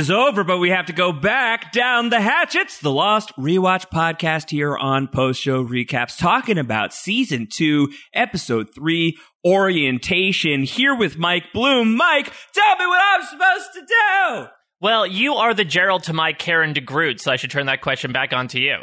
Is over, but we have to go back down the hatchets. The Lost Rewatch podcast here on Post Show Recaps, talking about season two, episode three, orientation. Here with Mike Bloom. Mike, tell me what I'm supposed to do. Well, you are the Gerald to my Karen DeGroot, so I should turn that question back on to you.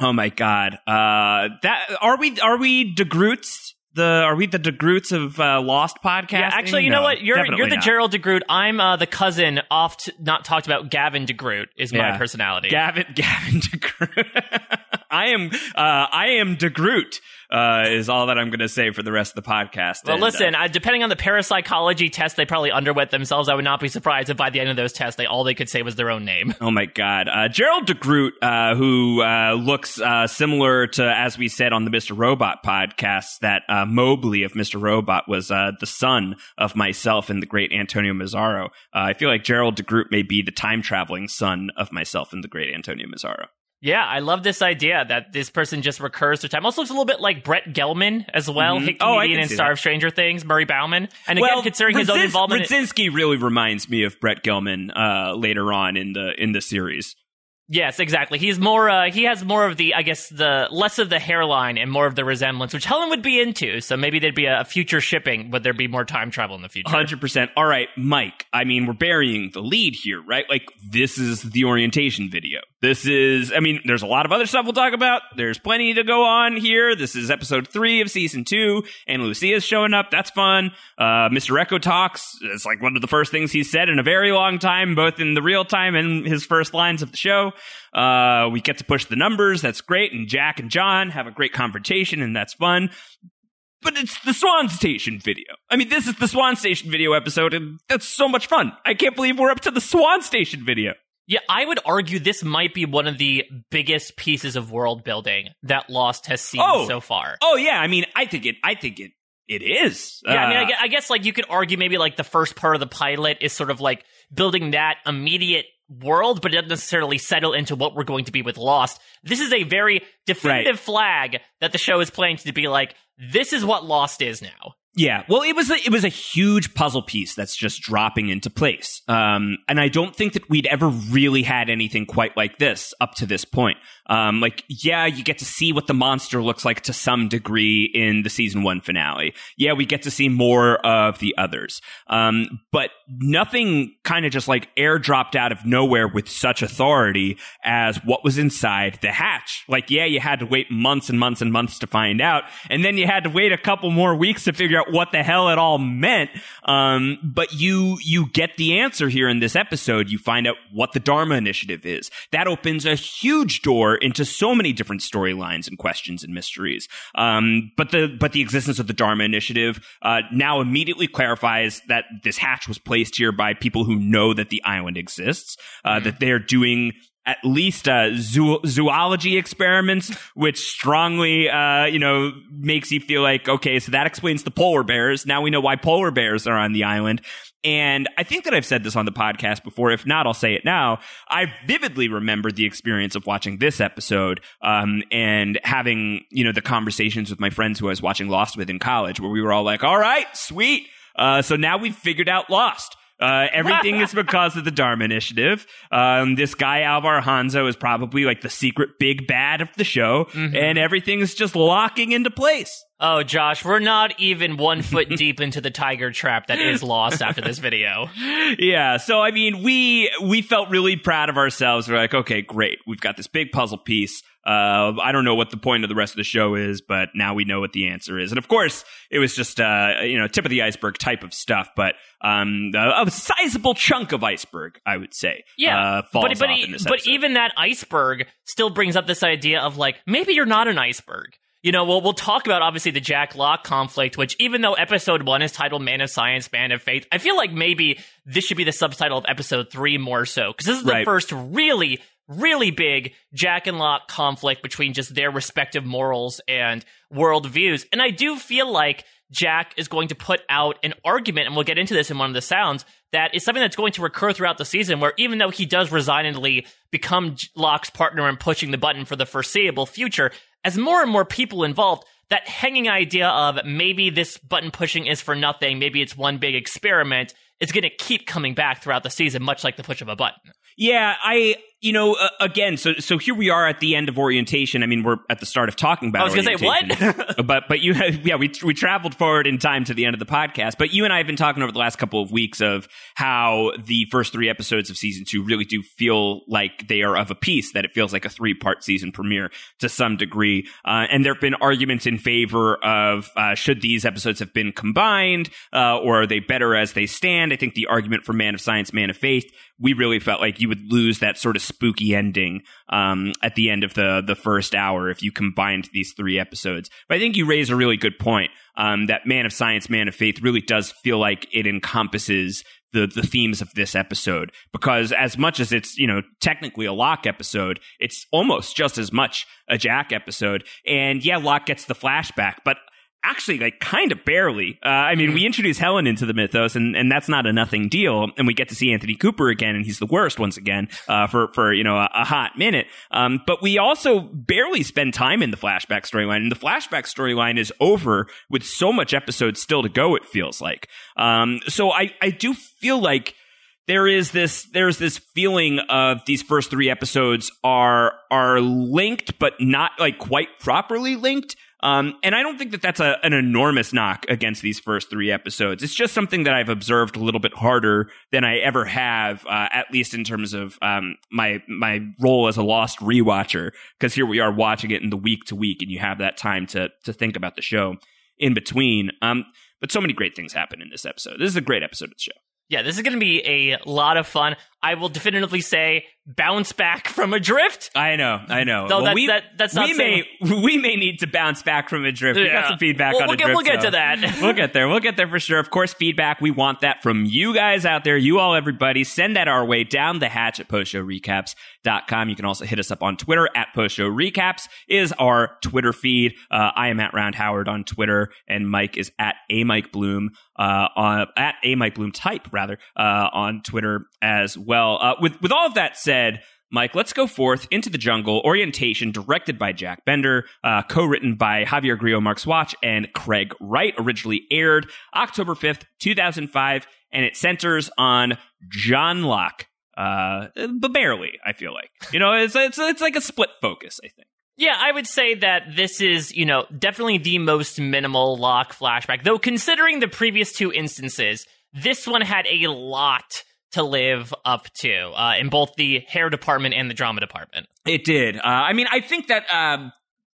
Oh my God! Uh, that are we? Are we DeGroots? The are we the DeGroots of uh, Lost podcast? Yeah, actually, you no, know what? You're you're the not. Gerald DeGroot. I'm uh, the cousin oft not talked about. Gavin DeGroot is my Yeah. personality. Gavin Gavin DeGroot. I am uh, I am DeGroot. Uh, is all that I'm going to say for the rest of the podcast. well, And, uh, listen. I, depending on the parapsychology test they probably underwent themselves, I would not be surprised if by the end of those tests, they all they could say was their own name. Oh my God, uh, Gerald DeGroot, uh, who uh, looks uh, similar to, as we said on the Mr. Robot podcast, that uh, Mobley of Mr. Robot was uh, the son of myself and the great Antonio Mazzaro. Uh, I feel like Gerald DeGroot may be the time traveling son of myself and the great Antonio Mazzaro. Yeah, I love this idea that this person just recurs through time. Also looks a little bit like Brett Gelman as well, Mhm. hit Oh, comedian can and star of Stranger Things, Murray Bauman. And again, considering his own involvement. in- Radzinsky really reminds me of Brett Gelman uh, later on in the in the series. Yes, exactly. He's more. Uh, he has more of the, I guess, the less of the hairline and more of the resemblance, which Helen would be into. So maybe there'd be a, a future shipping. but there'd be more time travel in the future? Hundred percent. All right, Mike. I mean, we're burying the lead here, right? Like, this is the orientation video. This is. I mean, there's a lot of other stuff we'll talk about. There's plenty to go on here. This is episode three of season two, and Lucia's showing up. That's fun. Uh, Mr. Eko talks. It's like one of the first things he's said in a very long time, both in the real time and his first lines of the show. Uh, we get to push the numbers. That's great. And Jack and John have a great confrontation, and that's fun but it's the Swan Station video. I mean, this is the Swan Station video episode, and that's so much fun. I can't believe we're up to the Swan Station video. Yeah, I would argue this might be one of the biggest pieces of world building that Lost has seen Oh. so far. Oh yeah, I mean, I think it. I think it. It is. Yeah, I mean, I Uh, guess, I guess like you could argue maybe like the first part of the pilot is sort of like building that immediate world, but it doesn't necessarily settle into what we're going to be with Lost. This is a very definitive flag that the show is playing to be like, this is what Lost is now. Yeah, well, it was a, it was a huge puzzle piece that's just dropping into place, um, and I don't think that we'd ever really had anything quite like this up to this point. Um, like, yeah, you get to see what the monster looks like to some degree in the season one finale. Yeah, we get to see more of the others, um, but nothing kind of just like airdropped out of nowhere with such authority as what was inside the hatch. Like, yeah, you had to wait months and months and months to find out, and then you had to wait a couple more weeks to figure out what the hell it all meant. Um, but you you get the answer here in this episode. You find out what the Dharma Initiative is. That opens a huge door into so many different storylines and questions and mysteries. Um, but the but the existence of the Dharma Initiative uh, now immediately clarifies that this hatch was placed here by people who know that the island exists. Uh, That they're doing at least uh, zoo- zoology experiments, which strongly, uh, you know, makes you feel like, okay, so that explains the polar bears. Now we know why polar bears are on the island. And I think that I've said this on the podcast before. If not, I'll say it now. I vividly remember the experience of watching this episode um, and having, you know, the conversations with my friends who I was watching Lost with in college, where we were all like, all right, sweet. Uh, so now we've figured out Lost. Uh, everything is because of the Dharma Initiative. Um, this guy Alvar Hanso is probably like the secret big bad of the show, and everything is just locking into place. Oh, Josh, we're not even one foot deep into the tiger trap that is Lost after this video. yeah so i mean we we felt really proud of ourselves we're like okay great we've got this big puzzle piece uh, I don't know what the point of the rest of the show is, but now we know what the answer is. And of course, it was just uh, you know tip of the iceberg type of stuff, but um, a, a sizable chunk of iceberg, I would say. Yeah, uh, falls but but, off in this but episode. even that iceberg still brings up this idea of like maybe you're not an iceberg. You know, we'll we'll talk about obviously the Jack Locke conflict, which even though episode one is titled "Man of Science, Man of Faith," I feel like maybe this should be the subtitle of episode three more so because this is the Right. first really really big Jack and Locke conflict between just their respective morals and worldviews, and I do feel like Jack is going to put out an argument, and we'll get into this in one of the sounds, that is something that's going to recur throughout the season, where even though he does resignedly become Locke's partner and pushing the button for the foreseeable future, as more and more people involved, that hanging idea of maybe this button pushing is for nothing, maybe it's one big experiment, is going to keep coming back throughout the season, much like the push of a button. Yeah, I you know uh, again so so here we are at the end of orientation. I mean we're at the start of talking about. I was going to say what, but but you yeah we we traveled forward in time to the end of the podcast. But you and I have been talking over the last couple of weeks of how the first three episodes of season two really do feel like they are of a piece. That it feels like a three part season premiere to some degree. Uh, and there have been arguments in favor of uh, should these episodes have been combined uh, or are they better as they stand? I think the argument for Man of Science, Man of Faith we really felt like you would lose that sort of spooky ending um, at the end of the the first hour if you combined these three episodes. But I think you raise a really good point um, that Man of Science, Man of Faith really does feel like it encompasses the the themes of this episode because as much as it's you know technically a Locke episode, it's almost just as much a Jack episode. And yeah, Locke gets the flashback, but actually like kind of barely. Uh, I mean, we mm-hmm. introduce Helen into the mythos, and, and that's not a nothing deal. And we get to see Anthony Cooper again, and he's the worst once again uh, for for you know a, a hot minute. Um, but we also barely spend time in the flashback storyline, and the flashback storyline is over with so much episodes still to go. It feels like. Um, so I I do feel like there is this there's this feeling of these first three episodes are are linked but not like quite properly linked um, and I don't think that that's a, an enormous knock against these first three episodes. It's just something that I've observed a little bit harder than I ever have, uh, at least in terms of um, my my role as a lost rewatcher. Because here we are watching it in the week to week, and you have that time to to think about the show in between. Um, but so many great things happen in this episode. This is a great episode of the show. Yeah, this is going to be a lot of fun. I will definitively say bounce back from adrift. I know, I know. Though well, that, we, that, that's not we may we may need to bounce back from adrift. Yeah. We got some feedback well, on we'll adrift. Get, we'll get so. to that. we'll get there. We'll get there for sure. Of course, feedback. We want that from you guys out there. You all, everybody, send that our way down the hatch at postshowrecaps.com. You can also hit us up on Twitter at postshowrecaps is our Twitter feed. Uh, I am at Round Howard on Twitter, and Mike is at a Mike Bloom uh, on at a Mike Bloom type rather uh, on Twitter as well. Uh, with with all of that said. Mike, let's go forth into the jungle. Orientation, directed by Jack Bender, uh, co-written by Javier Grillo Marxuach and Craig Wright. Originally aired October fifth, two thousand five, and it centers on John Locke, uh, but barely. I feel like you know it's it's it's like a split focus. I think. Yeah, I would say that this is, you know, definitely the most minimal Locke flashback. Though considering the previous two instances, this one had a lot to live up to uh, in both the hair department and the drama department. It did. Uh, I mean, I think that um,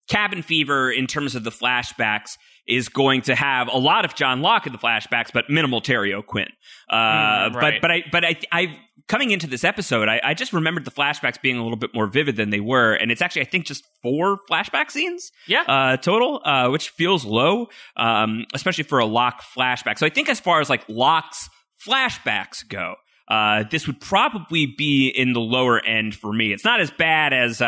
Cabin Fever, in terms of the flashbacks, is going to have a lot of John Locke in the flashbacks, but minimal Terry O'Quinn. Uh, mm, right. But but I but I I coming into this episode, I, I, just remembered the flashbacks being a little bit more vivid than they were, and it's actually I think just four flashback scenes, yeah, uh, total, uh, which feels low, um, especially for a Locke flashback. So I think as far as like Locke's flashbacks go, uh, this would probably be in the lower end for me. It's not as bad as uh,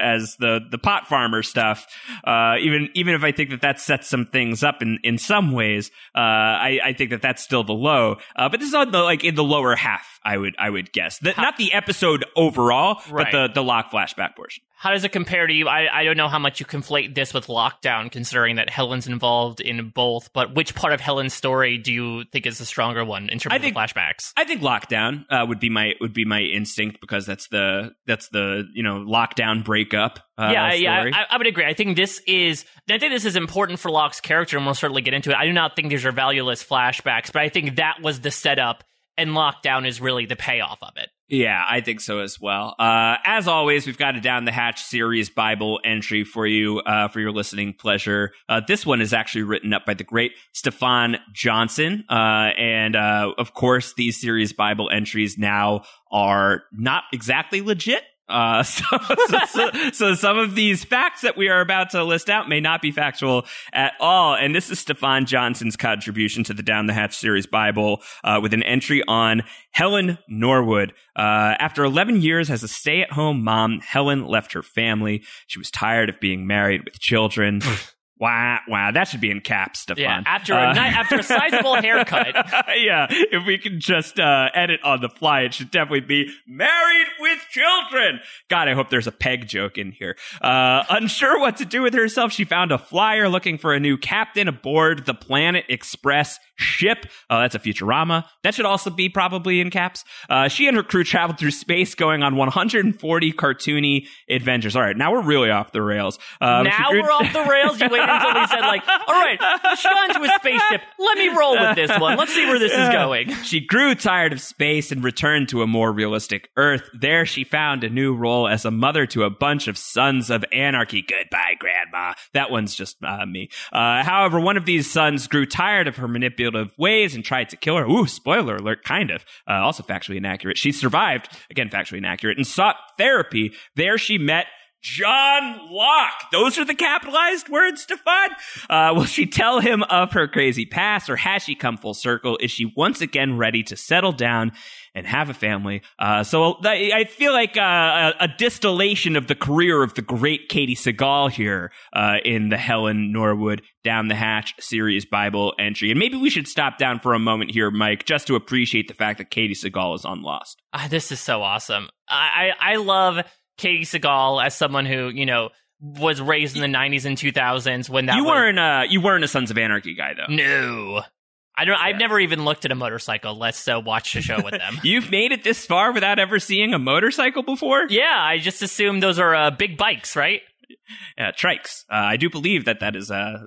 as the the pot farmer stuff. Uh, even even if I think that that sets some things up in in some ways, uh, I, I think that that's still the low. Uh, but this is on the like in the lower half. I would I would guess the, not the episode overall, right. but the the Locke flashback portion. How does it compare to you? I, I don't know how much you conflate this with Lockdown, considering that Helen's involved in both. But which part of Helen's story do you think is the stronger one in terms I of think, flashbacks? I think Lockdown uh, would be my would be my instinct because that's the that's the you know Lockdown breakup. Uh, yeah, story. yeah, I, I, would agree. I think this is I think this is important for Locke's character, and we'll certainly get into it. I do not think these are valueless flashbacks, but I think that was the setup and lockdown is really the payoff of it. Yeah, I think so as well. Uh, as always, we've got a down the hatch series Bible entry for you uh, for your listening pleasure. Uh, this one is actually written up by the great Stefan Johnson, uh, and uh, of course, these series Bible entries now are not exactly legit. Uh, so, so, so, so, some of these facts that we are about to list out may not be factual at all. And this is Stefan Johnson's contribution to the Down the Hatch series Bible uh, with an entry on Helen Norwood. Uh, after 11 years as a stay at home mom, Helen left her family. She was tired of being married with children. Wow, wow, that should be in caps, Stefan. Yeah, after a uh, night, after a sizable haircut. yeah, if we can just uh, edit on the fly, it should definitely be married with children. God, I hope there's a peg joke in here. Uh, unsure what to do with herself, she found a flyer looking for a new captain aboard the Planet Express ship. Oh, that's a Futurama. That should also be probably in caps. Uh, she and her crew traveled through space, going on 140 cartoony adventures. All right, now we're really off the rails. Uh, now grew- we're off the rails. You waited until he said, like, all right, she got into a spaceship. Let me roll with this one. Let's see where this is going. She grew tired of space and returned to a more realistic Earth. There, she found a new role as a mother to a bunch of sons of anarchy. Goodbye, Grandma. That one's just uh, me. Uh, however, one of these sons grew tired of her manipulative ways and tried to kill her. Ooh, spoiler alert, kind of. Uh, also factually inaccurate. She survived, again, factually inaccurate, and sought therapy. There she met John Locke. Those are the capitalized words, Stefan. Uh, will she tell him of her crazy past, or has she come full circle? Is she once again ready to settle down and have a family? Uh, so I feel like uh, a, distillation of the career of the great Katey Sagal here uh, in the Helen Norwood Down the Hatch series Bible entry. And maybe we should stop down for a moment here, Mike, just to appreciate the fact that Katey Sagal is on Lost. Ah, this is so awesome. I, I, I love Katey Sagal as someone who you know was raised in the 90s and 2000s when that you was, weren't a you weren't a Sons of Anarchy guy though. No. I don't. Yeah. I've never even looked at a motorcycle. Let's uh, watch the show with them. You've made it this far without ever seeing a motorcycle before? Yeah, I just assume those are uh, big bikes, right? Yeah, trikes. Uh, I do believe that that is a uh,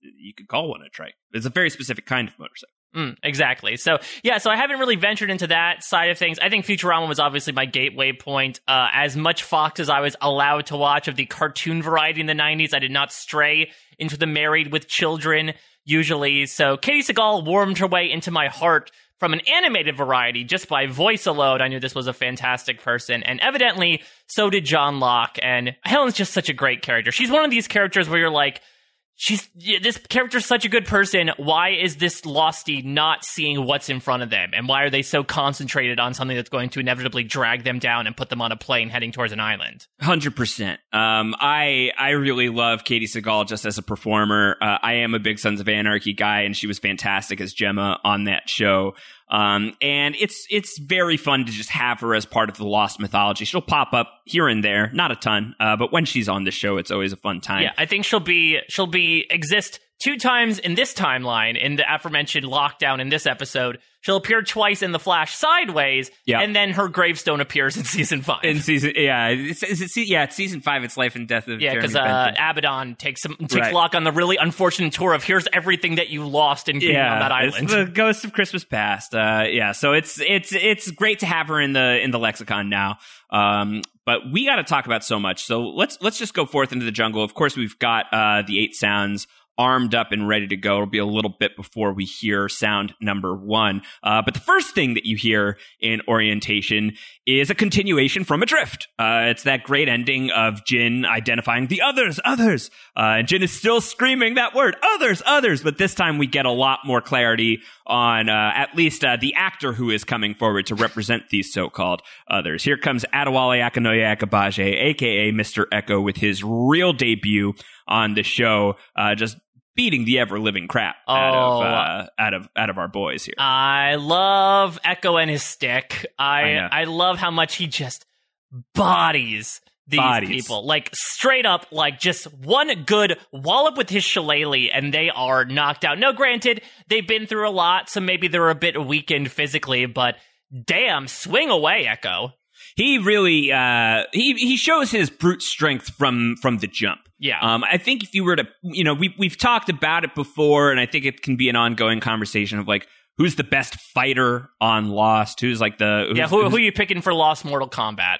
you could call one a trike. It's a very specific kind of motorcycle. Mm, exactly. So yeah, so I haven't really ventured into that side of things. I think Futurama was obviously my gateway point. Uh, as much Fox as I was allowed to watch of the cartoon variety in the '90s, I did not stray into the Married with Children usually. So Katey Sagal warmed her way into my heart from an animated variety just by voice alone. I knew this was a fantastic person, and evidently so did John Locke. And Helen's just such a great character. She's one of these characters where you're like she's this character's such a good person. Why is this Losty not seeing what's in front of them, and why are they so concentrated on something that's going to inevitably drag them down and put them on a plane heading towards an island? Hundred um, percent. I I really love Katey Sagal just as a performer. Uh, I am a big Sons of Anarchy guy, and she was fantastic as Gemma on that show. Um, and it's it's very fun to just have her as part of the Lost mythology. She'll pop up here and there, not a ton, uh, but when she's on the show, it's always a fun time. Yeah, I think she'll be she'll be exist two times in this timeline in the aforementioned lockdown in this episode. She'll appear twice in the Flash sideways, and then her gravestone appears in season five. In season, yeah, it's, it's, yeah, it's season five. It's life and death of yeah, because uh, Abaddon takes some, takes right. Locke on the really unfortunate tour of here's everything that you lost in being yeah, on that island. the ghost of Christmas past. Uh, yeah, so it's it's it's great to have her in the in the lexicon now. Um, but we got to talk about so much. So let's let's just go forth into the jungle. Of course, we've got uh, the eight sounds armed up and ready to go. It'll be a little bit before we hear sound number one. Uh, but the first thing that you hear in orientation is a continuation from Adrift. Uh, it's that great ending of Jin identifying the others, others. Uh, and Jin is still screaming that word, others, others. But this time we get a lot more clarity on uh, at least uh, the actor who is coming forward to represent these so-called others. Here comes Adewale Akinnuoye Agbaje, aka Mr. Eko, with his real debut on the show. Uh, just beating the ever living crap oh, out of uh, out of out of our boys here. I love Eko and his stick. I I, I love how much he just bodies these Bodies. people. Like straight up, like just one good wallop with his shillelagh and they are knocked out. No, granted, they've been through a lot, so maybe they're a bit weakened physically, but damn, swing away, Eko. He really uh he he shows his brute strength from from the jump. Yeah. Um, I think if you were to, you know, we, we've talked about it before, and I think it can be an ongoing conversation of like, who's the best fighter on Lost? Who's like the. yeah, who, who are you picking for Lost Mortal Kombat?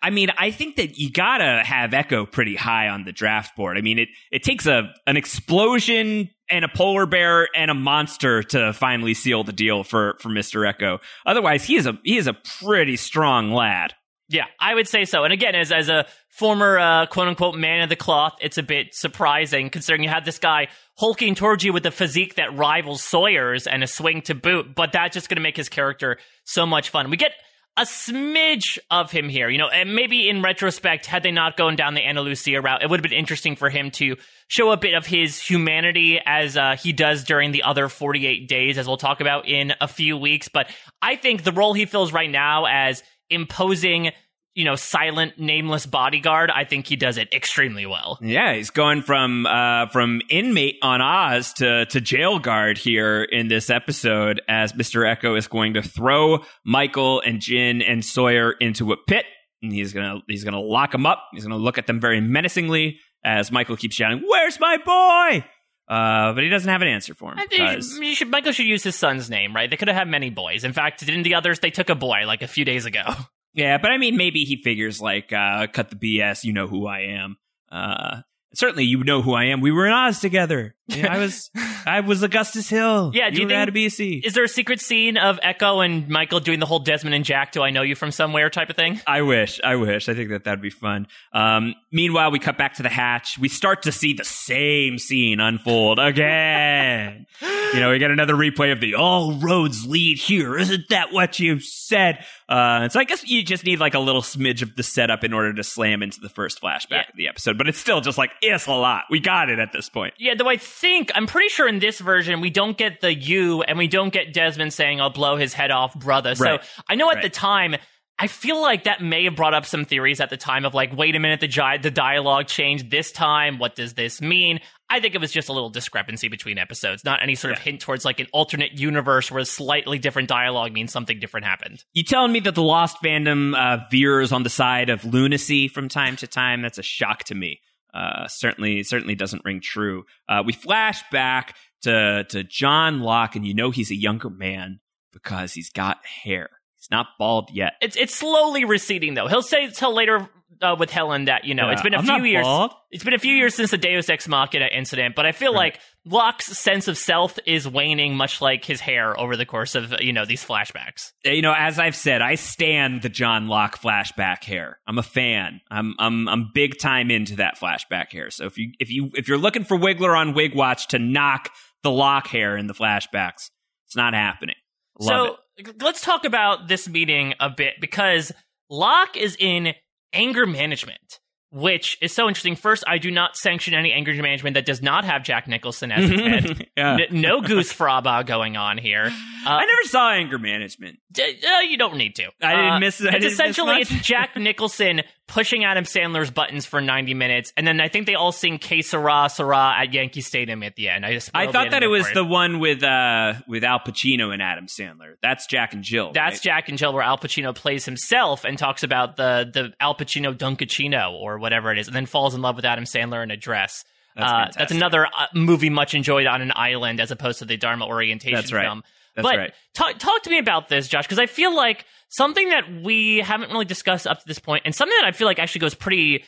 I mean, I think that you gotta have Eko pretty high on the draft board. I mean, it, it takes a an explosion and a polar bear and a monster to finally seal the deal for for Mr. Eko. Otherwise, he is a he is a pretty strong lad. Yeah, I would say so. And again, as as a former uh, quote unquote man of the cloth, it's a bit surprising considering you have this guy hulking towards you with a physique that rivals Sawyer's and a swing to boot. But that's just going to make his character so much fun. We get a smidge of him here, you know, and maybe in retrospect, had they not gone down the Ana Lucia route, it would have been interesting for him to show a bit of his humanity as uh, he does during the other 48 days, as we'll talk about in a few weeks. But I think the role he fills right now as imposing you know, silent, nameless bodyguard, I think he does it extremely well. Yeah, he's going from uh, from inmate on Oz to to jail guard here in this episode, as Mister Eko is going to throw Michael and Jin and Sawyer into a pit, and he's gonna he's gonna lock them up. He's gonna look at them very menacingly as Michael keeps shouting, "Where's my boy?" Uh, but he doesn't have an answer for him. I think because- you should, Michael should use his son's name, right? They could have had many boys. In fact, didn't the others? They took a boy like a few days ago. Yeah, but I mean, maybe he figures like, uh, cut the BS. You know who I am. Uh, certainly, you know who I am. We were in Oz together. Yeah, I was, I was Augustus Hill. Yeah, do you were out think- BC. Is there a secret scene of Eko and Michael doing the whole Desmond and Jack? Do I know you from somewhere type of thing? I wish. I wish. I think that that'd be fun. Um, meanwhile, we cut back to the hatch. We start to see the same scene unfold again. you know, we get another replay of the all roads lead here. Isn't that what you said? Uh, so I guess you just need like a little smidge of the setup in order to slam into the first flashback Yeah. of the episode. But it's still just like, it's a lot. We got it at this point. Yeah, though I think I'm pretty sure in this version we don't get the you and we don't get Desmond saying I'll blow his head off, brother. So I know at Right. the time I feel like that may have brought up some theories at the time of like, wait a minute, the gi- the dialogue changed this time. What does this mean? I think it was just a little discrepancy between episodes, not any sort of hint towards like an alternate universe where a slightly different dialogue means something different happened. You telling me that the Lost fandom uh, veers on the side of lunacy from time to time? That's a shock to me. Uh, certainly, certainly doesn't ring true. Uh, we flash back to to John Locke, and you know he's a younger man because he's got hair. He's not bald yet. It's it's slowly receding though. He'll say tell later uh, with Helen that you know yeah, it's been a I'm few years. bald. It's been a few years since the Deus Ex Machina incident, but I feel Right. like Locke's sense of self is waning, much like his hair over the course of you know these flashbacks. You know, as I've said, I stand the John Locke flashback hair. I'm a fan. I'm I'm I'm big time into that flashback hair. So if you if you if you're looking for Wigler on Wig Watch to knock the Locke hair in the flashbacks, it's not happening. Love it. so let's talk about this meeting a bit because Locke is in anger management. Which is so interesting. First, I do not sanction any anger management that does not have Jack Nicholson as its head. yeah. N- no goosfraba going on here. Uh, I never saw anger management. D- uh, you don't need to. I didn't Uh, miss- I it's didn't miss essentially much. it's Jack Nicholson pushing Adam Sandler's buttons for 90 minutes, and then I think they all sing "Que Sera Sera" at Yankee Stadium at the end. I just I thought that it was for the one with uh with Al Pacino and Adam Sandler. That's Jack and Jill. That's right? Jack and Jill, where Al Pacino plays himself and talks about the the Al Pacino Dunkaccino or whatever it is, and then falls in love with Adam Sandler in a dress. That's uh, that's another uh, movie much enjoyed on an island as opposed to the Dharma orientation That's right. film. That's but right. talk talk to me about this, Josh, because I feel like something that we haven't really discussed up to this point, and something that I feel like actually goes pretty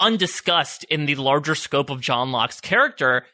undiscussed in the larger scope of John Locke's character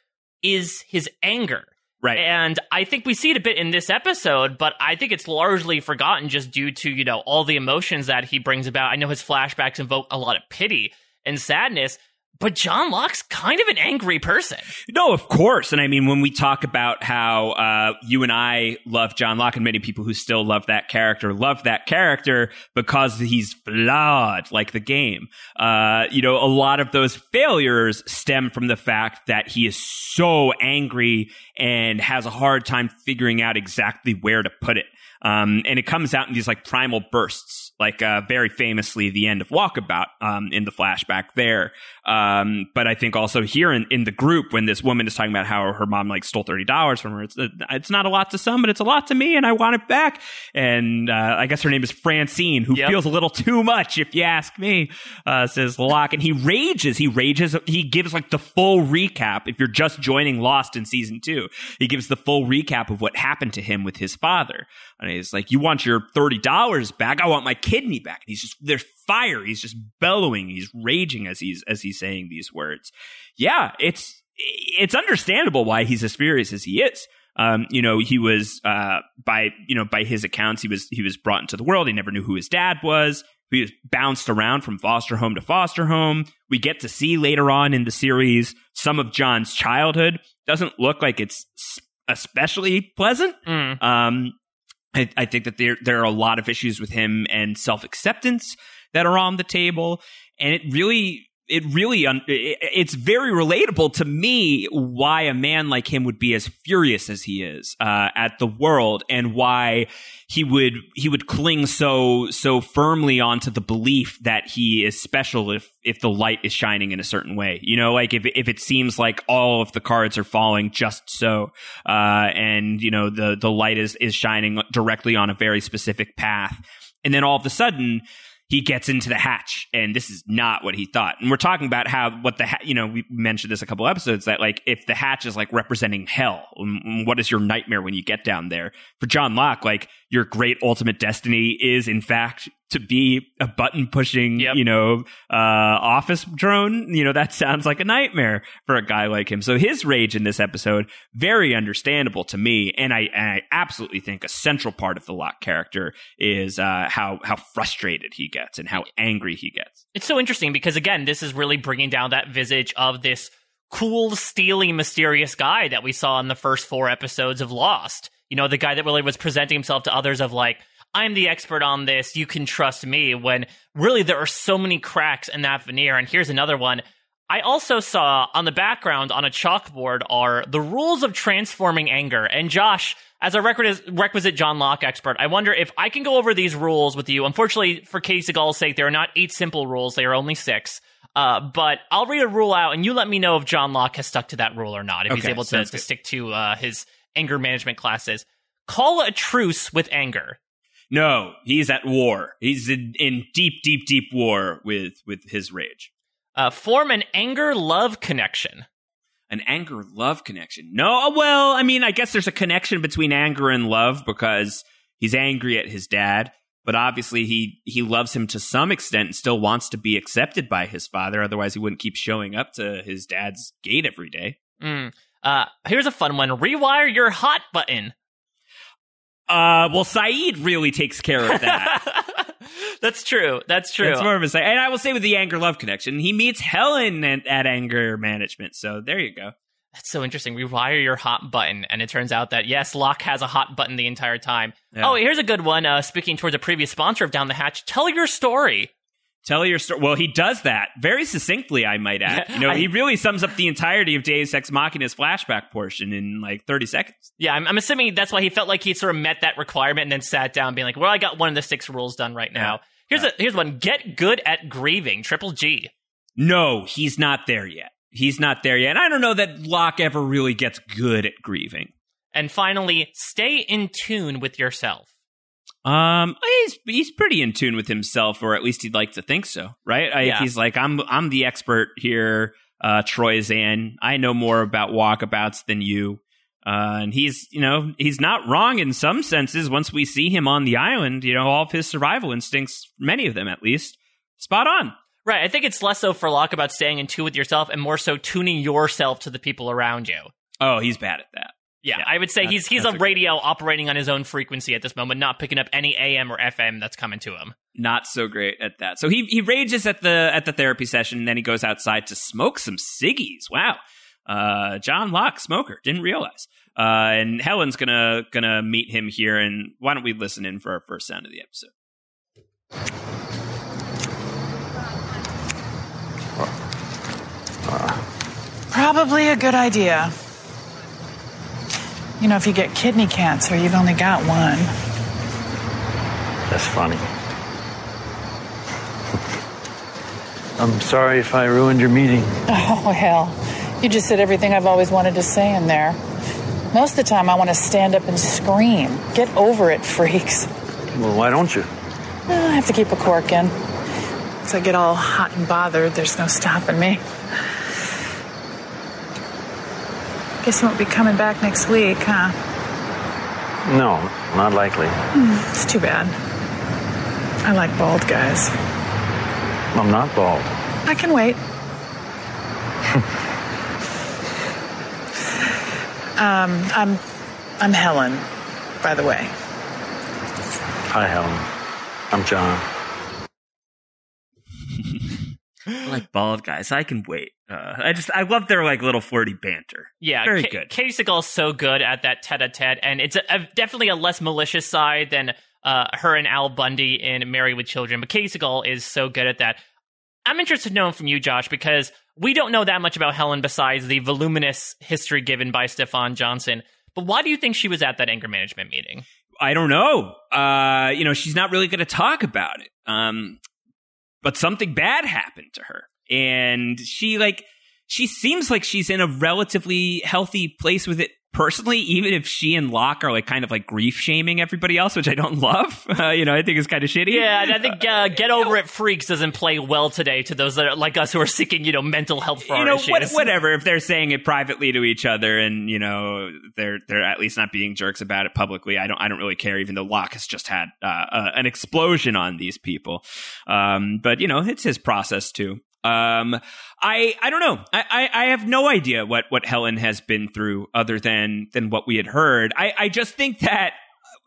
is his anger. Right. And I think we see it a bit in this episode, but I think it's largely forgotten just due to, you know, all the emotions that he brings about. I know his flashbacks invoke a lot of pity and sadness, but John Locke's kind of an angry person. No, of course. And I mean, when we talk about how uh, you and I love John Locke, and many people who still love that character love that character because he's flawed, like the game. Uh, you know, a lot of those failures stem from the fact that he is so angry and has a hard time figuring out exactly where to put it. Um, and it comes out in these like primal bursts, like uh, very famously the end of Walkabout um, in the flashback there. Um, but I think also here in, in the group when this woman is talking about how her mom like stole thirty dollars from her, it's it's not a lot to some, but it's a lot to me, and I want it back. And uh, I guess her name is Francine, who Yep. feels a little too much, if you ask me. Uh, says Locke, and he rages. He rages. He gives like the full recap. If you're just joining Lost in season two, he gives the full recap of what happened to him with his father. And he's like, "You want your thirty dollars back? I want my kidney back." And he's just there's fire. He's just bellowing. He's raging as he's as he's saying these words. Yeah, it's it's understandable why he's as furious as he is. Um, you know, he was uh, by you know by his accounts, he was he was brought into the world. He never knew who his dad was. He was bounced around from foster home to foster home. We get to see later on in the series some of John's childhood. Doesn't look like it's especially pleasant. Mm. Um, I, I think that there there are a lot of issues with him and self acceptance that are on the table, and it really it really un- it's very relatable to me why a man like him would be as furious as he is uh, at the world and why he would he would cling so so firmly onto the belief that he is special if if the light is shining in a certain way. You know like if if it seems like all of the cards are falling just so uh, and you know the the light is is shining directly on a very specific path. And then all of a sudden he gets into the hatch and this is not what he thought. And we're talking about how what the ha- you know we mentioned this a couple episodes that like if the hatch is like representing hell um, um, what is your nightmare when you get down there? For john locke like your great ultimate destiny is in fact to be a button pushing, yep. you know, uh, office drone. You know, that sounds like a nightmare for a guy like him. So his rage in this episode, very understandable to me. And I, and I absolutely think a central part of the Locke character is, uh, how, how frustrated he gets and how angry he gets. It's so interesting because again, this is really bringing down that visage of this cool, steely, mysterious guy that we saw in the first four episodes of Lost. You know, the guy that really was presenting himself to others of like, I'm the expert on this. You can trust me. When really there are so many cracks in that veneer. And here's another one. I also saw on the background on a chalkboard are the rules of transforming anger. And Josh, as a requisite John Locke expert, I wonder if I can go over these rules with you. Unfortunately, for Katie Seagal's sake, there are not eight simple rules, they are only six. Uh, but I'll read a rule out and you let me know if John Locke has stuck to that rule or not, if okay, he's able to, to stick to uh, his anger management classes. Call a truce with anger. No, he's at war. He's in, in deep, deep, deep war with with his rage. Uh, form an anger love connection. An anger love connection. No, well, I mean, I guess there's a connection between anger and love because he's angry at his dad, but obviously he he loves him to some extent and still wants to be accepted by his father. Otherwise, he wouldn't keep showing up to his dad's gate every day. Mm. Uh, here's a fun one: rewire your hot button. Uh, well, Sayid really takes care of that. That's true. That's true. It's more of a. And I will say with the anger love connection, he meets Helen at, at anger management. So there you go. That's so interesting. Rewire your hot button, and it turns out that yes, Locke has a hot button the entire time. Yeah. Oh, here's a good one. Uh, speaking towards a previous sponsor of Down the Hatch, tell your story. Tell your story. Well, he does that very succinctly, I might add. You know, I, he really sums up the entirety of Deus Ex Machina's flashback portion in like 30 seconds. Yeah, I'm, I'm, assuming that's why he felt like he sort of met that requirement and then sat down being like, well, I got one of the six rules done right now. Yeah. Here's, yeah. a, here's one get good at grieving, triple G. No, he's not there yet. He's not there yet. And I don't know that Locke ever really gets good at grieving. And finally, stay in tune with yourself. Um, he's he's pretty in tune with himself, or at least he'd like to think so, right? I, yeah. He's like, I'm I'm the expert here, uh, Troy Zan. I know more about walkabouts than you. Uh, and he's, you know, he's not wrong in some senses. Once we see him on the island, you know, all of his survival instincts, many of them at least, spot on. Right. I think it's less so for Locke about staying in tune with yourself and more so tuning yourself to the people around you. Oh, he's bad at that. Yeah, yeah, I would say he's he's a radio operating on his own frequency at this moment, not picking up any AM or FM that's coming to him. Not so great at that. So he he rages at the at the therapy session, and then he goes outside to smoke some ciggies. Wow, uh, John Locke, smoker, didn't realize. Uh, and Helen's gonna gonna meet him here, and why don't we listen in for our first sound of the episode? Probably a good idea. You know, if you get kidney cancer, you've only got one. That's funny. I'm sorry if I ruined your meeting. Oh, hell. You just said everything I've always wanted to say in there. Most of the time, I want to stand up and scream. Get over it, freaks. Well, why don't you? Uh, I have to keep a cork in. Once I get all hot and bothered, there's no stopping me. Guess you won't be coming back next week, huh? No, not likely. Mm, it's too bad. I like bald guys. I'm not bald. I can wait. um, I'm I'm Helen, by the way. Hi, Helen. I'm John. I like bald guys. I can wait. Uh, I just I love their like little flirty banter. Yeah, very K- good. Katie Seagal's so good at that tete-a-tete, and it's a, a, definitely a less malicious side than uh, her and Al Bundy in Married with Children. But Katie Seagal is so good at that. I'm interested to know from you, Josh, because we don't know that much about Helen besides the voluminous history given by Stefan Johnson. But why do you think she was at that anger management meeting? I don't know. Uh, you know, she's not really going to talk about it. Um, but something bad happened to her, and she like she seems like she's in a relatively healthy place with it personally, even if she and Locke are like kind of like grief shaming everybody else, which I don't love, uh, you know, I think is kind of shitty. Yeah, I think uh, "Get Over It" freaks doesn't play well today to those that are like us who are seeking, you know, mental health for you our know, issues. what, whatever. If they're saying it privately to each other, and you know, they're they're at least not being jerks about it publicly, I don't I don't really care. Even though Locke has just had uh, uh, an explosion on these people, um, but you know, it's his process too. Um, I I don't know. I, I, I have no idea what what Helen has been through other than than what we had heard. I I just think that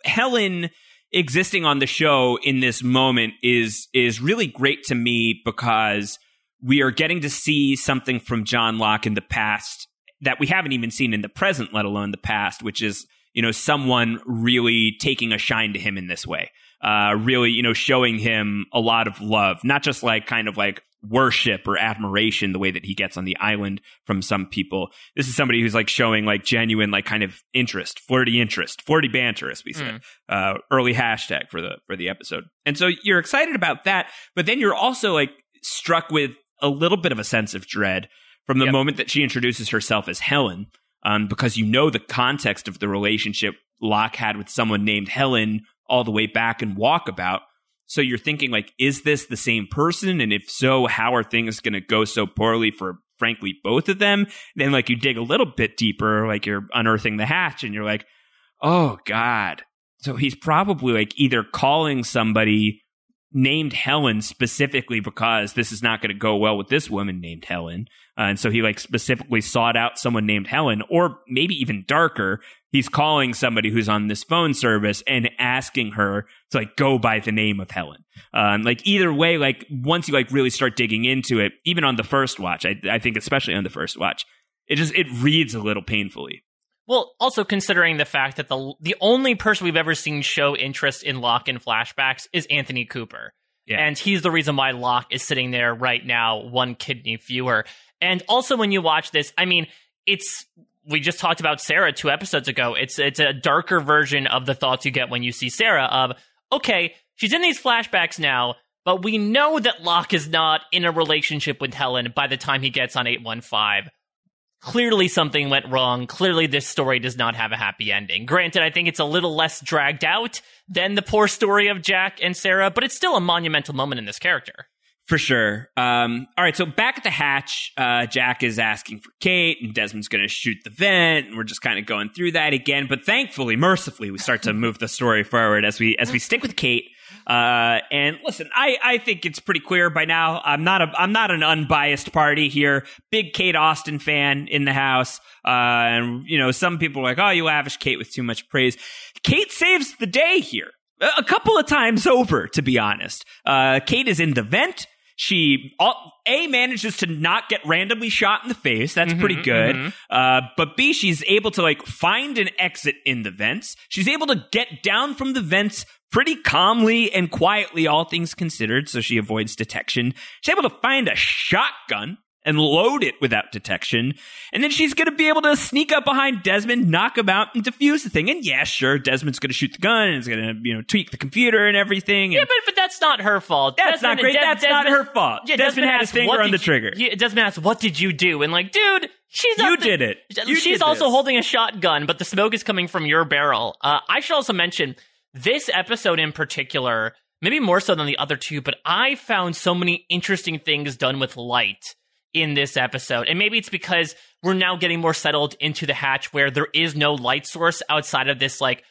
Helen existing on the show in this moment is is really great to me because we are getting to see something from John Locke in the past that we haven't even seen in the present, let alone the past, which is you know someone really taking a shine to him in this way. Uh, really, you know, showing him a lot of love, not just like kind of like worship or admiration the way that he gets on the island from some people. This is somebody who's like showing like genuine like kind of interest, flirty interest, flirty banter, as we said. Uh, early hashtag for the for the episode. And so you're excited about that, but then you're also like struck with a little bit of a sense of dread from the Yep. moment that she introduces herself as Helen, um, because you know the context of the relationship Locke had with someone named Helen all the way back in Walkabout. So you're thinking like, is this the same person? And if so, how are things going to go so poorly for frankly both of them? Then like you dig a little bit deeper, like you're unearthing the hatch, and you're like, oh god. So he's probably like either calling somebody named Helen specifically because this is not going to go well with this woman named Helen. Uh, and so he like specifically sought out someone named Helen, or maybe even darker, he's calling somebody who's on this phone service and asking her to like go by the name of Helen. Um, like either way, like once you like really start digging into it, even on the first watch, I, I think especially on the first watch, it just it reads a little painfully. Well, also considering the fact that the the only person we've ever seen show interest in Locke in flashbacks is Anthony Cooper. Yeah. And he's the reason why Locke is sitting there right now, one kidney fewer. And also when you watch this, I mean, it's we just talked about Sarah two episodes ago. It's it's a darker version of the thoughts you get when you see Sarah of, okay, she's in these flashbacks now, but we know that Locke is not in a relationship with Helen by the time he gets on 815 clearly something went wrong. Clearly, this story does not have a happy ending. Granted, I think it's a little less dragged out than the poor story of Jack and Sarah, but it's still a monumental moment in this character. For sure. Um, all right, so back at the hatch, uh, Jack is asking for Kate, and Desmond's going to shoot the vent, and we're just kind of going through that again. But thankfully, mercifully, we start to move the story forward as we as we stick with Kate. Uh, and listen, I, I think it's pretty clear by now. I'm not a I'm not an unbiased party here. Big Kate Austin fan in the house. Uh, and you know, some people are like, oh, you lavish Kate with too much praise. Kate saves the day here a couple of times over, to be honest. Uh, Kate is in the vent. She a manages to not get randomly shot in the face. That's pretty good. Uh, but B, she's able to like find an exit in the vents. She's able to get down from the vents pretty calmly and quietly, all things considered. So she avoids detection. She's able to find a shotgun and load it without detection. And then she's going to be able to sneak up behind Desmond, knock him out, and defuse the thing. And yeah, sure, Desmond's going to shoot the gun and is going to, you know, tweak the computer and everything. Yeah, but but that's not her fault. That's not great. Des- That's not her fault. Yeah, Desmond had his finger on the trigger." Yeah, Desmond asks, "What did you do?" And like, dude, she's You the- did it. You she's did also this. holding a shotgun, but the smoke is coming from your barrel. Uh, I should also mention this episode in particular, maybe more so than the other two, but I found so many interesting things done with light in this episode. And maybe it's because we're now getting more settled into the hatch where there is no light source outside of this like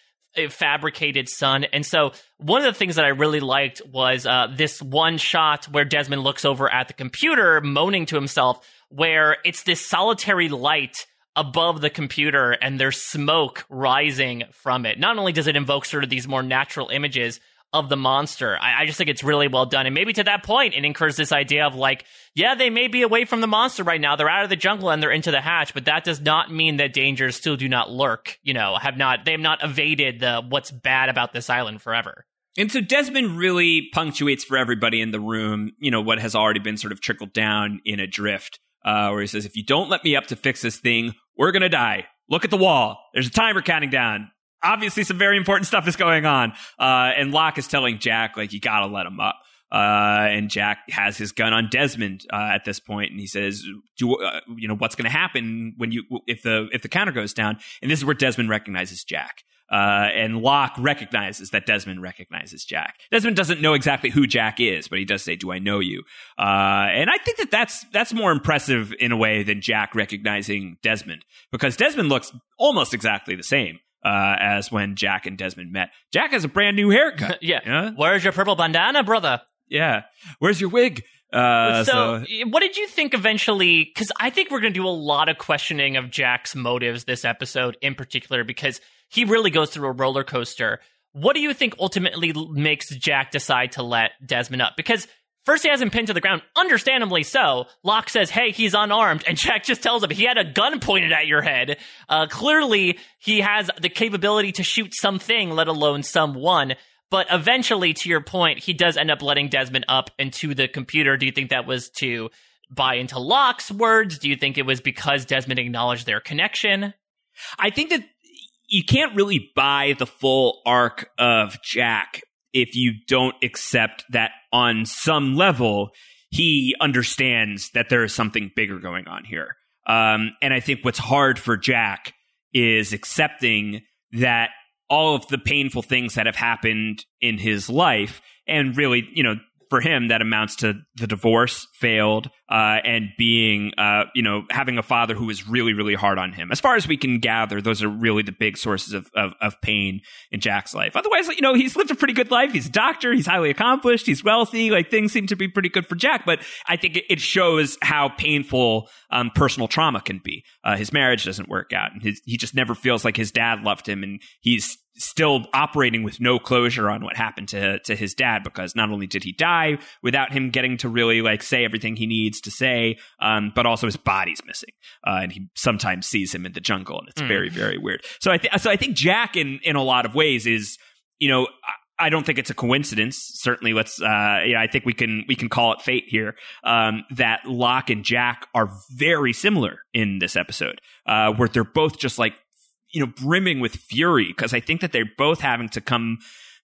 fabricated sun. And so one of the things that I really liked was uh, this one shot where Desmond looks over at the computer, moaning to himself, where it's this solitary light above the computer and there's smoke rising from it. Not only does it invoke sort of these more natural images of the monster, I, I just think it's really well done. And maybe to that point, it incurs this idea of like, yeah, they may be away from the monster right now. They're out of the jungle and they're into the hatch, but that does not mean that dangers still do not lurk. You know, have not they have not evaded the what's bad about this island forever. And so Desmond really punctuates for everybody in the room, you know, what has already been sort of trickled down in a drift, uh, where he says, if you don't let me up to fix this thing, we're going to die. Look at the wall. There's a timer counting down. Obviously, some very important stuff is going on. Uh, and Locke is telling Jack, like, you got to let him up. Uh, and Jack has his gun on Desmond uh, at this point, and he says, "Do uh, you know what's going to happen when you if the if the counter goes down?" And this is where Desmond recognizes Jack. Uh, and Locke recognizes that Desmond recognizes Jack. Desmond doesn't know exactly who Jack is, but he does say, "Do I know you?" Uh, and I think that that's that's more impressive in a way than Jack recognizing Desmond, because Desmond looks almost exactly the same uh, as when Jack and Desmond met. Jack has a brand new haircut. yeah. Where's your purple bandana, brother? Yeah. Where's your wig? Uh, so, what did you think eventually? Because I think we're going to do a lot of questioning of Jack's motives this episode in particular, because he really goes through a roller coaster. What do you think ultimately makes Jack decide to let Desmond up? Because first he has him pinned to the ground, understandably so. Locke says, "Hey, he's unarmed," and Jack just tells him he had a gun pointed at your head. Uh, clearly, he has the capability to shoot something, let alone someone. But eventually, to your point, he does end up letting Desmond up into the computer. Do you think that was to buy into Locke's words? Do you think it was because Desmond acknowledged their connection? I think that you can't really buy the full arc of Jack if you don't accept that on some level he understands that there is something bigger going on here. Um, and I think what's hard for Jack is accepting that all of the painful things that have happened in his life and really, you know, for him, that amounts to the divorce failed uh, and being, uh, you know, having a father who was really, really hard on him. As far as we can gather, those are really the big sources of, of, of pain in Jack's life. Otherwise, you know, he's lived a pretty good life. He's a doctor. He's highly accomplished. He's wealthy. Like things seem to be pretty good for Jack. But I think it, shows how painful um, personal trauma can be. Uh, his marriage doesn't work out, and his, he just never feels like his dad loved him, and he's still operating with no closure on what happened to to his dad because not only did he die without him getting to really like say everything he needs to say, um, but also his body's missing, uh, and he sometimes sees him in the jungle, and it's mm. very very weird. So I think so I think Jack in in a lot of ways is you know. I don't think it's a coincidence. Certainly, let's. Uh, yeah, I think we can we can call it fate here. Um, that Locke and Jack are very similar in this episode, uh, where they're both just like you know, brimming with fury because I think that they're both having to come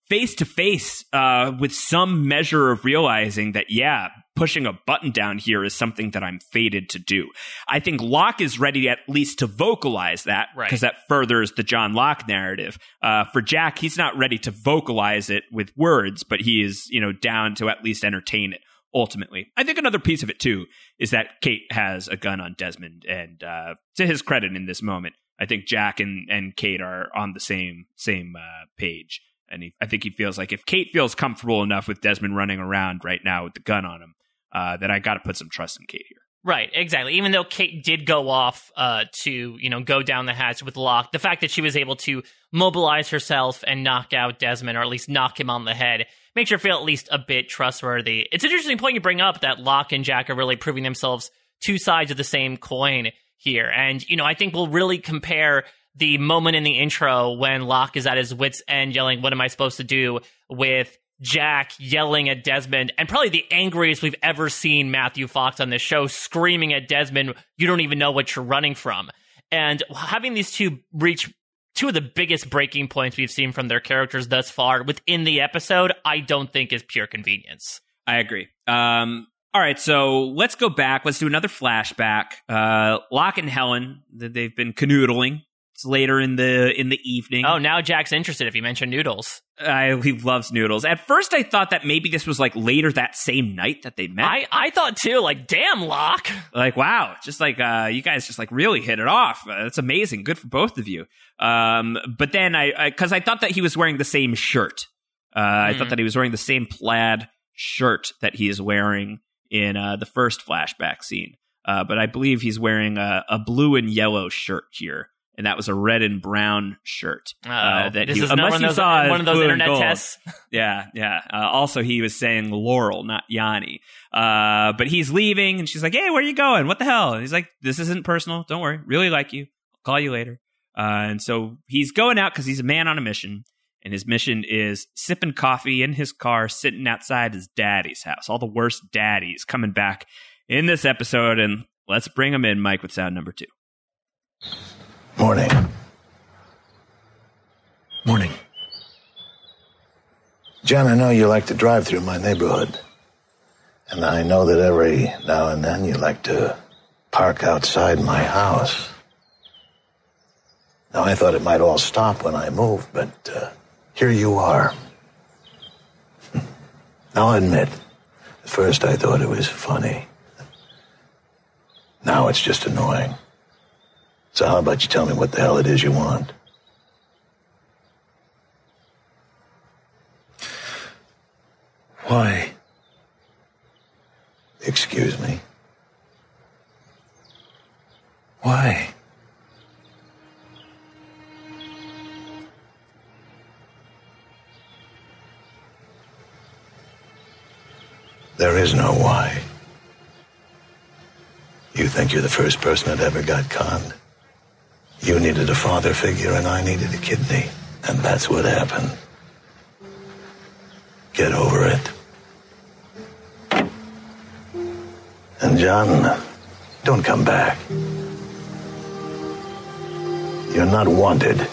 face to face uh, with some measure of realizing that, yeah, pushing a button down here is something that I'm fated to do. I think Locke is ready at least to vocalize that because right. that furthers the John Locke narrative. Uh, for Jack, he's not ready to vocalize it with words, but he is, you know, down to at least entertain it ultimately. I think another piece of it too is that Kate has a gun on Desmond, and uh, to his credit in this moment, I think Jack and, and Kate are on the same same uh, page, and he, I think he feels like if Kate feels comfortable enough with Desmond running around right now with the gun on him, uh, that I got to put some trust in Kate here. Right, exactly. Even though Kate did go off uh, to, you know, go down the hatch with Locke, the fact that she was able to mobilize herself and knock out Desmond, or at least knock him on the head, makes her feel at least a bit trustworthy. It's an interesting point you bring up that Locke and Jack are really proving themselves two sides of the same coin here. And, you know, I think we'll really compare the moment in the intro when Locke is at his wits' end yelling, What am I supposed to do? with Jack yelling at Desmond, and probably the angriest we've ever seen Matthew Fox on this show screaming at Desmond, You don't even know what you're running from. And having these two reach two of the biggest breaking points we've seen from their characters thus far within the episode, I don't think is pure convenience. I agree. Um, all right, so let's go back. Let's do another flashback. Uh, Locke and Helen, they've been canoodling. It's later in the in the evening. Oh, now Jack's interested if you mention noodles. I, he loves noodles. At first, I thought that maybe this was like later that same night that they met. I, I thought too, like, damn, Locke. Like, wow, just like uh, you guys just like really hit it off. Uh, that's amazing. Good for both of you. Um, but then I, because I, I, thought that he was wearing the same shirt. Uh, mm. I thought hmm. that he was wearing the same plaid shirt that he is wearing in uh, the first flashback scene. Uh, but I believe he's wearing a, a, blue and yellow shirt here. And that was a red and brown shirt. Uh, that this he, is unless one, you of those, saw one of those internet tests. yeah, yeah. Uh, also, he was saying Laurel, not Yanni. Uh, but he's leaving, and she's like, "Hey, where are you going? What the hell?" And he's like, "This isn't personal. Don't worry. Really like you. I'll call you later." Uh, and so he's going out because he's a man on a mission. And his mission is sipping coffee in his car, sitting outside his daddy's house. All the worst daddies coming back in this episode, and let's bring them in, Mike, with sound number two. Morning. Morning. John, I know you like to drive through my neighborhood. And I know that every now and then you like to park outside my house. Now, I thought it might all stop when I moved, but uh, here you are. I'll admit, at first I thought it was funny. Now it's just annoying. So how about you tell me what the hell it is you want? Why? Excuse me. Why? There is no why. You think you're the first person that ever got conned? You needed a father figure and I needed a kidney. And that's what happened. Get over it. And John, don't come back. You're not wanted.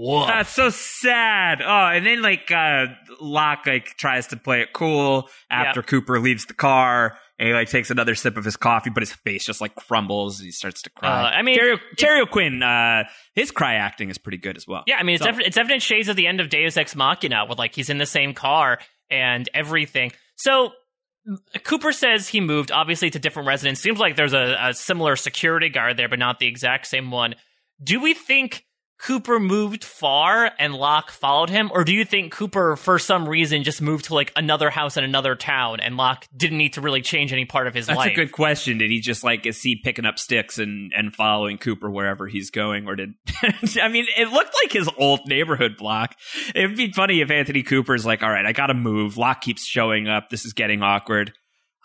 Whoa. That's so sad. Oh, and then like uh Locke like tries to play it cool after Yeah. Cooper leaves the car and he like takes another sip of his coffee, but his face just like crumbles. He starts to cry. Uh, I mean, Terry, Terry O'Quinn, uh, his cry acting is pretty good as well. Yeah, I mean, it's, So- it's evident shades of the end of Deus Ex Machina with like he's in the same car and everything. So Cooper says he moved obviously to different residence. Seems like there's a, a similar security guard there, but not the exact same one. Do we think Cooper moved far and Locke followed him, or do you think Cooper, for some reason, just moved to like another house in another town and Locke didn't need to really change any part of his That's life? That's a good question. Did he just like is he picking up sticks and and following Cooper wherever he's going, or did I mean it looked like his old neighborhood block? It'd be funny if Anthony Cooper's like, all right, I got to move. Locke keeps showing up. This is getting awkward.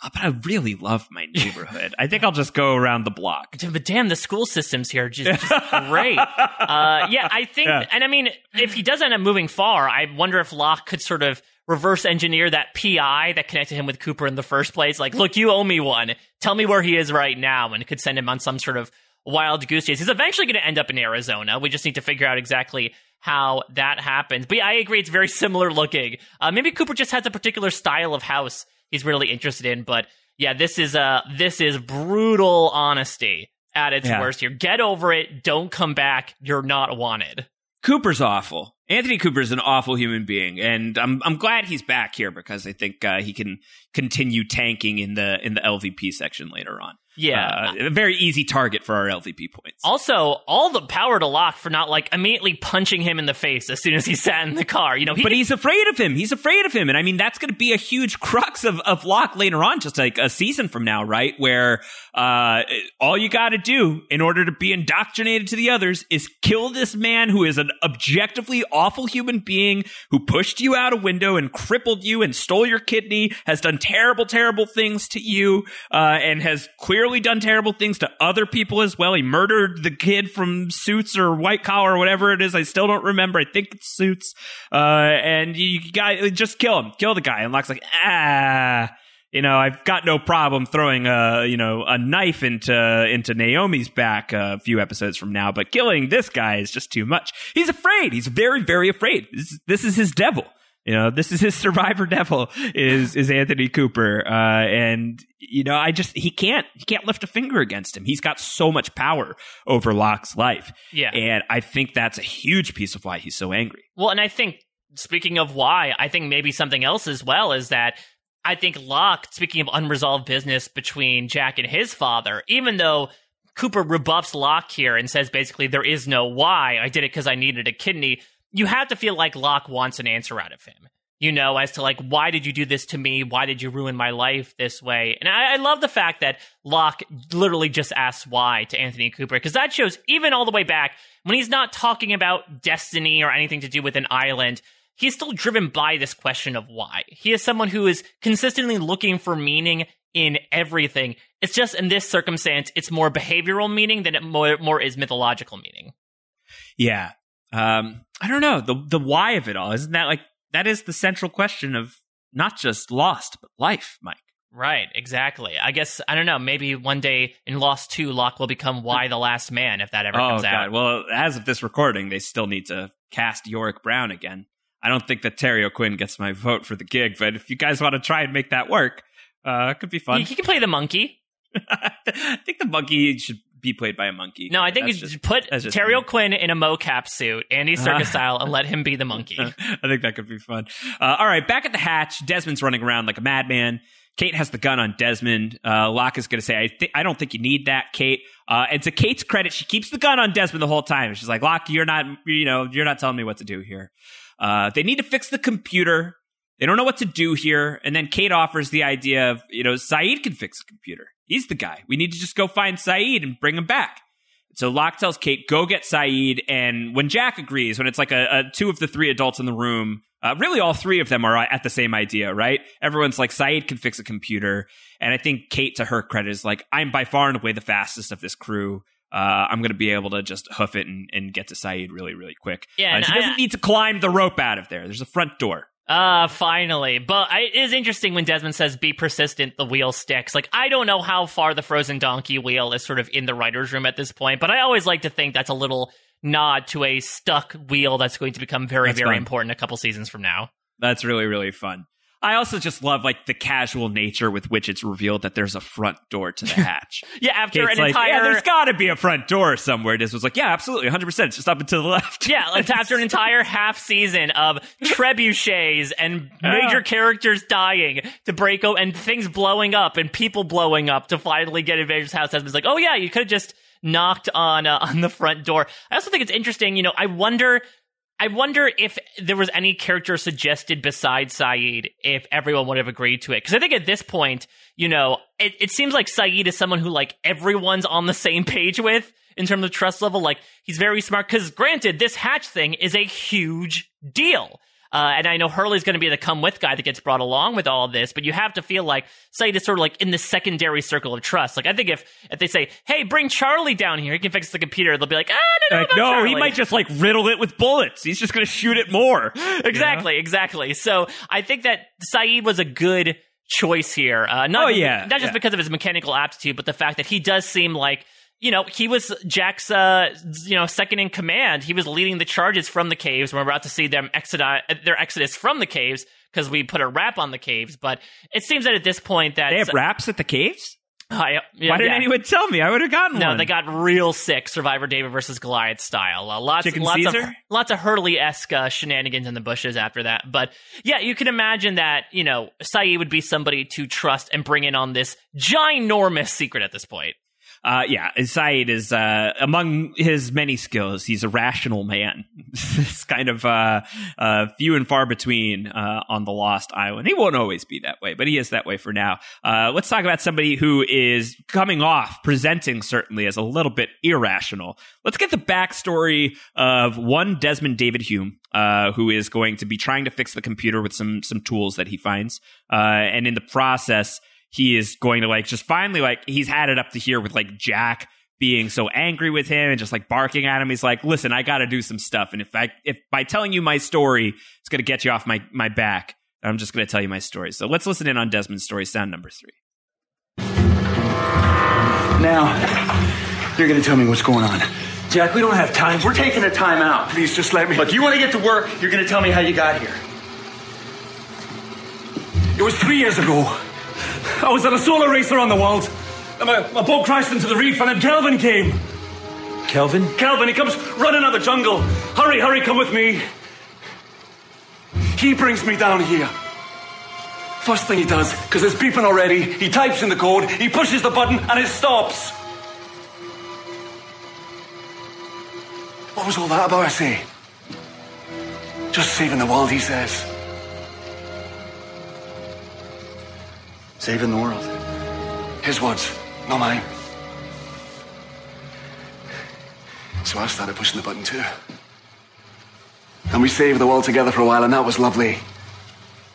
Oh, but I really love my neighborhood. I think I'll just go around the block. But damn, the school systems here are just, just great. Uh, yeah, I think, Yeah. and I mean, if he does end up moving far, I wonder if Locke could sort of reverse engineer that PI that connected him with Cooper in the first place. Like, look, you owe me one. Tell me where he is right now, and could send him on some sort of wild goose chase. He's eventually going to end up in Arizona. We just need to figure out exactly how that happens. But yeah, I agree, it's very similar looking. Uh, maybe Cooper just has a particular style of house he's really interested in. But yeah, this is uh this is brutal honesty at its Yeah. worst here. Get over it. Don't come back. You're not wanted. Cooper's awful. Anthony Cooper's an awful human being, and I'm I'm glad he's back here because I think uh, he can continue tanking in the in the LVP section later on. Yeah. Uh, a very easy target for our LVP points. also, all the power to Locke for not like immediately punching him in the face as soon as he sat in the car. You know, he but did- he's afraid of him. He's afraid of him, and I mean that's going to be a huge crux of of Locke later on, just like a season from now, right? Where uh, all you got to do in order to be indoctrinated to the others is kill this man who is an objectively awful human being who pushed you out a window and crippled you and stole your kidney, has done terrible, terrible things to you, uh, and has clearly done terrible things to other people as well. He murdered the kid from Suits or White Collar or whatever it is. I still don't remember. I think it's Suits. Uh, and you, you got just kill him, kill the guy. And Locke's like, ah. You know, I've got no problem throwing a you know a knife into into Naomi's back a few episodes from now, but killing this guy is just too much. He's afraid. He's very very afraid. This, this is his devil. You know, this is his survivor devil is is Anthony Cooper, uh, and you know, I just he can't he can't lift a finger against him. He's got so much power over Locke's life, Yeah. and I think that's a huge piece of why he's so angry. Well, and I think speaking of why, I think maybe something else as well is that I think Locke, speaking of unresolved business between Jack and his father, even though Cooper rebuffs Locke here and says basically there is no why, I did it because I needed a kidney, you have to feel like Locke wants an answer out of him. You know, as to like, why did you do this to me? Why did you ruin my life this way? And I, I love the fact that Locke literally just asks why to Anthony Cooper, because that shows even all the way back when he's not talking about destiny or anything to do with an island, he's still driven by this question of why. He is someone who is consistently looking for meaning in everything. It's just in this circumstance, it's more behavioral meaning than it more, more is mythological meaning. Yeah. Um, I don't know the the why of it all. Isn't that like that is the central question of not just Lost but life, Mike. Right, exactly. I guess I don't know. Maybe one day in Lost Two, Locke will become Why the Last Man if that ever oh comes God! out. Well, as of this recording, they still need to cast Yorick Brown again. I don't think that Terry O'Quinn gets my vote for the gig, but if you guys want to try and make that work, uh, it could be fun. he, he can play the monkey. I think the monkey should be played by a monkey. No, I think That's you just- should put Terry me. O'Quinn in a mocap suit, Andy Serkis style, and let him be the monkey. I think that could be fun. Uh, all right, back at the hatch, Desmond's running around like a madman. Kate has the gun on Desmond. Uh, Locke is going to say, I, thi- I don't think you need that, Kate. Uh, and to Kate's credit, she keeps the gun on Desmond the whole time. She's like, Locke, you're not, you know, you're not telling me what to do here. Uh, they need to fix the computer. They don't know what to do here. And then Kate offers the idea of, you know, Sayid can fix the computer. He's the guy. We need to just go find Sayid and bring him back. So Locke tells Kate, go get Sayid. And when Jack agrees, when it's like a, a two of the three adults in the room, uh, really all three of them are at the same idea, right? Everyone's like, Sayid can fix a computer. And I think Kate, to her credit, is like, I'm by far and away the fastest of this crew. Uh, I'm going to be able to just hoof it and, and get to Sayid really, really quick. Yeah, Uh, and she I- doesn't need to climb the rope out of there. There's a front door. Uh, finally. But I, it is interesting when Desmond says, be persistent, the wheel sticks. Like, I don't know how far the frozen donkey wheel is sort of in the writer's room at this point, but I always like to think that's a little nod to a stuck wheel that's going to become very, That's very fun. important a couple seasons from now. That's really, really fun. I also just love like the casual nature with which it's revealed that there's a front door to the hatch. Yeah, after Kate's an like, entire. yeah, there's got to be a front door somewhere. This was like, yeah, absolutely, 100. percent It's just up and to the left. Yeah, like after an entire half season of trebuchets and major characters dying to break o- and things blowing up and people blowing up to finally get Invader's house. Desmond's like, oh yeah, you could have just knocked on uh, on the front door. I also think it's interesting. You know, I wonder. I wonder if there was any character suggested besides Sayid if everyone would have agreed to it. Because I think at this point, you know, it, it seems like Sayid is someone who like everyone's on the same page with in terms of trust level. Like he's very smart. Because granted, this hatch thing is a huge deal. Uh, and I know Hurley's going to be the come with guy that gets brought along with all this, but you have to feel like Sayid is sort of like in the secondary circle of trust. Like I think if if they say, "Hey, bring Charlie down here, he can fix the computer," they'll be like, "Ah, no, no, Like, no, Charlie." he might just like riddle it with bullets. He's just going to shoot it more. exactly, exactly. So I think that Sayid was a good choice here. Uh, not Oh, yeah, not just yeah. because of his mechanical aptitude, but the fact that he does seem like you know he was Jack's uh, you know second in command. He was leading the charges from the caves. We're about to see them exodus their exodus from the caves because we put a wrap on the caves. But it seems that at this point that They have wraps at the caves. I- yeah, Why didn't yeah. anyone tell me? I would have gotten No, one. No, they got real sick. Survivor David versus Goliath style. Uh, lots, Chicken lots of Caesar? lots of Hurley esque uh, shenanigans in the bushes after that. But yeah, you can imagine that you know Sayid would be somebody to trust and bring in on this ginormous secret at this point. Uh, yeah, Sayid is uh, among his many skills. He's a rational man. it's kind of uh, uh, few and far between uh, on the Lost Island. He won't always be that way, but he is that way for now. Uh, let's talk about somebody who is coming off, presenting certainly as a little bit irrational. Let's get the backstory of one Desmond David Hume, uh, who is going to be trying to fix the computer with some some tools that he finds, uh, and in the process he is going to like just finally like he's had it up to here with like Jack being so angry with him and just like barking at him. He's like, "Listen, I got to do some stuff, and if I if by telling you my story, it's going to get you off my my back, I'm just going to tell you my story." So let's listen in on Desmond's story, sound number three. Now, you're gonna tell me what's going on. Jack, we don't have time. We're taking a time out. Please just let me. Look, you want to get to work, you're gonna tell me how you got here. It was three years ago. I was at a solar racer on the world. And my, my boat crashed into the reef, and then Kelvin came. Kelvin? Kelvin, he comes running out of the jungle. Hurry, hurry, come with me. He brings me down here. First thing he does, because it's beeping already, he types in the code, he pushes the button, and it stops. What was all that about, I say? Just saving the world, he says. Saving the world. His words, not mine. So I started pushing the button too. And we saved the world together for a while, and that was lovely.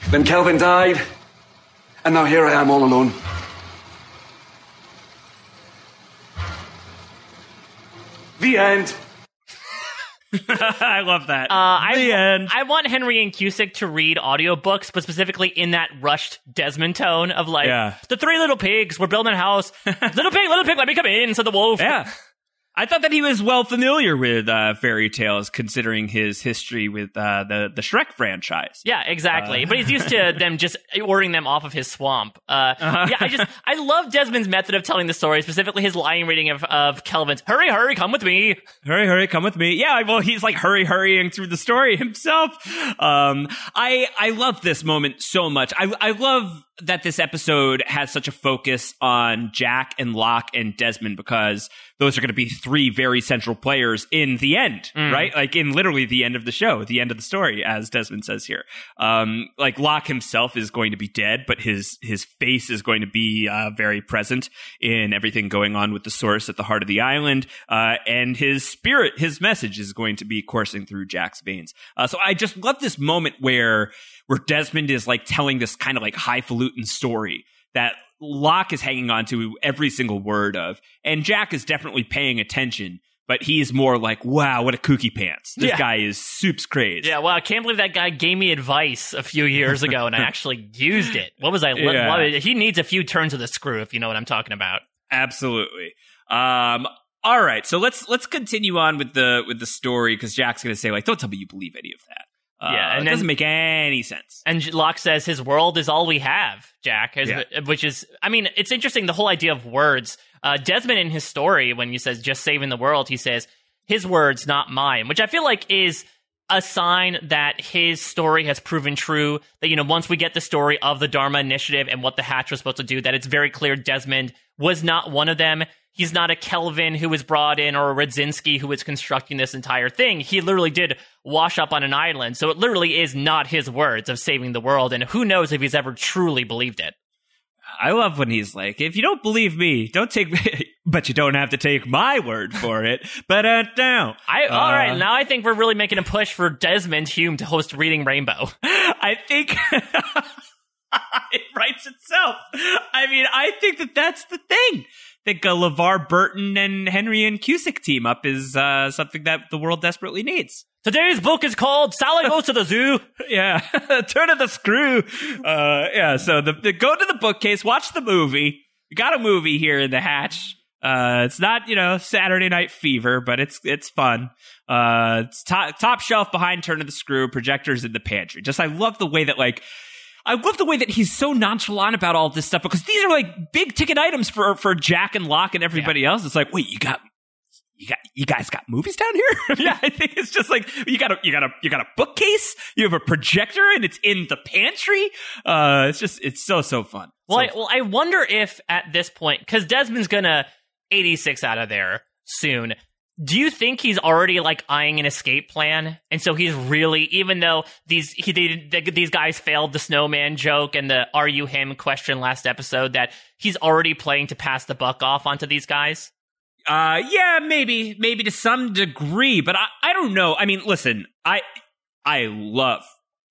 Then Kelvin died, and now here I am all alone. The end. I love that. Uh, I, the end. I want Henry Ian Cusick to read audiobooks, but specifically in that rushed Desmond tone of like, Yeah. the three little pigs, we're building a house. little pig, little pig, let me come in, said the wolf. yeah. I thought that he was well familiar with uh, fairy tales, considering his history with uh, the the Shrek franchise. Yeah, exactly. Uh. but he's used to them just ordering them off of his swamp. Uh, Uh-huh. Yeah, I just I love Desmond's method of telling the story, specifically his lying reading of, of Kelvin's "Hurry, hurry, come with me." Hurry, hurry, come with me. Yeah, well, he's like hurry, hurrying through the story himself. Um, I I love this moment so much. I I love that this episode has such a focus on Jack and Locke and Desmond because those are going to be three very central players in the end, right? Like in literally the end of the show, the end of the story, as Desmond says here. Um, like Locke himself is going to be dead, but his his face is going to be uh, very present in everything going on with the source at the heart of the island, uh, and his spirit, his message is going to be coursing through Jack's veins. Uh, so I just love this moment where where Desmond is like telling this kind of like highfalutin story that Locke is hanging on to every single word of, and Jack is definitely paying attention. But he's more like, wow, what a kooky pants. This Yeah. guy is soups crazy. Yeah, well, I can't believe that guy gave me advice a few years ago, and I actually used it. What was I? Yeah. what- he needs a few turns of the screw, if you know what I'm talking about. Absolutely. Um, all right, so let's let's continue on with the with the story because Jack's going to say like, "Don't tell me you believe any of that." Uh, Yeah, and it then- doesn't make any sense. And Locke says his world is all we have, Jack, as- Yeah. which is, I mean, it's interesting the whole idea of words. Uh, Desmond in his story, when he says just saving the world, he says his words, not mine, which I feel like is a sign that his story has proven true. That, you know, once we get the story of the Dharma Initiative and what the Hatch was supposed to do, that it's very clear Desmond was not one of them. He's not a Kelvin who was brought in or a Radzinsky who was constructing this entire thing. He literally did wash up on an island. So it literally is not his words of saving the world. And who knows if he's ever truly believed it. I love when he's like, "If you don't believe me, don't take, me, but you don't have to take my word for it." But uh, no, I, all Uh, right, now I think we're really making a push for Desmond Hume to host Reading Rainbow. I think it writes itself. I mean, I think that that's the thing. I think a LeVar Burton and Henry Ian Cusick team up is uh, something that the world desperately needs. Today's book is called Sally Goes to the Zoo. Yeah, turn of the screw. Uh, yeah, so the, the go to the bookcase, watch the movie. We got a movie here in the hatch. Uh, it's not you know Saturday Night Fever, but it's it's fun. Uh, it's top top shelf behind Turn of the Screw, projectors in the pantry. Just I love the way that like. I love the way that he's so nonchalant about all this stuff because these are like big ticket items for for Jack and Locke and everybody else. It's like, wait, you got you got you guys got movies down here? yeah, I think it's just like you got a you got a you got a bookcase, you have a projector, and it's in the pantry. Uh, it's just it's so so fun. Well, So I, well, I wonder if at this point, because Desmond's gonna 86 out of there soon. Do you think he's already like eyeing an escape plan, and so he's really, even though these he they, they, these guys failed the snowman joke and the "Are you him?" question last episode, that he's already playing to pass the buck off onto these guys? Uh, yeah, maybe, maybe to some degree, but I, I don't know. I mean, listen, I, I love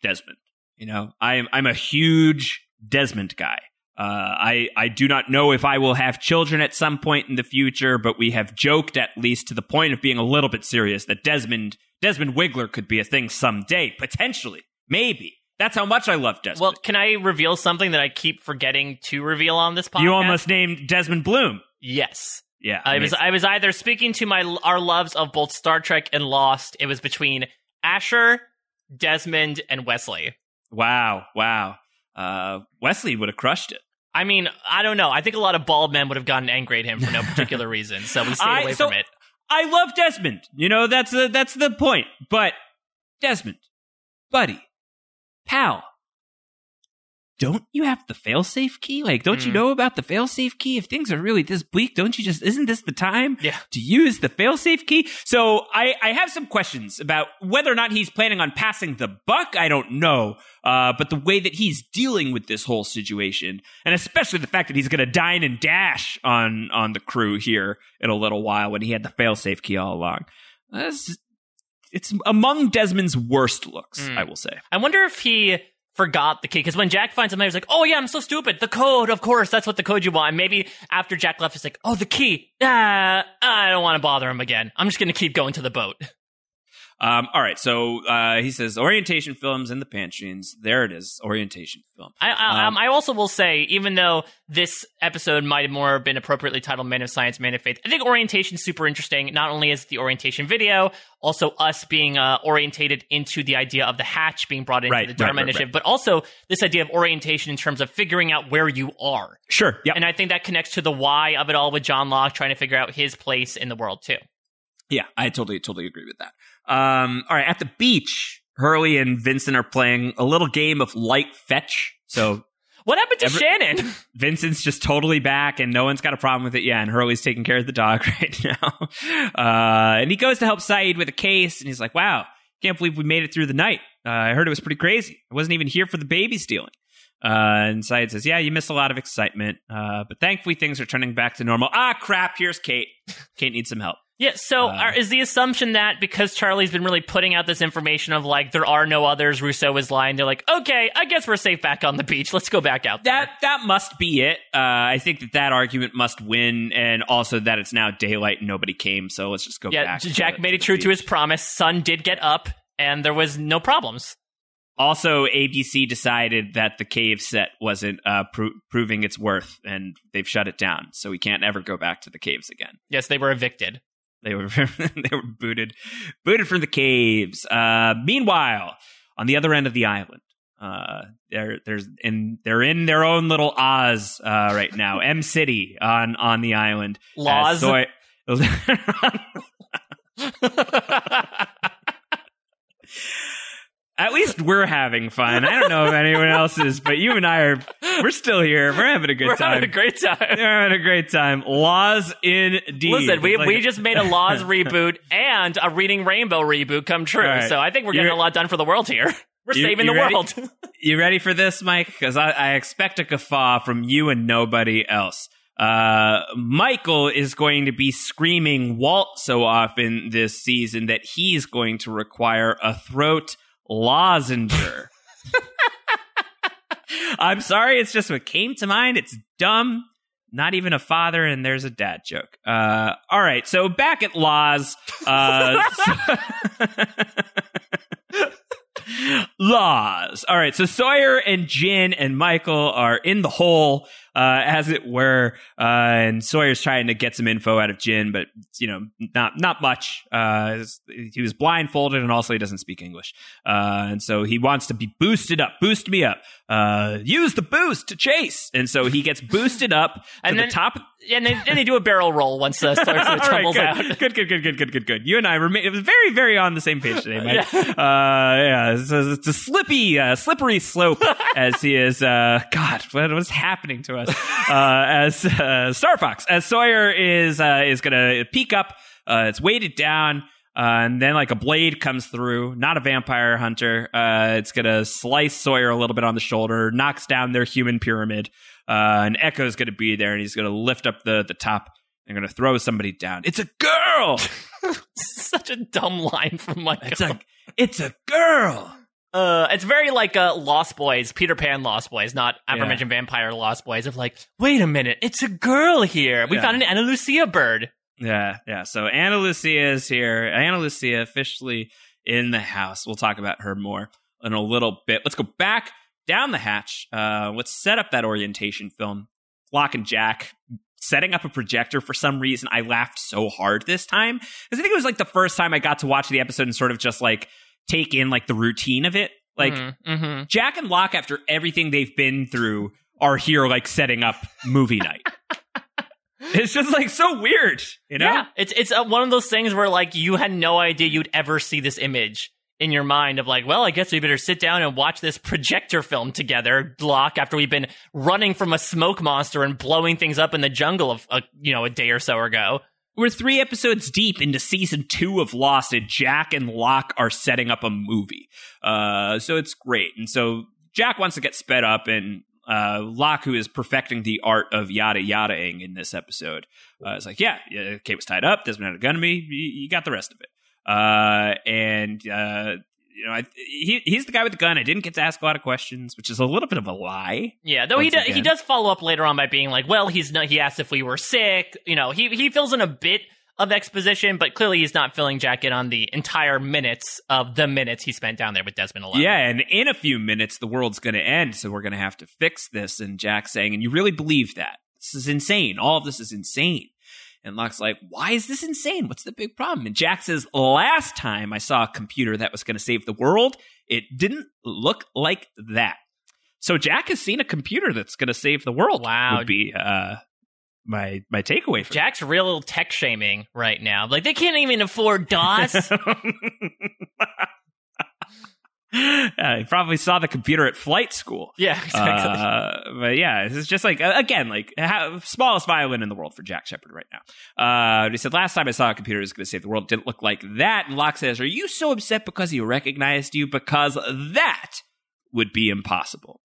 Desmond. You know, I'm, I'm a huge Desmond guy. Uh, I, I do not know if I will have children at some point in the future, but we have joked at least to the point of being a little bit serious that Desmond, Desmond Wigler could be a thing someday, potentially, maybe. That's how much I love Desmond. Well, can I reveal something that I keep forgetting to reveal on this podcast? you almost named Desmond Bloom. yes. Yeah, I was. I was either speaking to my our loves of both Star Trek and Lost. It was between Asher, Desmond, and Wesley. wow, wow. Uh, Wesley would have crushed it. I mean, I don't know. I think a lot of bald men would have gotten angry at him for no particular reason, so we stayed I- away so- from it. I love Desmond. You know, that's the that's the point. But Desmond, buddy, pal, don't you have the failsafe key? Like, don't you Mm. know about the failsafe key? If things are really this bleak, don't you just isn't this the time Yeah. to use the failsafe key? So I, I have some questions about whether or not he's planning on passing the buck. I don't know. Uh, but the way that he's dealing with this whole situation, and especially the fact that he's going to dine and dash on on the crew here in a little while when he had the failsafe key all along. That's, it's among Desmond's worst looks, Mm. I will say. I wonder if he forgot the key because when Jack finds him, he's like, "Oh yeah, I'm so stupid. The code, of course, that's what the code you want." And maybe after Jack left, he's like, "Oh, the key. Ah, I don't want to bother him again. I'm just going to keep going to the boat." Um, all right, so uh, he says orientation films in the Pantrians. There it is, orientation film. I, I, Um, um, I also will say, even though this episode might have more been appropriately titled "Man of Science, Man of Faith," I think orientation is super interesting. Not only is the orientation video, also us being uh, orientated into the idea of the hatch being brought into Right, the Dharma right, initiative, right. but also this idea of orientation in terms of figuring out where you are. Sure. Yeah. And I think that connects to the why of it all with John Locke trying to figure out his place in the world too. Yeah, I totally, totally agree with that. Um, all right, at the beach, Hurley and Vincent are playing a little game of light fetch. So What happened to Ever- Shannon? Vincent's just totally back and no one's got a problem with it. Yeah, and Hurley's taking care of the dog right now. Uh, and he goes to help Sayid with a case and he's like, wow, can't believe we made it through the night. Uh, I heard it was pretty crazy. I wasn't even here for the baby stealing. Uh, and Sayid says, yeah, you missed a lot of excitement. Uh, but thankfully things are turning back to normal. Ah, crap. Here's Kate. Kate needs some help. Yeah, so Uh, are, is the assumption that because Charlie's been really putting out this information of like there are no others, Rousseau is lying, they're like, okay, I guess we're safe back on the beach. Let's go back out there. That that must be it. Uh, I think that that argument must win, and also that it's now daylight and nobody came. So let's just go yeah, back. J- to- Jack made it true to his promise. Sun did get up, and there was no problems. Also, ABC decided that the cave set wasn't uh, pro- proving its worth, and they've shut it down. So we can't ever go back to the caves again. Yes, they were evicted. They were they were booted booted from the caves. Uh, meanwhile, on the other end of the island, uh, they're there's in they're in their own little Oz uh, right now. M City on on the island. Laws. Soy- At least we're having fun. I don't know if anyone else is, but you and I are. We're still here. We're having a good we're time. having a great time. We're having a great time. Laws indeed. Listen, we, like- we just made a Laws reboot and a Reading Rainbow reboot come true. Right. So I think we're getting You're- a lot done for the world here. We're You- saving you the ready? world. You ready for this, Mike? Because I, I expect a guffaw from you and nobody else. Uh, Michael is going to be screaming Walt so often this season that he's going to require a throat lozenger. I'm sorry, it's just what came to mind. It's dumb. Not even a father, and there's a dad joke. Uh, all right, so back at Laws. Uh, Laws. All right, so Sawyer and Jin and Michael are in the hole, uh, as it were, uh, and Sawyer's trying to get some info out of Jin, but you know, not not much. Uh, he was blindfolded, and also he doesn't speak English, uh, and so he wants to be boosted up. Boost me up. Uh, use the boost to chase, and so he gets boosted up to And the top. and then, then they do a barrel roll once uh, Star All right, tumbles good. out. good, good, good, good, good, good, good. You and I remain it was very, very on the same page today, Mike. Uh, yeah, it's a, it's a slippy, uh, slippery slope as he is. Uh, God, what was happening to us? Uh, as uh, Star Fox, as Sawyer is uh, is gonna peek up. Uh, it's weighted down. Uh, and then, like a blade comes through, not a vampire hunter. Uh, it's gonna slice Sawyer a little bit on the shoulder, knocks down their human pyramid. Uh, and Eko's gonna be there, and he's gonna lift up the the top and gonna throw somebody down. It's a girl. Such a dumb line from Michael. It's a it's a girl. Uh, it's very like uh, Lost Boys, Peter Pan Lost Boys, not aforementioned vampire Lost Boys. Of like, wait a minute, it's a girl here. We Yeah. found an Ana Lucia bird. Yeah, yeah. So Ana Lucia is here. Ana Lucia officially in the house. We'll talk about her more in a little bit. Let's go back down the hatch. Uh, let's set up that orientation film. Locke and Jack setting up a projector for some reason. I laughed so hard this time because I think it was like the first time I got to watch the episode and sort of just like take in like the routine of it. Like mm-hmm. Jack and Locke, after everything they've been through, are here like setting up movie night. it's just like so weird, you know? Yeah, it's it's uh, one of those things where like you had no idea you'd ever see this image in your mind of like, well, I guess we better sit down and watch this projector film together, Block, after we've been running from a smoke monster and blowing things up in the jungle of a you know a day or so ago. We're three episodes deep into season two of Lost, and Jack and Locke are setting up a movie. Uh, so it's great. And so Jack wants to get sped up, and uh, Locke, who is perfecting the art of yada yadaing in this episode, uh, is like, yeah, Kate was tied up, doesn't have a gun to me, you, you got the rest of it. Uh, and uh, you know, I, he he's the guy with the gun. I didn't get to ask a lot of questions, which is a little bit of a lie. Yeah, though he Once do, he does follow up later on by being like, well, he's not. He asked if we were sick. You know, he he fills in a bit of exposition, but clearly he's not filling Jack in on the entire minutes of the minutes he spent down there with Desmond alone. Yeah, and in a few minutes, the world's going to end, so we're going to have to fix this. And Jack saying, and you really believe that? This is insane. All of this is insane. And Locke's like, why is this insane? What's the big problem? And Jack says, last time I saw a computer that was going to save the world, it didn't look like that. So Jack has seen a computer that's going to save the world. Wow. Would be uh, my my takeaway. From Jack's real tech shaming right now. Like they can't even afford DOS. yeah, he probably saw the computer at flight school. yeah, exactly. Uh, but yeah, this is just like uh, again, like how, smallest violin in the world for Jack Shephard right now. Uh, he said last time I saw a computer was going to save the world, it didn't look like that. And Locke says, "Are you so upset because he recognized you? Because that would be impossible."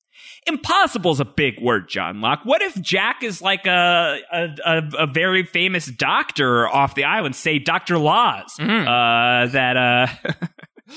Impossible is a big word, John Locke. What if Jack is like a a, a, a very famous doctor off the island, say Doctor Laws, Mhm. uh, that uh,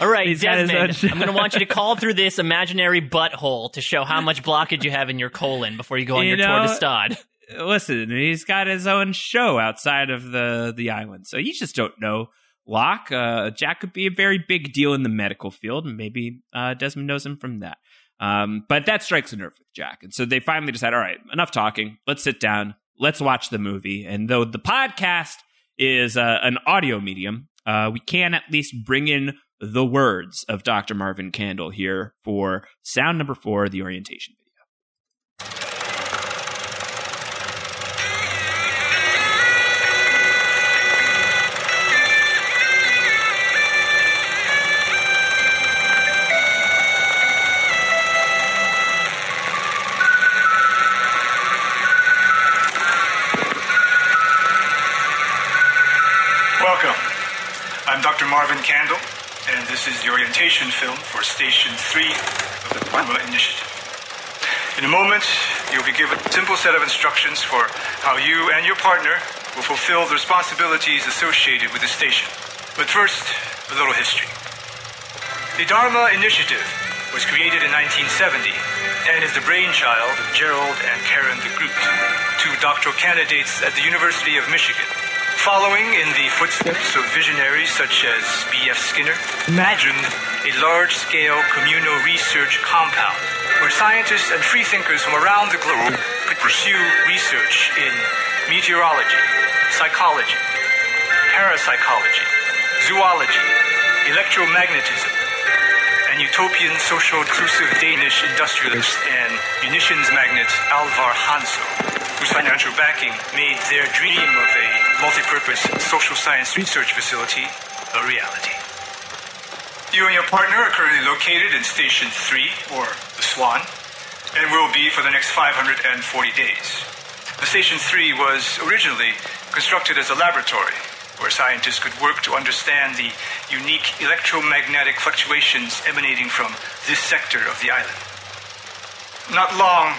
All right, he's got his Desmond, I'm going to want you to call through this imaginary butthole to show how much blockage you have in your colon before you go on You your tour to know- Stod. listen, he's got his own show outside of the the island, so you just don't know. Locke, uh, Jack could be a very big deal in the medical field, and maybe uh, Desmond knows him from that. Um, but that strikes a nerve with Jack, and so they finally decide, all right, enough talking. Let's sit down. Let's watch the movie. And though the podcast is uh, an audio medium, uh, we can at least bring in the words of Dr. Marvin Candle here for sound number four, the orientation video. Welcome. I'm Dr. Marvin Candle, and this is the orientation film for Station 3 of the Dharma Initiative. In a moment, you'll be given a simple set of instructions for how you and your partner will fulfill the responsibilities associated with the station. But first, a little history. The Dharma Initiative was created in 1970 and is the brainchild of Gerald and Karen de Groot, two doctoral candidates at the University of Michigan. Following in the footsteps of visionaries such as B.F. Skinner, imagined a large scale communal research compound where scientists and freethinkers from around the globe could pursue research in meteorology, psychology, parapsychology, zoology, electromagnetism, and utopian social inclusive Danish industrialist and munitions magnate Alvar Hanso, whose financial backing made their dream of a multi-purpose social science research facility a reality. You and your partner are currently located in Station 3, or the Swan, and will be for the next 540 days. The Station 3 was originally constructed as a laboratory where scientists could work to understand the unique electromagnetic fluctuations emanating from this sector of the island. Not long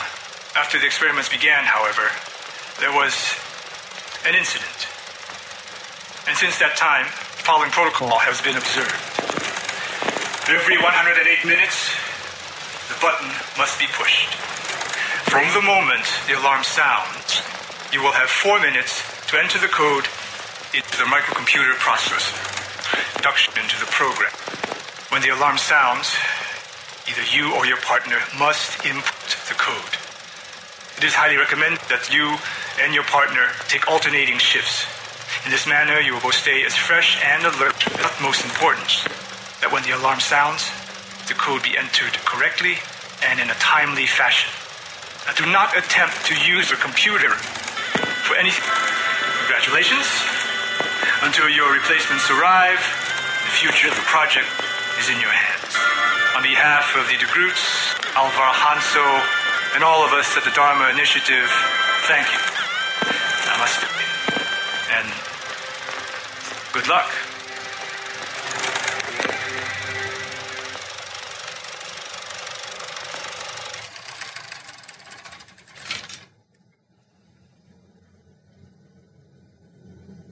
after the experiments began, however, there was an incident. And since that time, the following protocol has been observed. Every 108 minutes, the button must be pushed. From the moment the alarm sounds, you will have four minutes to enter the code into the microcomputer processor, induction into the program. When the alarm sounds, either you or your partner must input the code. It is highly recommended that you and your partner take alternating shifts. In this manner, you will both stay as fresh and alert of utmost importance that when the alarm sounds, the code be entered correctly and in a timely fashion. Now, do not attempt to use a computer for anything. Congratulations. Until your replacements arrive, the future of the project is in your hands. On behalf of the De Groots, Alvar Hanso, and all of us at the Dharma Initiative, thank you. Namaste. And good luck.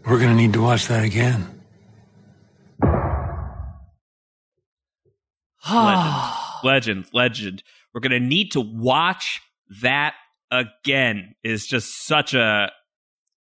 We're going to need to watch that again. legend, legend, legend. We're gonna need to watch that again. Is just such a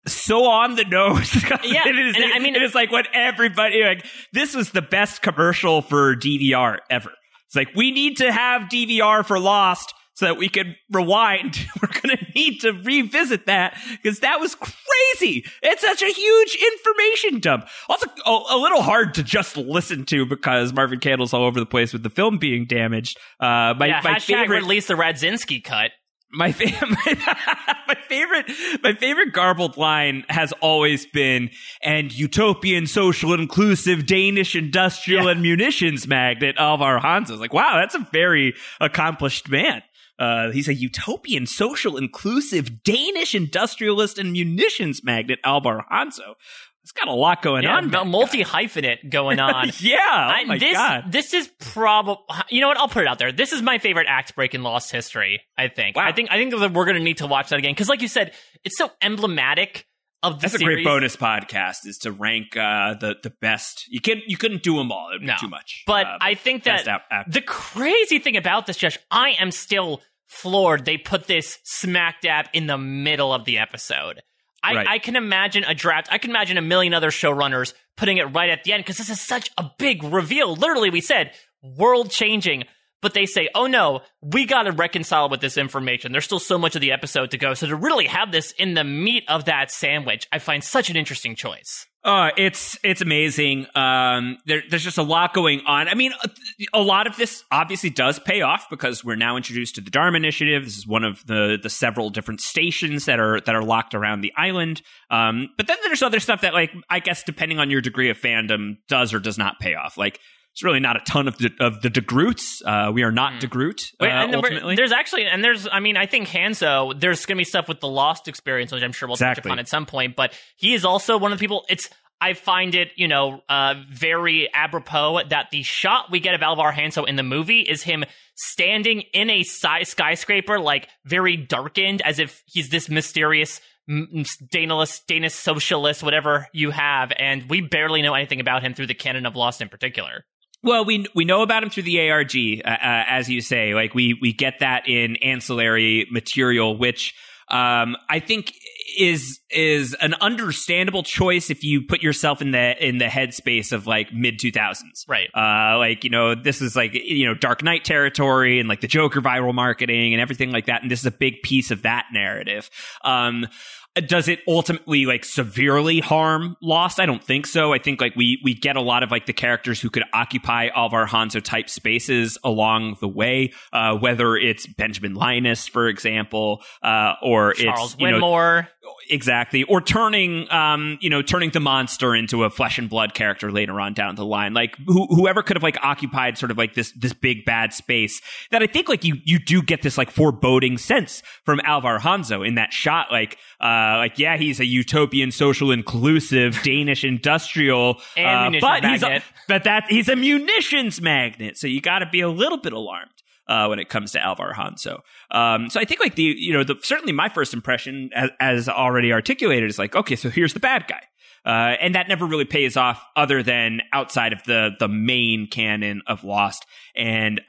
so on the nose. Yeah, it is. and I mean- it is like what everybody like. This was the best commercial for DVR ever. It's like we need to have DVR for Lost so that we could rewind. We're going to need to revisit that because that was crazy. It's such a huge information dump. Also, a, a little hard to just listen to because Marvin Candle's all over the place with the film being damaged. Uh, my, yeah, my favorite release the Radzinsky cut. my, fa- my favorite my favorite garbled line has always been and utopian social inclusive Danish industrial Yeah. and munitions magnate Alvar Hanso. It's like wow that's a very accomplished man. Uh, he's a utopian social inclusive Danish industrialist and munitions magnate Alvar Hanso. It's got a lot going Yeah, on. that multi hyphenate going on. yeah. Oh I- my this god. this is probably you know what I'll put it out there. This is my favorite act break in Lost history. I think. Wow. I think I think that we're gonna need to watch that again because, like you said, it's so emblematic of the That's a great bonus podcast is to rank uh, the the best. You can you couldn't do them all. It would be No. too much. But Uh, I think that the crazy thing about this, Josh, I am still floored. They put this smack dab in the middle of the episode. I, Right. I can imagine a draft. I can imagine a million other showrunners putting it right at the end because this is such a big reveal. Literally, we said world changing, but they say, "Oh no, we got to reconcile with this information." There's still so much of the episode to go. So to really have this in the meat of that sandwich, I find such an interesting choice. Uh, it's it's amazing. Um, there, there's just a lot going on. I mean, a, a lot of this obviously does pay off because we're now introduced to the Dharma Initiative. This is one of the the several different stations that are that are locked around the island. Um, but then there's other stuff that, like, I guess depending on your degree of fandom, does or does not pay off. Like, it's really not a ton of the, of the DeGroots. Uh, we are not DeGroot. Wait, uh, ultimately. there's actually, and there's, I mean, I think Hanso, there's going to be stuff with the Lost experience, which I'm sure we'll touch upon at some point, but he is also one of the people, it's, I find it, you know, uh, very apropos that the shot we get of Alvar Hanso in the movie is him standing in a sky- skyscraper, like very darkened, as if he's this mysterious Danish, Danish socialist, whatever you have, and we barely know anything about him through the canon of Lost in particular. Well, we we know about him through the ARG, uh, uh, as you say. Like we we get that in ancillary material, which um, I think is is an understandable choice if you put yourself in the in the headspace of like mid two thousands, Right. Uh, like you know, this is like you know Dark Knight territory and like the Joker viral marketing and everything like that, and this is a big piece of that narrative. Um, does it ultimately like severely harm Lost? I don't think so. I think like we we get a lot of like the characters who could occupy all of our Hanso type spaces along the way, uh, whether it's Benjamin Linus, for example, uh, or Charles it's you know, exactly or turning um you know turning the monster into a flesh and blood character later on down the line like who, whoever could have like occupied sort of like this this big bad space that i think like you you do get this like foreboding sense from alvar hanso in that shot like uh like yeah he's a utopian social inclusive danish industrial And uh, but he's a, but that he's a munitions magnet so you got to be a little bit alarmed uh, when it comes to Alvar Hanso. Um, so I think like the you know the certainly my first impression as, as already articulated is like okay so here's the bad guy. Uh, and that never really pays off other than outside of the the main canon of Lost and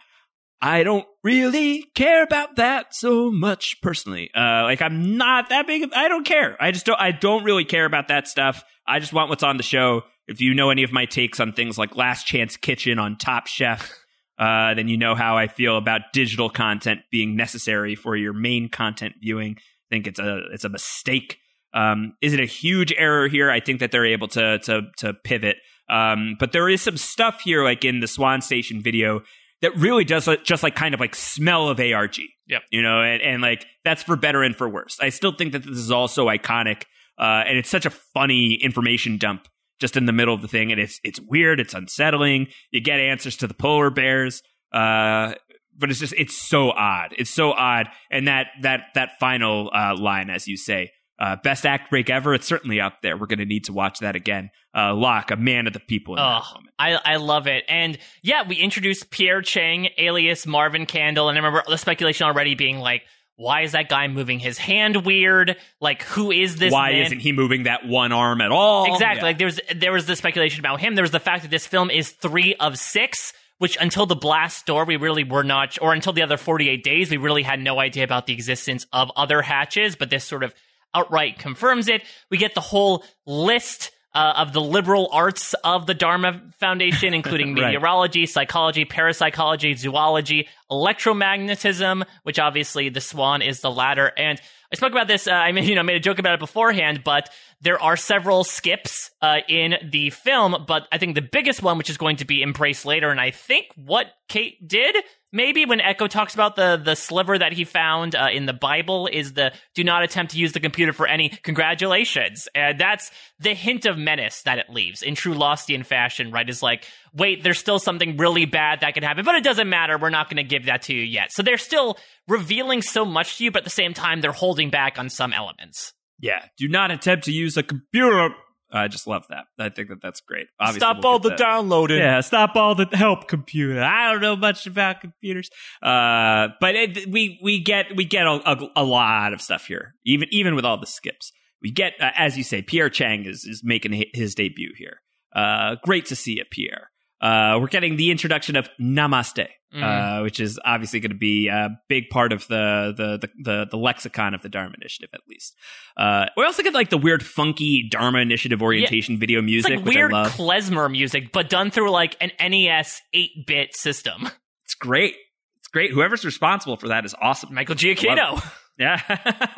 I don't really care about that so much personally. Uh, like I'm not that big. Of, I don't care. I just don't. I don't really care about that stuff. I just want what's on the show. If you know any of my takes on things like Last Chance Kitchen on Top Chef, uh, then you know how I feel about digital content being necessary for your main content viewing. I think it's a it's a mistake. Um, is it a huge error here? I think that they're able to to to pivot. Um, but there is some stuff here, like in the Swan Station video, that really does just like kind of like smell of ARG. Yep. You know, and, and like that's for better and for worse. I still think that this is also iconic, uh, and it's such a funny information dump just in the middle of the thing, and it's it's weird, it's unsettling. You get answers to the polar bears, uh, but it's just it's so odd. It's so odd, and that that that final uh, line, as you say. Uh, best act break ever. It's certainly up there. We're going to need to watch that again. Uh, Locke, a man of the people in Oh. I, I love it. And yeah, we introduced Pierre Chang, alias Marvin Candle. And I remember the speculation already being like, why is that guy moving his hand weird? Like, who is this Why man? isn't he moving that one arm at all? Exactly. Yeah. Like there's there was the speculation about him. There was the fact that this film is three of six, which until the blast door we really were not, or until the other 48 days we really had no idea about the existence of other hatches. But this sort of outright confirms it. We get the whole list uh, of the liberal arts of the Dharma Foundation, including Right. meteorology, psychology, parapsychology, zoology, electromagnetism, which obviously the swan is the latter. And I spoke about this. Uh, I mean, you know, made a joke about it beforehand, but there are several skips uh, in the film. But I think the biggest one, which is going to be embraced later, and I think what Kate did. Maybe when Eko talks about the the sliver that he found uh, in the Bible is the do not attempt to use the computer for any congratulations, and that's the hint of menace that it leaves in true Lostian fashion. Right? Is like, wait, there's still something really bad that can happen, but it doesn't matter. We're not going to give that to you yet. So they're still revealing so much to you, but at the same time, they're holding back on some elements. Yeah. Do not attempt to use a computer. I just love that. I think that that's great. Obviously, Stop we'll all the that. downloading. Yeah, stop all the help computer. I don't know much about computers. Uh, but it, we we get we get a, a, a lot of stuff here, even even with all the skips. We get, uh, as you say, Pierre Chang is is making his debut here. Uh, great to see it, Pierre. Uh, we're getting the introduction of Namaste, uh, which is obviously going to be a big part of the, the the the lexicon of the Dharma Initiative, at least. Uh, we also get like the weird, funky Dharma Initiative orientation video It's music, like which weird I love. klezmer music, but done through like an NES 8 bit system. It's great. It's great. Whoever's responsible for that is awesome. Michael Giacchino. Yeah,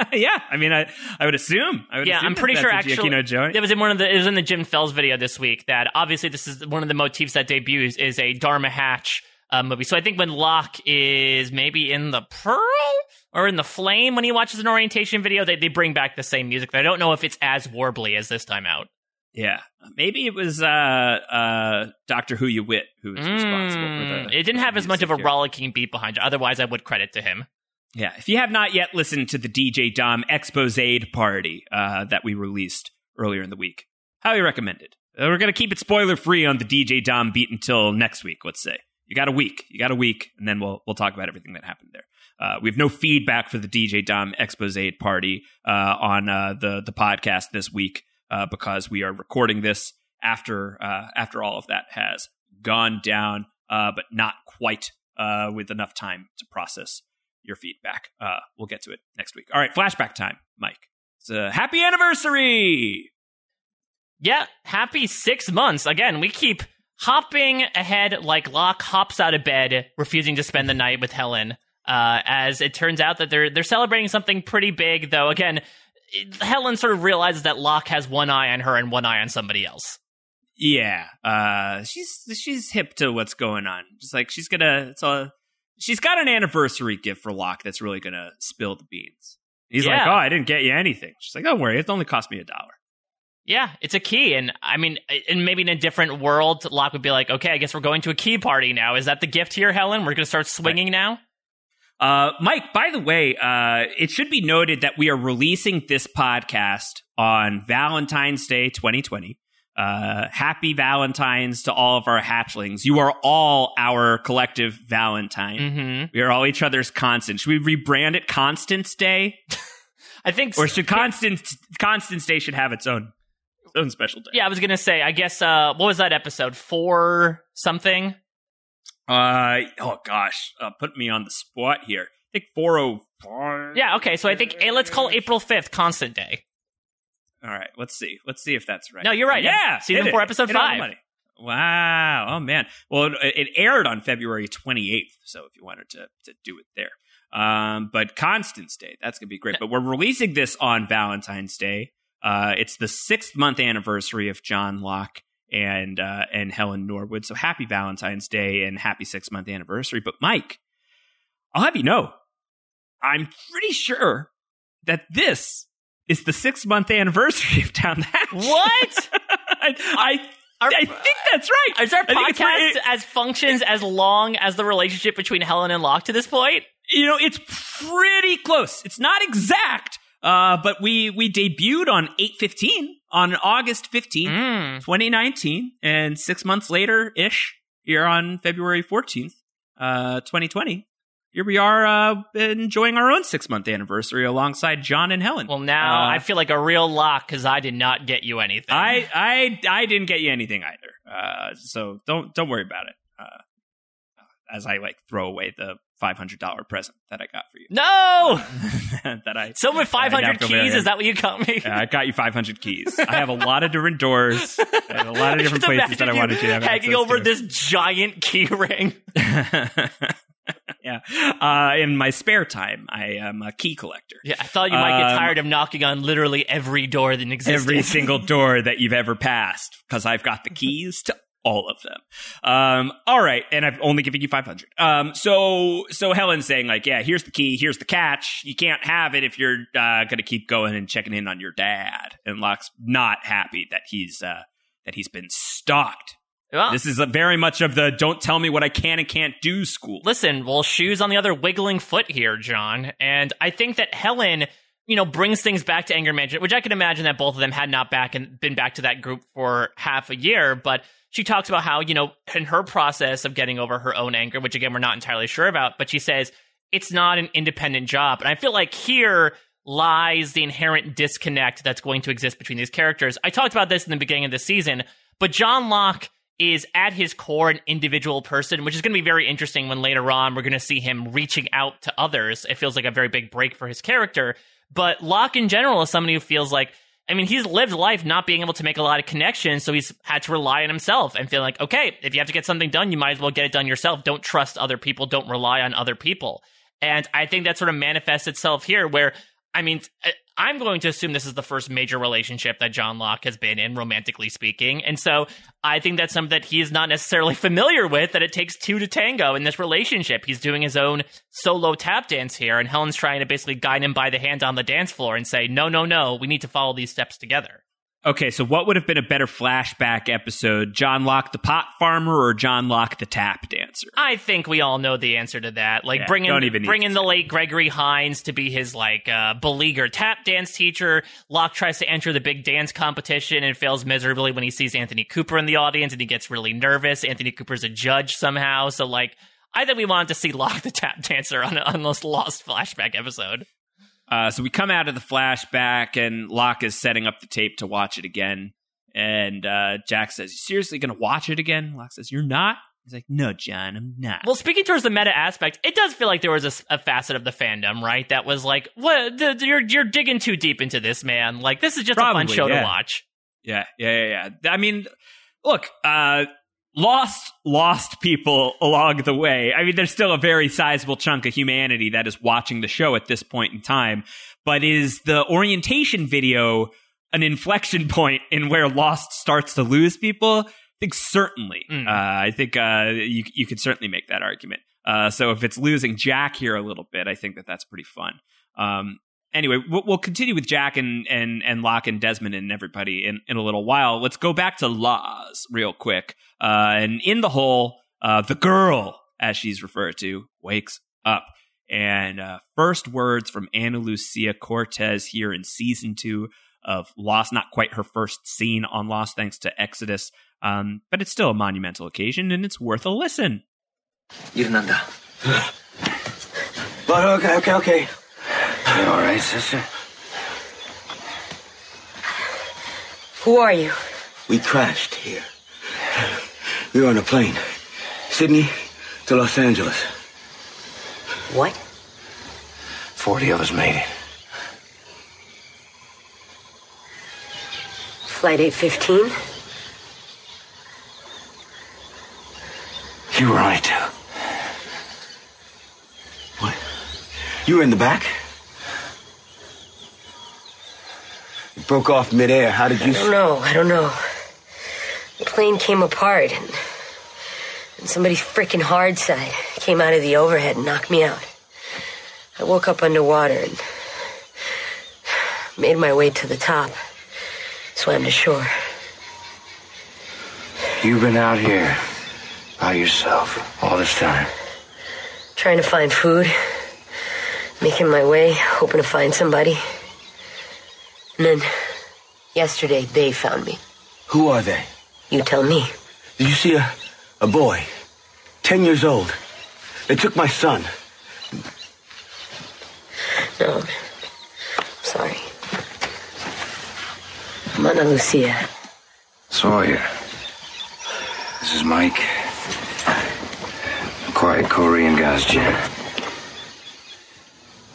yeah. I mean, I I would assume. I would Yeah, assume I'm pretty sure actually Giacchino it was in one of the it was in the Jim Fells video this week that obviously this is one of the motifs that debuts is a Dharma Hatch uh, movie. So I think when Locke is maybe in the Pearl or in the Flame when he watches an orientation video, they they bring back the same music. But I don't know if it's as warbly as this time out. Yeah, maybe it was uh uh Doctor Who You Wit who was responsible for Mm, the. it didn't have as much of a here. rollicking beat behind it. Otherwise, I would credit to him. Yeah, if you have not yet listened to the DJ Dom expose party uh, that we released earlier in the week, highly recommended. Uh, we're going to keep it spoiler free on the DJ Dom beat until next week. Let's say you got a week, you got a week, and then we'll we'll talk about everything that happened there. Uh, we have no feedback for the DJ Dom expose party uh, on uh, the the podcast this week uh, because we are recording this after uh, after all of that has gone down, uh, but not quite with enough time to process your feedback. We'll get to it next week. All right, flashback time, Mike. It's a happy anniversary. Yeah, happy six months. Again, we keep hopping ahead like Locke hops out of bed, refusing to spend the night with Helen. Uh, as it turns out that they're they're celebrating something pretty big, though. Again, Helen sort of realizes that Locke has one eye on her and one eye on somebody else. Yeah, uh, she's she's hip to what's going on. Just like she's gonna, it's a, she's got an anniversary gift for Locke that's really gonna spill the beans. He's like, oh, I didn't get you anything. She's like, don't worry, it only cost me a dollar. Yeah, it's a key, and I mean, and maybe in a different world, Locke would be like, "Okay, I guess we're going to a key party now. Is that the gift here, Helen? We're going to start swinging now." Uh, Mike, by the way, uh, it should be noted that we are releasing this podcast on Valentine's Day 2020. Uh, happy Valentine's to all of our hatchlings. You are all our collective Valentine. Mm-hmm. We are all each other's constant. Should we rebrand it Constance Day? I think, Or should Constance, Constance Day should have its own, own special day? yeah, I was going to say, I guess, uh, what was that episode four something? Uh, oh gosh, uh, put me on the spot here. I think 405. Yeah, okay, so I think eh, let's call April fifth Constant Day. All right, let's see. Let's see if that's right. No, you're right. Yeah, Season hit it. four, episode five. Wow. Oh man. Well, it, it aired on February 28th, so if you wanted to to do it there. Um, but Constance Day, that's gonna be great. But we're releasing this on Valentine's Day. Uh, it's the sixth month anniversary of John Locke and uh, and Helen Norwood. So happy Valentine's Day and happy six month anniversary. But Mike, I'll have you know, I'm pretty sure that this is the six month anniversary of Down the Hatch. What? I, I, Our- I think that's right. Is our I think it's podcast pretty- as functions as long as the relationship between Helen and Locke to this point? you know, it's pretty close. It's not exact, uh, but we we debuted on eight fifteen on August fifteenth, Mm. twenty nineteen, and six months later ish, here on February fourteenth, uh, twenty twenty. Here we are uh, enjoying our own six month anniversary alongside John and Helen. Well, now Uh, I feel like a real Locke because I did not get you anything. I I I didn't get you anything either. Uh, so don't don't worry about it. Uh, as I like throw away the five hundred dollar present that I got for you. No! that I So with 500 feel very- keys, is that what you got me? Yeah, I got you 500 keys. I have a lot of different doors. Have a lot of different places that I wanted you to have hanging over to. this giant key ring. yeah. Uh, in my spare time, I am a key collector. Yeah, I thought you might get Um, tired of knocking on literally every door that exists. Every single door that you've ever passed, because I've got the keys to all of them. Um, all right, and I've only given you 500. Um, so, so Helen's saying like, yeah, here's the key, here's the catch. You can't have it if you're uh, going to keep going and checking in on your dad. And Locke's not happy that he's uh, that he's been stalked. Well, This is a very much of the don't tell me what I can and can't do school. listen, well, shoes on the other wiggling foot here, John. And I think that Helen, you know, brings things back to anger management, which I can imagine that both of them had not back and been back to that group for half a year. But she talks about how, you know, in her process of getting over her own anger, which again, we're not entirely sure about, but she says it's not an independent job. And I feel like here lies the inherent disconnect that's going to exist between these characters. I talked about this in the beginning of the season, but John Locke is at his core an individual person, which is going to be very interesting when later on we're going to see him reaching out to others. It feels like a very big break for his character. But Locke in general is somebody who feels like, I mean, he's lived life not being able to make a lot of connections, so he's had to rely on himself and feel like, okay, if you have to get something done, you might as well get it done yourself. Don't trust other people. Don't rely on other people. And I think that sort of manifests itself here where, I mean, I'm going to assume this is the first major relationship that John Locke has been in, romantically speaking. And so I think that's something that he is not necessarily familiar with, that it takes two to tango in this relationship. He's doing his own solo tap dance here, and Helen's trying to basically guide him by the hand on the dance floor and say, no, no, no, we need to follow these steps together. Okay, so what would have been a better flashback episode? John Locke the pot farmer or John Locke the tap dancer? I think we all know the answer to that. Like Yeah, bringing bringing the late Gregory Hines to be his like uh, beleaguered tap dance teacher. Locke tries to enter the big dance competition and fails miserably when he sees Anthony Cooper in the audience and he gets really nervous. Anthony Cooper's a judge somehow, so like I think we wanted to see Locke the tap dancer on on this lost flashback episode. Uh, so we come out of the flashback, and Locke is setting up the tape to watch it again. And uh, Jack says, "You seriously going to watch it again?" Locke says, "You're not." He's like, "No, John, I'm not." Well, speaking towards the meta aspect, it does feel like there was a facet of the fandom, right? That was like, "What? The, you're you're digging too deep into this, man. Like, this is just a fun show yeah. to watch." Yeah, yeah, yeah, yeah. I mean, look, uh, lost, lost people along the way. I mean, there's still a very sizable chunk of humanity that is watching the show at this point in time. But is the orientation video an inflection point in where Lost starts to lose people? I think certainly. Mm. Uh, I think uh, you you could certainly make that argument. Uh, so if it's losing Jack here a little bit, I think that that's pretty fun. Um, anyway, we'll, we'll continue with Jack and and and Locke and Desmond and everybody in, in a little while. Let's go back to Laws real quick. Uh, and in the hole, uh, the girl, as she's referred to, wakes up. And uh, first words from Ana Lucia Cortez here in season two of Lost. Not quite her first scene on Lost, thanks to Exodus, um, but it's still a monumental occasion, and it's worth a listen. Yirnanda. But okay, okay, okay. You all right, sister? Who are you? We crashed here. We were on a plane. Sydney to Los Angeles. What? Forty of us made it. Flight 815? You were on it too. What? You were in the back? Broke off midair. How did you? I don't know. I don't know. The plane came apart, and, and somebody's freaking hard side came out of the overhead and knocked me out. I woke up underwater and made my way to the top. Swam to shore. You've been out here by yourself all this time. Trying to find food. Making my way, hoping to find somebody. And then, yesterday, they found me. Who are they? You tell me. Did you see a, a boy? Ten years old. They took my son. No. Sorry. I'm Ana Lucia. Sawyer. This is Mike. Quiet Korean guy's Jin.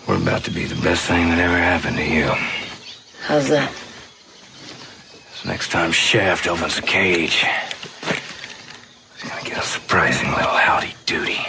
We're about to be the best thing that ever happened to you. How's that? So next time Shaft opens a cage, he's gonna get a surprising little howdy doody.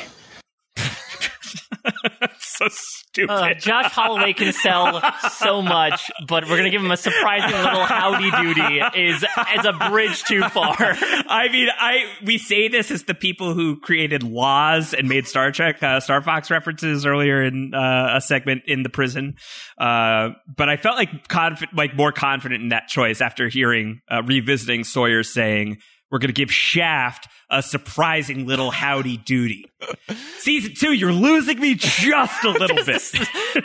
so stupid. Uh, Josh Holloway can sell so much, but we're gonna give him a surprising little howdy doody is as a bridge too far. I mean, I we say this as the people who created laws and made Star Trek, uh, Star Fox references earlier in uh, a segment in the prison. Uh, but I felt like confi- like more confident in that choice after hearing uh, revisiting Sawyer saying. We're going to give Shaft a surprising little howdy doody. Season two, you're losing me just a little bit.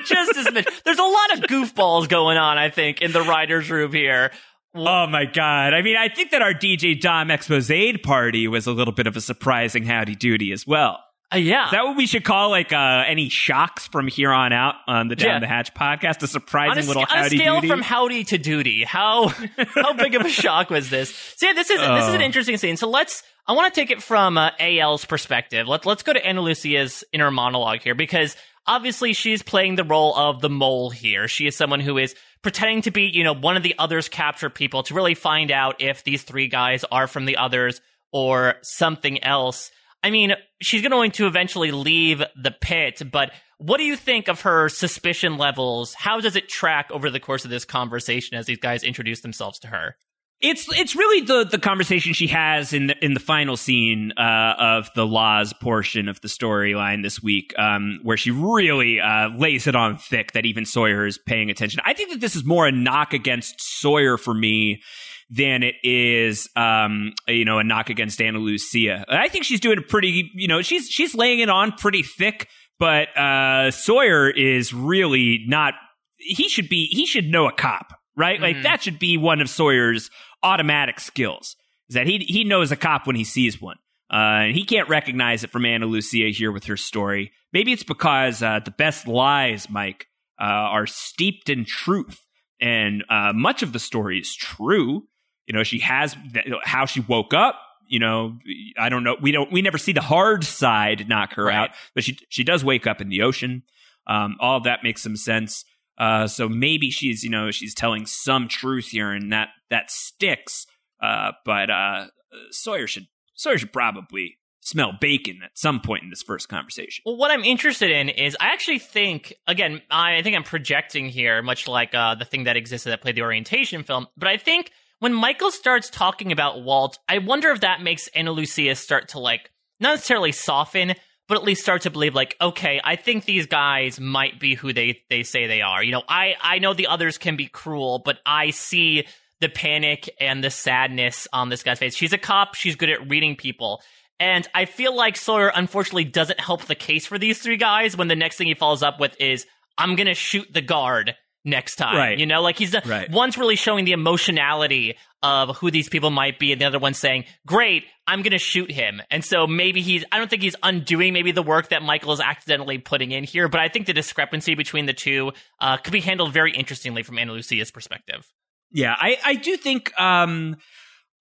Just as much. There's a lot of goofballs going on, I think, in the writers' room here. Oh my god! I mean, I think that our DJ Dom expose party was a little bit of a surprising howdy doody as well. Uh, yeah, Is that what we should call like uh, any shocks from here on out on the Down Yeah. the Hatch podcast? A surprising on a, little on a howdy scale doody. from howdy to duty, how how big of a shock was this? So yeah, this is this is an Oh. interesting scene. So let's. I want to take it from uh, AL's perspective. Let's let's go to Ana Lucia's inner monologue here because obviously she's playing the role of the mole here. She is someone who is pretending to be, you know, one of the others captured people to really find out if these three guys are from the others or something else. I mean, she's going to eventually leave the pit, but what do you think of her suspicion levels? How does it track over the course of this conversation as these guys introduce themselves to her? It's it's really the the conversation she has in the in the final scene uh, of the laws portion of the storyline this week, um, where she really uh, lays it on thick that even Sawyer is paying attention. I think that this is more a knock against Sawyer for me than it is um, you know a knock against Ana Lucia. I think she's doing a pretty you know she's she's laying it on pretty thick, but uh, Sawyer is really not. He should be he should know a cop right? Like Mhm. that should be one of Sawyer's automatic skills. Is that he he knows a cop when he sees one. Uh, and he can't recognize it from Ana Lucia here with her story. Maybe it's because uh, the best lies, Mike, uh, are steeped in truth, and uh, much of the story is true. You know, she has how she woke up. You know, I don't know. We don't. We never see the hard side knock her out, but she she does wake up in the ocean. Um, all of that makes some sense. Uh, so maybe she's you know she's telling some truth here, and that that sticks. Uh, but uh, Sawyer should Sawyer should probably smell bacon at some point in this first conversation. Well, what I'm interested in is I actually think, again, I think I'm projecting here, much like uh, the thing that existed that played the orientation film, but I think when Michael starts talking about Walt, I wonder if that makes Ana Lucia start to, like, not necessarily soften, but at least start to believe, like, okay, I think these guys might be who they, they say they are. You know, I, I know the others can be cruel, but I see the panic and the sadness on this guy's face. She's a cop, she's good at reading people. And I feel like Sawyer unfortunately doesn't help the case for these three guys when the next thing he follows up with is, I'm gonna shoot the guard next time. Right. You know, like he's Right. one's really showing the emotionality of who these people might be, and the other one's saying, Great, I'm gonna shoot him. And so maybe he's I don't think he's undoing maybe the work that Michael is accidentally putting in here, but I think the discrepancy between the two uh, could be handled very interestingly from Ana Lucia's perspective. Yeah, I I do think um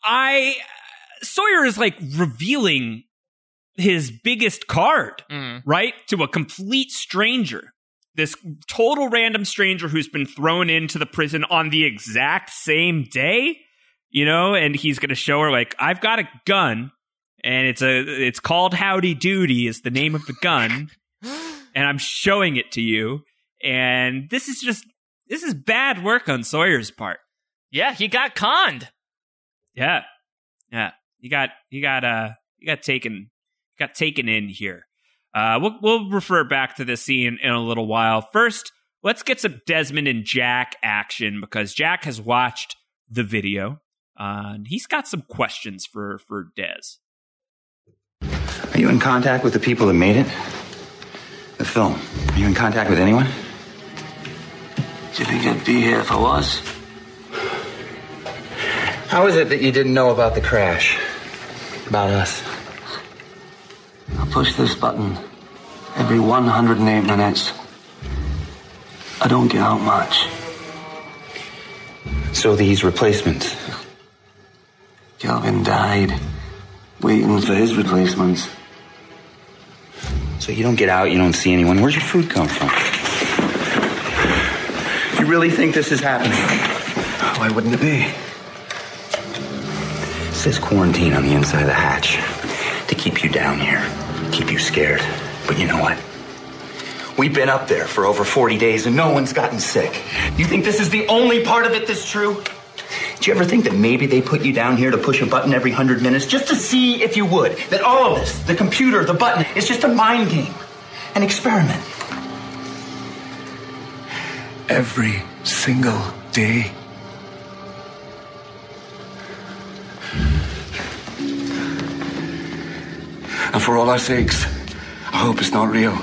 I Sawyer is like revealing his biggest card, Mm. right? To a complete stranger. This total random stranger who's been thrown into the prison on the exact same day, you know, and he's going to show her like I've got a gun and it's a it's called Howdy Doody is the name of the gun and I'm showing it to you and this is just this is bad work on Sawyer's part. Yeah, he got conned. Yeah. Yeah. You got you got uh you got taken got taken in here. Uh we'll we'll refer back to this scene in a little while. First, let's get some Desmond and Jack action because Jack has watched the video. Uh, and he's got some questions for for Des. Are you in contact with the people that made it? The film. Are you in contact with anyone? Do you think I'd be here if I was? How is it that you didn't know about the crash? About us? I push this button every 108 minutes. I don't get out much. So these replacements. Kelvin died, waiting for his replacements. So you don't get out, you don't see anyone. Where's your food come from? You really think this is happening? Why wouldn't it be? It says quarantine on the inside of the hatch keep you down here, keep you scared. But you know what? We've been up there for over 40 days and no one's gotten sick. You think this is the only part of it that's true? Did you ever think that maybe they put you down here to push a button every hundred minutes just to see if you would? That all of this, the computer, the button, is just a mind game, an experiment. Every single day. And for all our sakes, I hope it's not real.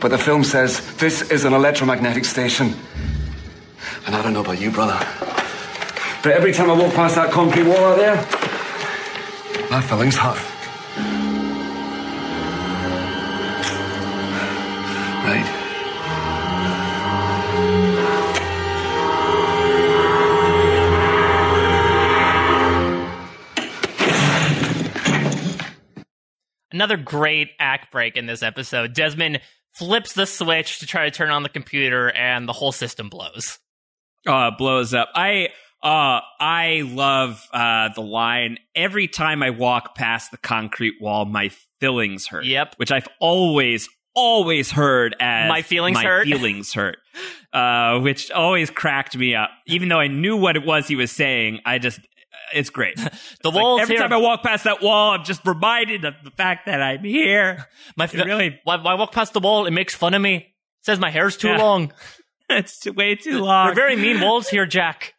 But the film says this is an electromagnetic station. And I don't know about you, brother. But every time I walk past that concrete wall out there, my feelings hurt. Another great act break in this episode. Desmond flips the switch to try to turn on the computer, and the whole system blows. uh, blows up. I uh, I love uh, the line every time I walk past the concrete wall, my feelings hurt. Yep. which I've always always heard as My feelings my hurt? feelings hurt, uh, which always cracked me up. Even though I knew what it was he was saying, I just it's great. The It's like walls every here. time I walk past that wall, I'm just reminded of the fact that I'm here. my It really, when I walk past the wall? It makes fun of me. Says my hair's too Yeah. long. it's too- way too long. We're very mean walls here, Jack.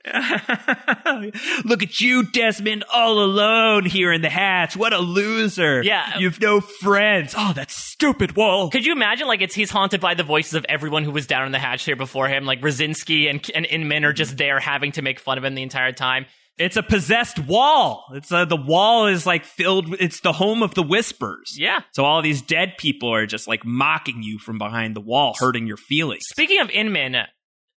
Look at you, Desmond, all alone here in the hatch. What a loser. Yeah. You've no friends. Oh, that stupid wall. Could you imagine, like, it's he's haunted by the voices of everyone who was down in the hatch here before him? Like, Radzinsky and, and Inman are just mm-hmm. there having to make fun of him the entire time. It's a possessed wall. It's uh, the wall is like filled. with- It's the home of the whispers. Yeah. So all these dead people are just like mocking you from behind the wall, hurting your feelings. Speaking of Inman,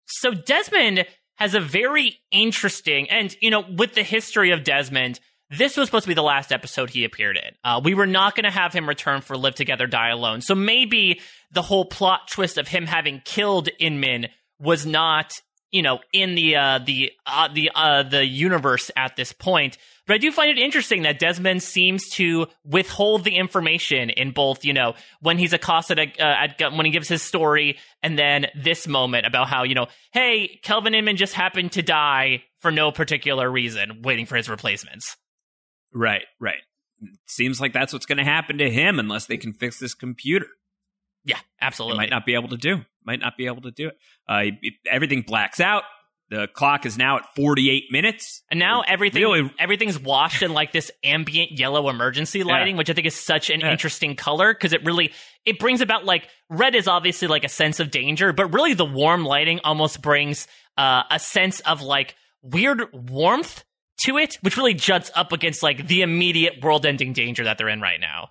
so Desmond has a very interesting, and you know, with the history of Desmond, this was supposed to be the last episode he appeared in. Uh, we were not going to have him return for Live Together, Die Alone. So maybe the whole plot twist of him having killed Inman was not, you know, in the uh, the uh, the uh, the universe at this point. But I do find it interesting that Desmond seems to withhold the information in both, you know, when he's accosted at, uh, at when he gives his story, and then this moment about how, you know, hey, Kelvin Inman just happened to die for no particular reason, waiting for his replacements. Right, right. Seems like that's what's going to happen to him unless they can fix this computer. Yeah, absolutely. might not be able to do. Might not be able to do it. Uh, it- everything blacks out. The clock is now at 48 minutes. And now everything Really- everything's washed in like this ambient yellow emergency lighting, which I think is such an Yeah. interesting color because it really it brings about like red is obviously like a sense of danger, but really the warm lighting almost brings uh, a sense of like weird warmth to it, which really juts up against like the immediate world-ending danger that they're in right now.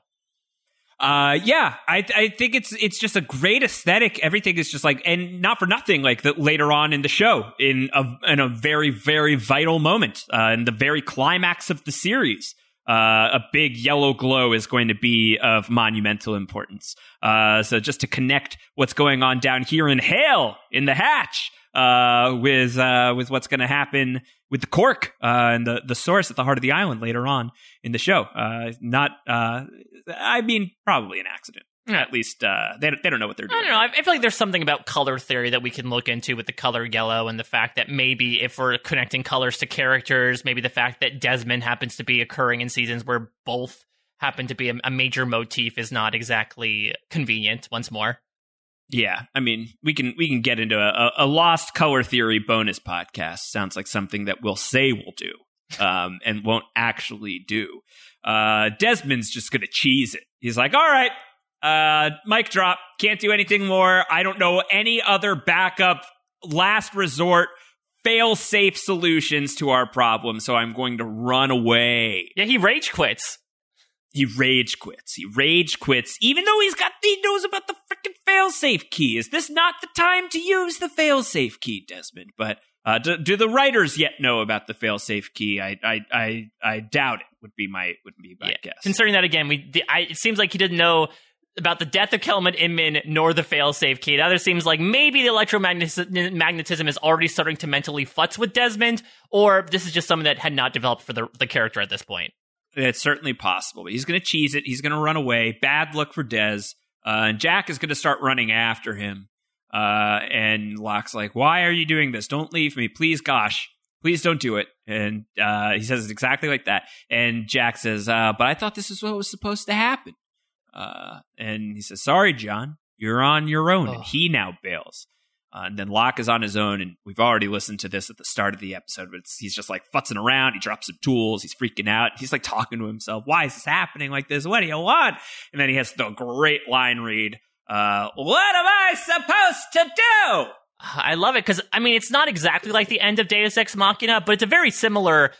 Uh, yeah, I I think it's it's just a great aesthetic. Everything is just like, and not for nothing, like that later on in the show, in a in a very very vital moment, uh, in the very climax of the series. Uh, a big yellow glow is going to be of monumental importance. Uh, so just to connect what's going on down here in Hale in the hatch, uh, with uh, with what's going to happen with the cork uh, and the the source at the heart of the island later on in the show. Uh, not, uh, I mean, probably an accident. At least uh, they they don't know what they're doing. I don't know. I I feel like there's something about color theory that we can look into with the color yellow and the fact that maybe if we're connecting colors to characters, maybe the fact that Desmond happens to be occurring in seasons where both happen to be a, a major motif is not exactly convenient. Once more, Yeah, I mean, we can we can get into a, a lost color theory bonus podcast. Sounds like something that we'll say we'll do, um, and won't actually do. Uh, Desmond's just gonna cheese it. He's like, "All right, uh, mic drop. Can't do anything more. I don't know any other backup, last resort, fail safe solutions to our problem. So I'm going to run away." yeah, he rage quits. He rage quits. He rage quits, even though he's got he knows about the freaking failsafe key. Is this not the time to use the failsafe key, Desmond? But uh, do, do the writers yet know about the failsafe key? I I I, I doubt it. Would be my would be my Yeah. guess. Concerning that again, we the, I, it seems like he didn't know about the death of Kelvin Inman nor the failsafe key. It either seems like maybe the electromagnetism is already starting to mentally futz with Desmond, or this is just something that had not developed for the, the character at this point. It's certainly possible, but he's going to cheese it. He's going to run away. Bad look for Dez. Uh, and Jack is going to start running after him. Uh, and Locke's like, "Why are you doing this? Don't leave me, please. Gosh, please don't do it." And uh, he says it exactly like that. And Jack says, uh, "But I thought this is what was supposed to happen." Uh, and he says, "Sorry, John, you're on your own." Oh. And he now bails. Uh, and then Locke is on his own, and we've already listened to this at the start of the episode. But he's just like futzing around. He drops some tools. He's freaking out. He's like talking to himself. Why is this happening like this? What do you want? And then he has the great line read. Uh, what am I supposed to do? I love it because I mean it's not exactly like the end of Deus Ex Machina, but it's a very similar.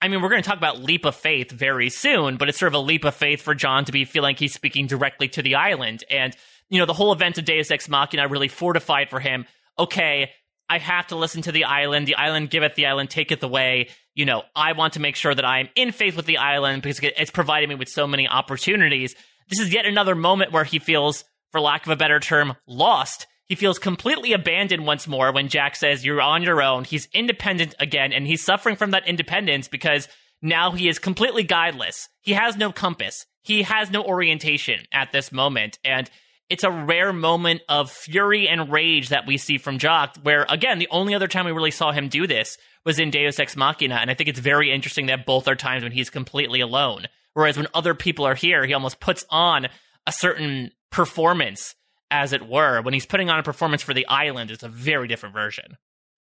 I mean, we're going to talk about leap of faith very soon, but it's sort of a leap of faith for John to be feeling like he's speaking directly to the island, and you know the whole event of Deus Ex Machina really fortified for him. Okay, I have to listen to the island. The island giveth, the island taketh away. You know, I want to make sure that I am in faith with the island because it's provided me with so many opportunities. This is yet another moment where he feels, for lack of a better term, lost. He feels completely abandoned once more when Jack says, You're on your own. He's independent again, and he's suffering from that independence because now he is completely guideless. He has no compass. He has no orientation at this moment. And it's a rare moment of fury and rage that we see from Jock, where, again, the only other time we really saw him do this was in Deus Ex Machina. And I think it's very interesting that both are times when he's completely alone. Whereas when other people are here, he almost puts on a certain performance, as it were. When he's putting on a performance for the island, it's a very different version.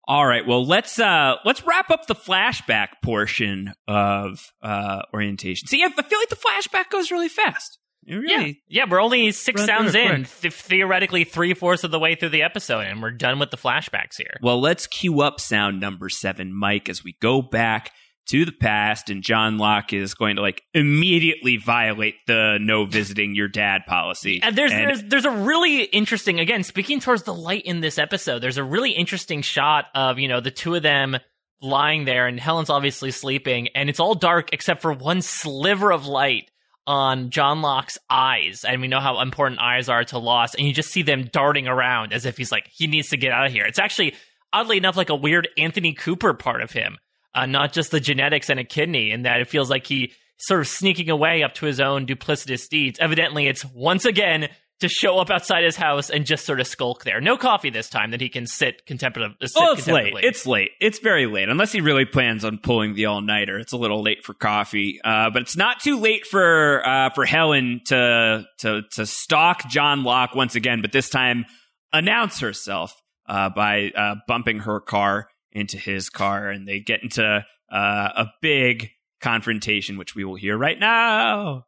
All right. Well, let's uh let's wrap up the flashback portion of uh orientation. See, I feel like the flashback goes really fast. It really, Yeah, yeah, we're only six Run sounds in, th- theoretically three fourths of the way through the episode, and we're done with the flashbacks here. Well, let's cue up sound number seven, Mike, as we go back to the past, and John Locke is going to like immediately violate the no visiting your dad policy. And there's there's there's a really interesting again speaking towards the light in this episode. There's a really interesting shot of you know the two of them lying there, and Helen's obviously sleeping, and it's all dark except for one sliver of light on John Locke's eyes, and we know how important eyes are to Lost, and you just see them darting around as if he's like he needs to get out of here. It's actually oddly enough like a weird Anthony Cooper part of him, uh, not just the genetics and a kidney, in that it feels like he sort of sneaking away up to his own duplicitous deeds. Evidently, it's once again to show up outside his house and just sort of skulk there. No coffee this time that he can sit contemplative. Uh, sit Oh, it's late. It's late. It's very late. Unless he really plans on pulling the all nighter, it's a little late for coffee. Uh, but it's not too late for uh, for Helen to to to stalk John Locke once again, but this time announce herself uh, by uh, bumping her car into his car, and they get into uh, a big confrontation, which we will hear right now.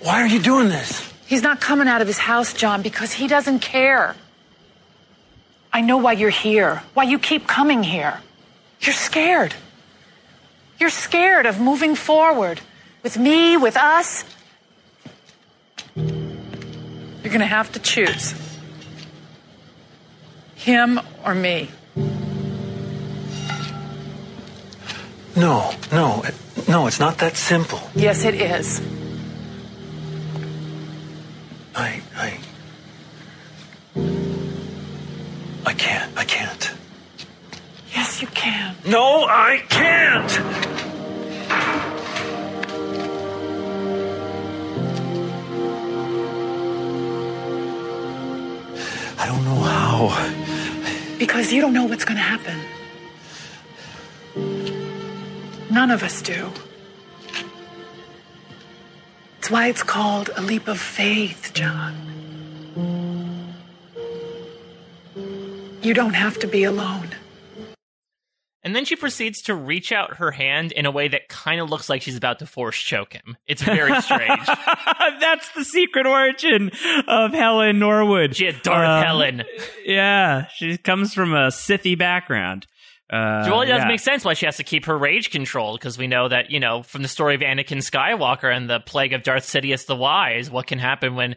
Why are you doing this? He's not coming out of his house, John, because he doesn't care. I know why you're here, why you keep coming here. You're scared. You're scared of moving forward with me, with us. You're going to have to choose him or me. No, no, no, it's not that simple. Yes, it is. I, I. I can't, I can't. Yes, you can. No, I can't! I don't know how. Because you don't know what's going to happen. None of us do. It's why it's called a leap of faith, John. You don't have to be alone. And then she proceeds to reach out her hand in a way that kind of looks like she's about to force choke him. It's very strange. That's the secret origin of Helen Norwood. She had Darth Um, Helen. Yeah, she comes from a Sithy background. Uh, well, it does yeah. make sense why she has to keep her rage controlled because we know that, you know, from the story of Anakin Skywalker and the plague of Darth Sidious the Wise, what can happen when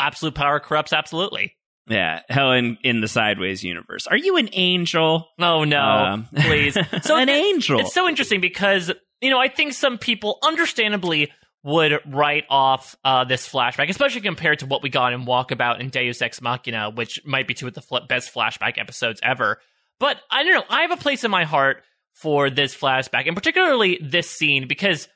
absolute power corrupts absolutely. Yeah, Helen in the Sideways universe. Are you an angel? Oh, no, Um, please. So an it- angel. It's so interesting because, you know, I think some people understandably would write off uh, this flashback, especially compared to what we got in Walkabout and Deus Ex Machina, which might be two of the fl- best flashback episodes ever. But I don't know. I have a place in my heart for this flashback, and particularly this scene, because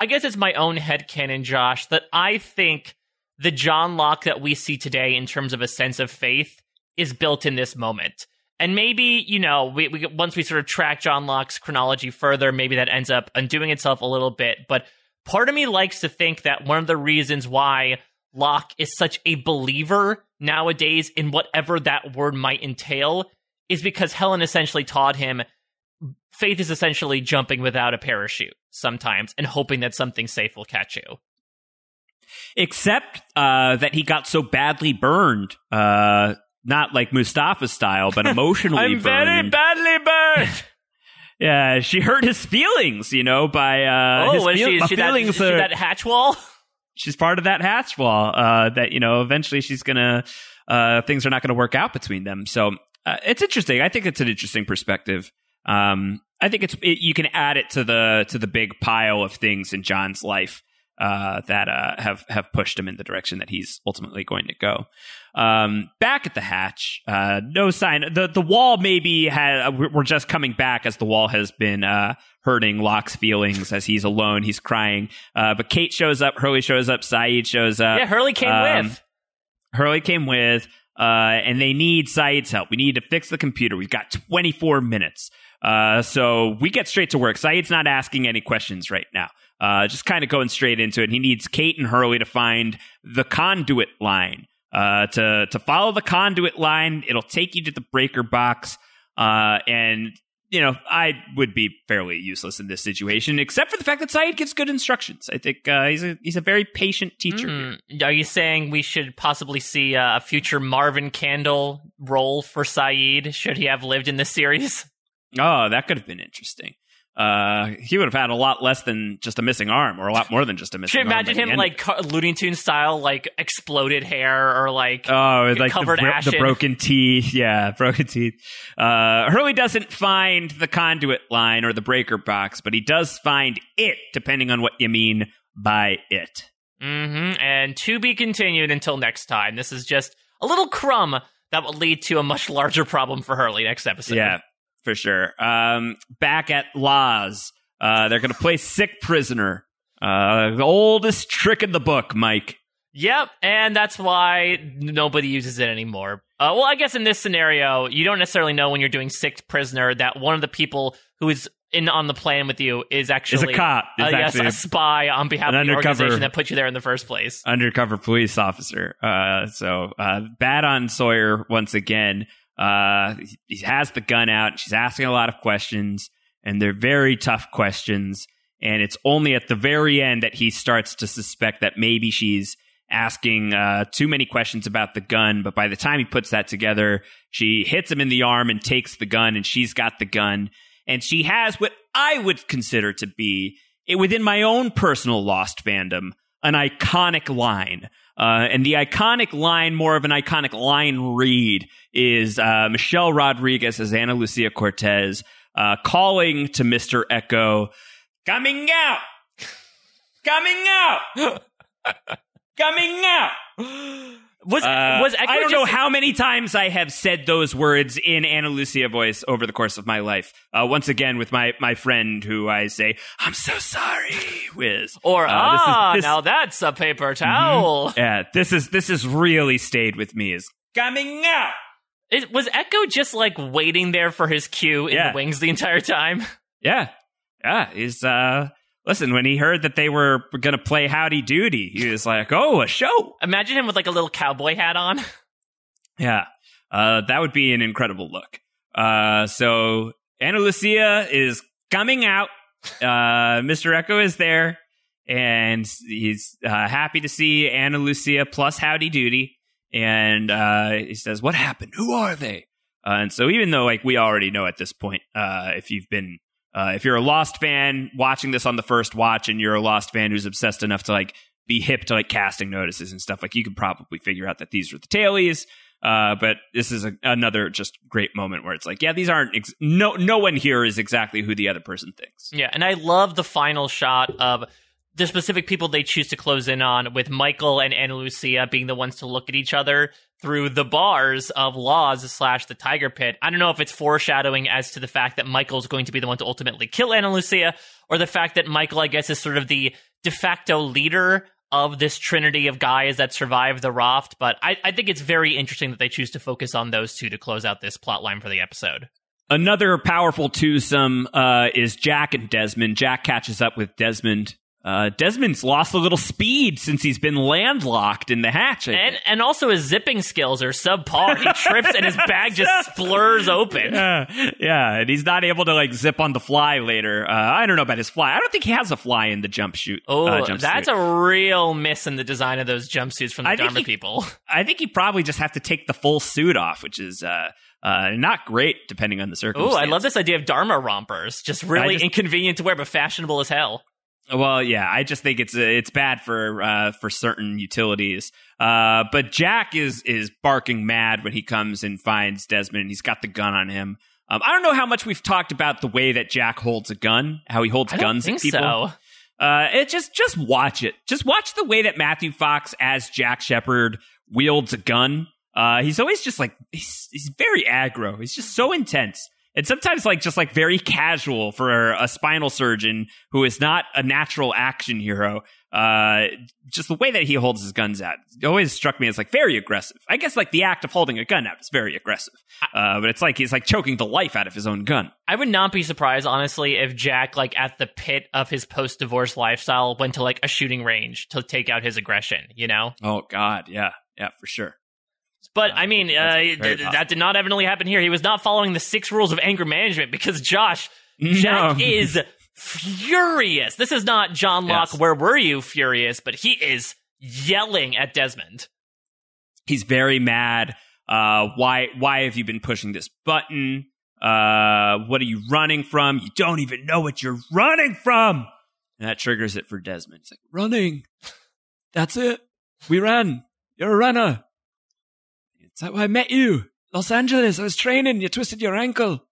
I guess it's my own head headcanon, Josh, that I think the John Locke that we see today in terms of a sense of faith is built in this moment. And maybe, you know, we, we once we sort of track John Locke's chronology further, maybe that ends up undoing itself a little bit. But part of me likes to think that one of the reasons why Locke is such a believer nowadays in whatever that word might entail is because Helen essentially taught him faith is essentially jumping without a parachute sometimes and hoping that something safe will catch you. Except uh, that he got so badly burned, uh, not like Mustafar style, but emotionally I'm burned. very badly burned. Yeah, she hurt his feelings, you know, by uh oh, his feel- she, is she, that, feelings she are- that hatch wall? she's part of that hatch wall uh that you know eventually she's gonna uh things are not gonna work out between them so uh, it's interesting i think it's an interesting perspective um i think it's it, you can add it to the to the big pile of things in john's life uh, that uh, have have pushed him in the direction that he's ultimately going to go. Um, back at the hatch, uh, no sign. the The wall maybe had. We're just coming back as the wall has been uh, hurting Locke's feelings as he's alone. He's crying. Uh, but Kate shows up. Hurley shows up. Sayid shows up. yeah, Hurley came Um, with. Hurley came with, uh, and they need Sayid's help. We need to fix the computer. We've got 24 minutes. Uh, so we get straight to work. Sayid's not asking any questions right now. Uh, just kind of going straight into it. He needs Kate and Hurley to find the conduit line. Uh, to to follow the conduit line, it'll take you to the breaker box. Uh, and you know, I would be fairly useless in this situation, except for the fact that Sayid gives good instructions. I think uh, he's a he's a very patient teacher. Mm, Are you saying we should possibly see uh, a future Marvin Candle role for Sayid should he have lived in this series? Oh, that could have been interesting. Uh, he would have had a lot less than just a missing arm, or a lot more than just a missing Should arm. imagine him like Car- Looney Tune style, like exploded hair or like Oh, like the, covered bro- ashen. the broken teeth. Yeah, broken teeth. Uh, Hurley doesn't find the conduit line or the breaker box, but he does find it, depending on what you mean by it. hmm And to be continued until next time. This is just a little crumb that will lead to a much larger problem for Hurley next episode. Yeah, for sure. Um, back at Laws, uh, they're going to play sick prisoner. Uh, the oldest trick in the book, Mike. Yep, and that's why nobody uses it anymore. Uh, well, I guess in this scenario, you don't necessarily know when you're doing sick prisoner that one of the people who is in on the plane with you is actually a cop, is uh, yes, a spy on behalf of the organization that put you there in the first place. undercover police officer. Uh, so uh, bad on Sawyer once again. Uh, he- has the gun out. She's asking a lot of questions, and they're very tough questions. And it's only at the very end that he starts to suspect that maybe she's asking uh, too many questions about the gun. But by the time he puts that together, she hits him in the arm and takes the gun, and she's got the gun. And she has what I would consider to be, eh, within my own personal Lost fandom, an iconic line. Uh, and the iconic line, more of an iconic line read, is uh, Michelle Rodriguez as Ana Lucia Cortez uh, calling to Mr. Eko, coming out, coming out, coming out. Was Uh, was Eko I don't know how many times I have said those words in Ana Lucia voice over the course of my life. Uh, once again, with my my friend who I say I'm so sorry with, Or Uh, this is- ah, this- now that's a paper towel. yeah, this is this has really stayed with me. Is coming out. Is, was Eko just like waiting there for his cue in Yeah. the wings the entire time? Yeah, yeah. He's uh, listen. When he heard that they were going to play Howdy Doody, he was like, "Oh, a show." Imagine him with like a little cowboy hat on. Yeah, uh, that would be an incredible look. Uh, so Ana Lucia is coming out. Uh, Mr. Eko is there, and he's uh, happy to see Ana Lucia plus Howdy Doody. And uh, he says, "What happened? Who are they?" Uh, and so, even though like we already know at this point, uh, if you've been uh, if you're a Lost fan watching this on the first watch, and you're a Lost fan who's obsessed enough to like be hip to like casting notices and stuff, like you could probably figure out that these are the tailies. Uh, but this is a, another just great moment where it's like, yeah, these aren't ex- no no one here is exactly who the other person thinks. Yeah, and I love the final shot of the specific people they choose to close in on, with Michael and Ana Lucia being the ones to look at each other through the bars of Laws slash the Tiger Pit. I don't know if it's foreshadowing as to the fact that Michael's going to be the one to ultimately kill Ana Lucia, or the fact that Michael, I guess, is sort of the de facto leader of this trinity of guys that survived the raft. But I, I think it's very interesting that they choose to focus on those two to close out this plot line for the episode. Another powerful twosome uh, is Jack and Desmond. Jack catches up with Desmond. Uh, Desmond's lost a little speed since he's been landlocked in the hatch. And and also his zipping skills are subpar. He trips and his bag just splurs open. Yeah, yeah, and he's not able to like zip on the fly later. Uh, I don't know about his fly. I don't think he has a fly in the jump shoot. Oh, uh, jumpsuit. that's a real miss in the design of those jumpsuits from the I Dharma he- people. I think he probably just have to take the full suit off, which is uh, uh, not great depending on the Ooh, circumstance. I love this idea of Dharma rompers. Just really just- inconvenient to wear, but fashionable as hell. Well, yeah, I just think it's it's bad for uh, for certain utilities. Uh, but Jack is is barking mad when he comes and finds Desmond. He's got the gun on him. Um, I don't know how much we've talked about the way that Jack holds a gun, how he holds guns think at people. so. Uh, it just just watch it. Just watch the way that Matthew Fox as Jack Shephard wields a gun. Uh, he's always just like he's he's very aggro. He's just so intense. And sometimes like just like very casual for a spinal surgeon who is not a natural action hero. Uh, just the way that he holds his guns out always struck me as like very aggressive. I guess like the act of holding a gun out is very aggressive. Uh, but it's like he's like choking the life out of his own gun. I would not be surprised, honestly, if Jack, like at the pit of his post-divorce lifestyle, went to like a shooting range to take out his aggression. You know. Oh God, yeah, yeah, for sure. But I mean, uh, th- that did not evidently happen here. He was not following the six rules of anger management because Josh, Jack No. is furious. This is not John Locke. Yes. Where were you, furious? But he is yelling at Desmond. he's very mad. Uh, why why have you been pushing this button? Uh, what are you running from? You don't even know what you're running from. And that triggers it for Desmond. He's like, running. That's it. We ran. You're a runner. It's why I met you. Los Angeles. I was training. You twisted your ankle.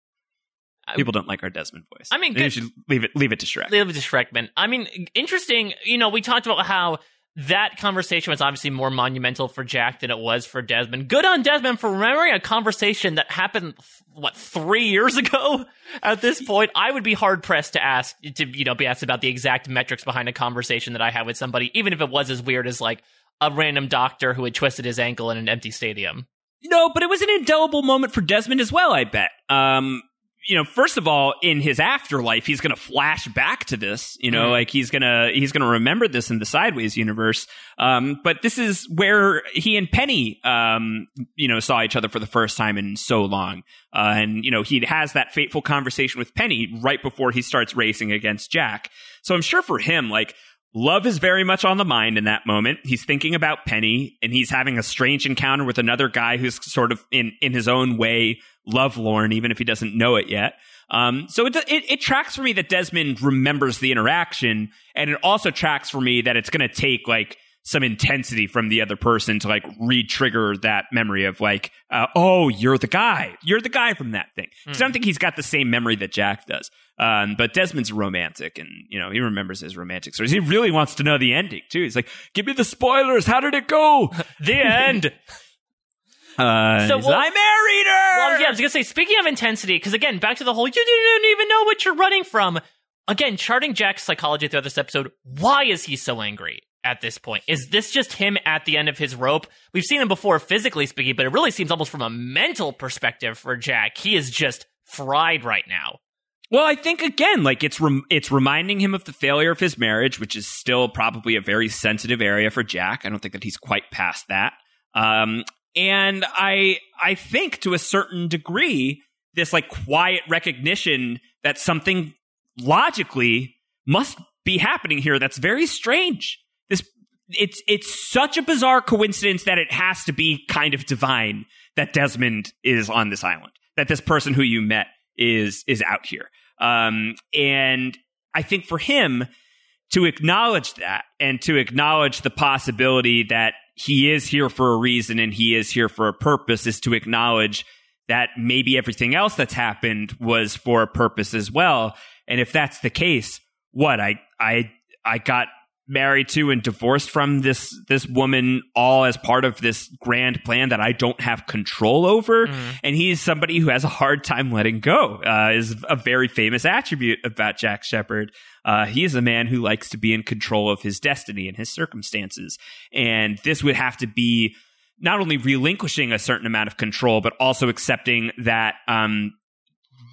People don't like our Desmond voice. I mean, Maybe we good- should leave it leave it to Shrek. Leave it to Shrekman. I mean, interesting. You know, we talked about how that conversation was obviously more monumental for Jack than it was for Desmond. Good on Desmond for remembering a conversation that happened, what, three years ago at this point? I would be hard pressed to ask, to, you know, be asked about the exact metrics behind a conversation that I had with somebody, even if it was as weird as like a random doctor who had twisted his ankle in an empty stadium. No, but it was an indelible moment for Desmond as well, I bet. Um, you know, first of all, in his afterlife, he's going to flash back to this. You know, Mhm. like he's gonna he's gonna remember this in the Sideways universe. Um, but this is where he and Penny, um, you know, saw each other for the first time in so long. Uh, and you know, he has that fateful conversation with Penny right before he starts racing against Jack. So I'm sure for him, like. Love is very much on the mind in that moment. He's thinking about Penny and he's having a strange encounter with another guy who's sort of in, in his own way lovelorn, even if he doesn't know it yet. Um, so it, it, it tracks for me that Desmond remembers the interaction and it also tracks for me that it's going to take like some intensity from the other person to like re-trigger that memory of like, uh, oh, you're the guy. You're the guy from that thing. 'Cause I don't think he's got the same memory that Jack does. Um, but Desmond's romantic and, you know, he remembers his romantic stories. He really wants to know the ending too. He's like, give me the spoilers. How did it go? The end. Uh, So like, I married her. Well, yeah, I was gonna say. Speaking of intensity, because again, back to the whole you didn't even know what you're running from. Again, charting Jack's psychology throughout this episode. Why is he so angry at this point? Is this just him at the end of his rope? We've seen him before, physically speaking, but it really seems almost from a mental perspective for Jack. He is just fried right now. Well, I think again, like it's rem- it's reminding him of the failure of his marriage, which is still probably a very sensitive area for Jack. I don't think that he's quite past that. Um, and I I think to a certain degree, this like quiet recognition that something logically must be happening here that's very strange. It's it's such a bizarre coincidence that it has to be kind of divine that Desmond is on this island. That this person who you met is is out here. Um, and I think for him to acknowledge that and to acknowledge the possibility that he is here for a reason and he is here for a purpose is to acknowledge that maybe everything else that's happened was for a purpose as well. And if that's the case, what I I I got married to and divorced from this this woman all as part of this grand plan that I don't have control over. Mm-hmm. and he's somebody who has a hard time letting go uh, is a very famous attribute about Jack Shephard uh, he is a man who likes to be in control of his destiny and his circumstances. And this would have to be not only relinquishing a certain amount of control but also accepting that um,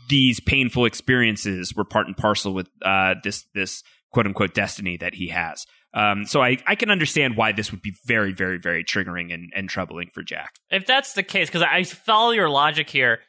these painful experiences were part and parcel with uh, this this quote unquote destiny that he has. Um, so I, I can understand why this would be very, very, very triggering and, and troubling for Jack. If that's the case, because I follow your logic here,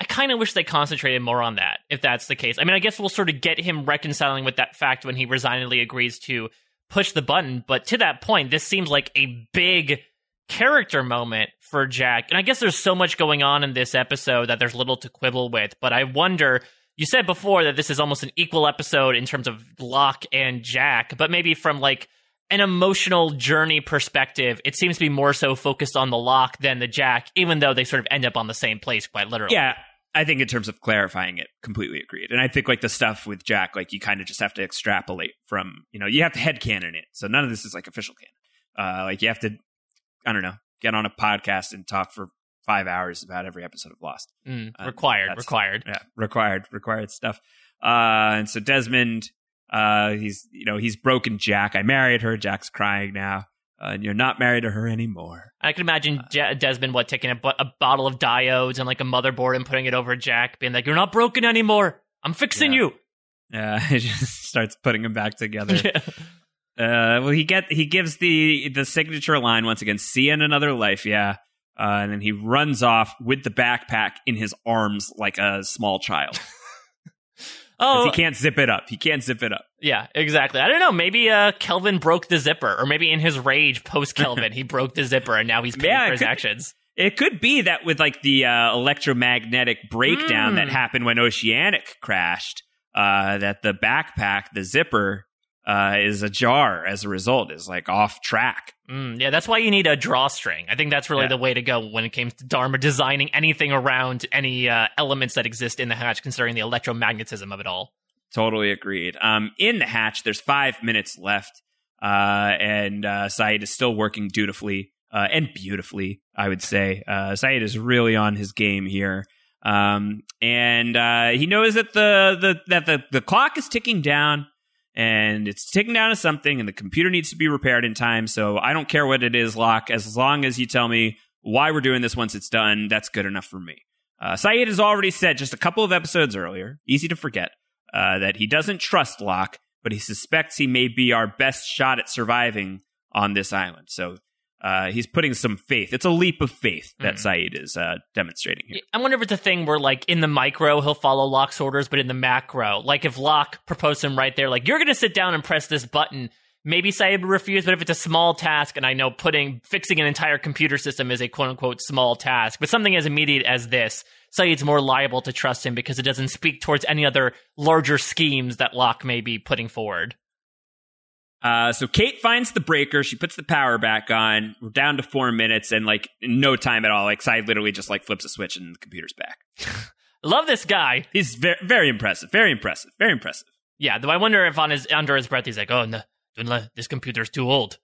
I kind of wish they concentrated more on that. If that's the case, I mean, I guess we'll sort of get him reconciling with that fact when he resignedly agrees to push the button. But to that point, this seems like a big character moment for Jack. And I guess there's so much going on in this episode that there's little to quibble with. But I wonder. You said before that this is almost an equal episode in terms of Locke and Jack, but maybe from like an emotional journey perspective, it seems to be more so focused on the Locke than the Jack, even though they sort of end up on the same place quite literally. Yeah, I think in terms of clarifying it, completely agreed. And I think like the stuff with Jack, like you kind of just have to extrapolate from, you know, you have to head headcanon it. So none of this is like official canon. Uh, like you have to, I don't know, get on a podcast and talk for five hours about every episode of Lost. Mm, Um, required, that's- required. Yeah, required, required stuff. Uh, and so Desmond, uh, he's you know he's broken Jack. I married her. Jack's crying now, uh, and you're not married to her anymore. I can imagine Ja Desmond what taking a, bu- a bottle of diodes and like a motherboard and putting it over Jack, being like, "You're not broken anymore. I'm fixing Yeah. you." Yeah, he just starts putting him back together. Yeah. Uh, well, he get he gives the the signature line once again. See you in another life, yeah. Uh, and then he runs off with the backpack in his arms like a small child. Oh, he can't zip it up. He can't zip it up. yeah, exactly. I don't know. Maybe uh, Kelvin broke the zipper, or maybe in his rage post Kelvin, he broke the zipper, and now he's paying Yeah, for his could- actions. It could be that with like the uh, electromagnetic breakdown Mm. that happened when Oceanic crashed, uh, that the backpack, the zipper, uh, is ajar as a result, is like off track. Mm, yeah, that's why you need a drawstring. I think that's really Yeah. the way to go when it comes to Dharma designing anything around any uh, elements that exist in the hatch, considering the electromagnetism of it all. Totally agreed. Um, in the hatch, there's five minutes left, uh, and uh, is still working dutifully uh, and beautifully. I would say uh, is really on his game here, um, and uh, he knows that the, the that the the clock is ticking down, and it's taken down to something, and the computer needs to be repaired in time. So I don't care what it is, Locke, as long as you tell me why we're doing this once it's done. That's good enough for me. Uh, Sayid has already said just a couple of episodes earlier, easy to forget, uh, that he doesn't trust Locke, but he suspects he may be our best shot at surviving on this island. So uh, he's putting some faith. It's a leap of faith that Mm. Sayid is uh, demonstrating here. I wonder if it's a thing where, like, in the micro, he'll follow Locke's orders, but in the macro, like, if Locke proposed him right there, like, you're going to sit down and press this button, maybe Sayid would refuse, but if it's a small task, and I know putting, fixing an entire computer system is a quote unquote small task, but something as immediate as this, Sayid's more liable to trust him because it doesn't speak towards any other larger schemes that Locke may be putting forward. Uh, so Kate finds the breaker. She puts the power back on. We're down to four minutes, and like no time at all, like Sayid literally just like flips a switch and the computer's back. Love this guy. He's very, very impressive. Very impressive. Very impressive. Yeah, though I wonder if on his under his breath he's like, "Oh no, this computer's too old."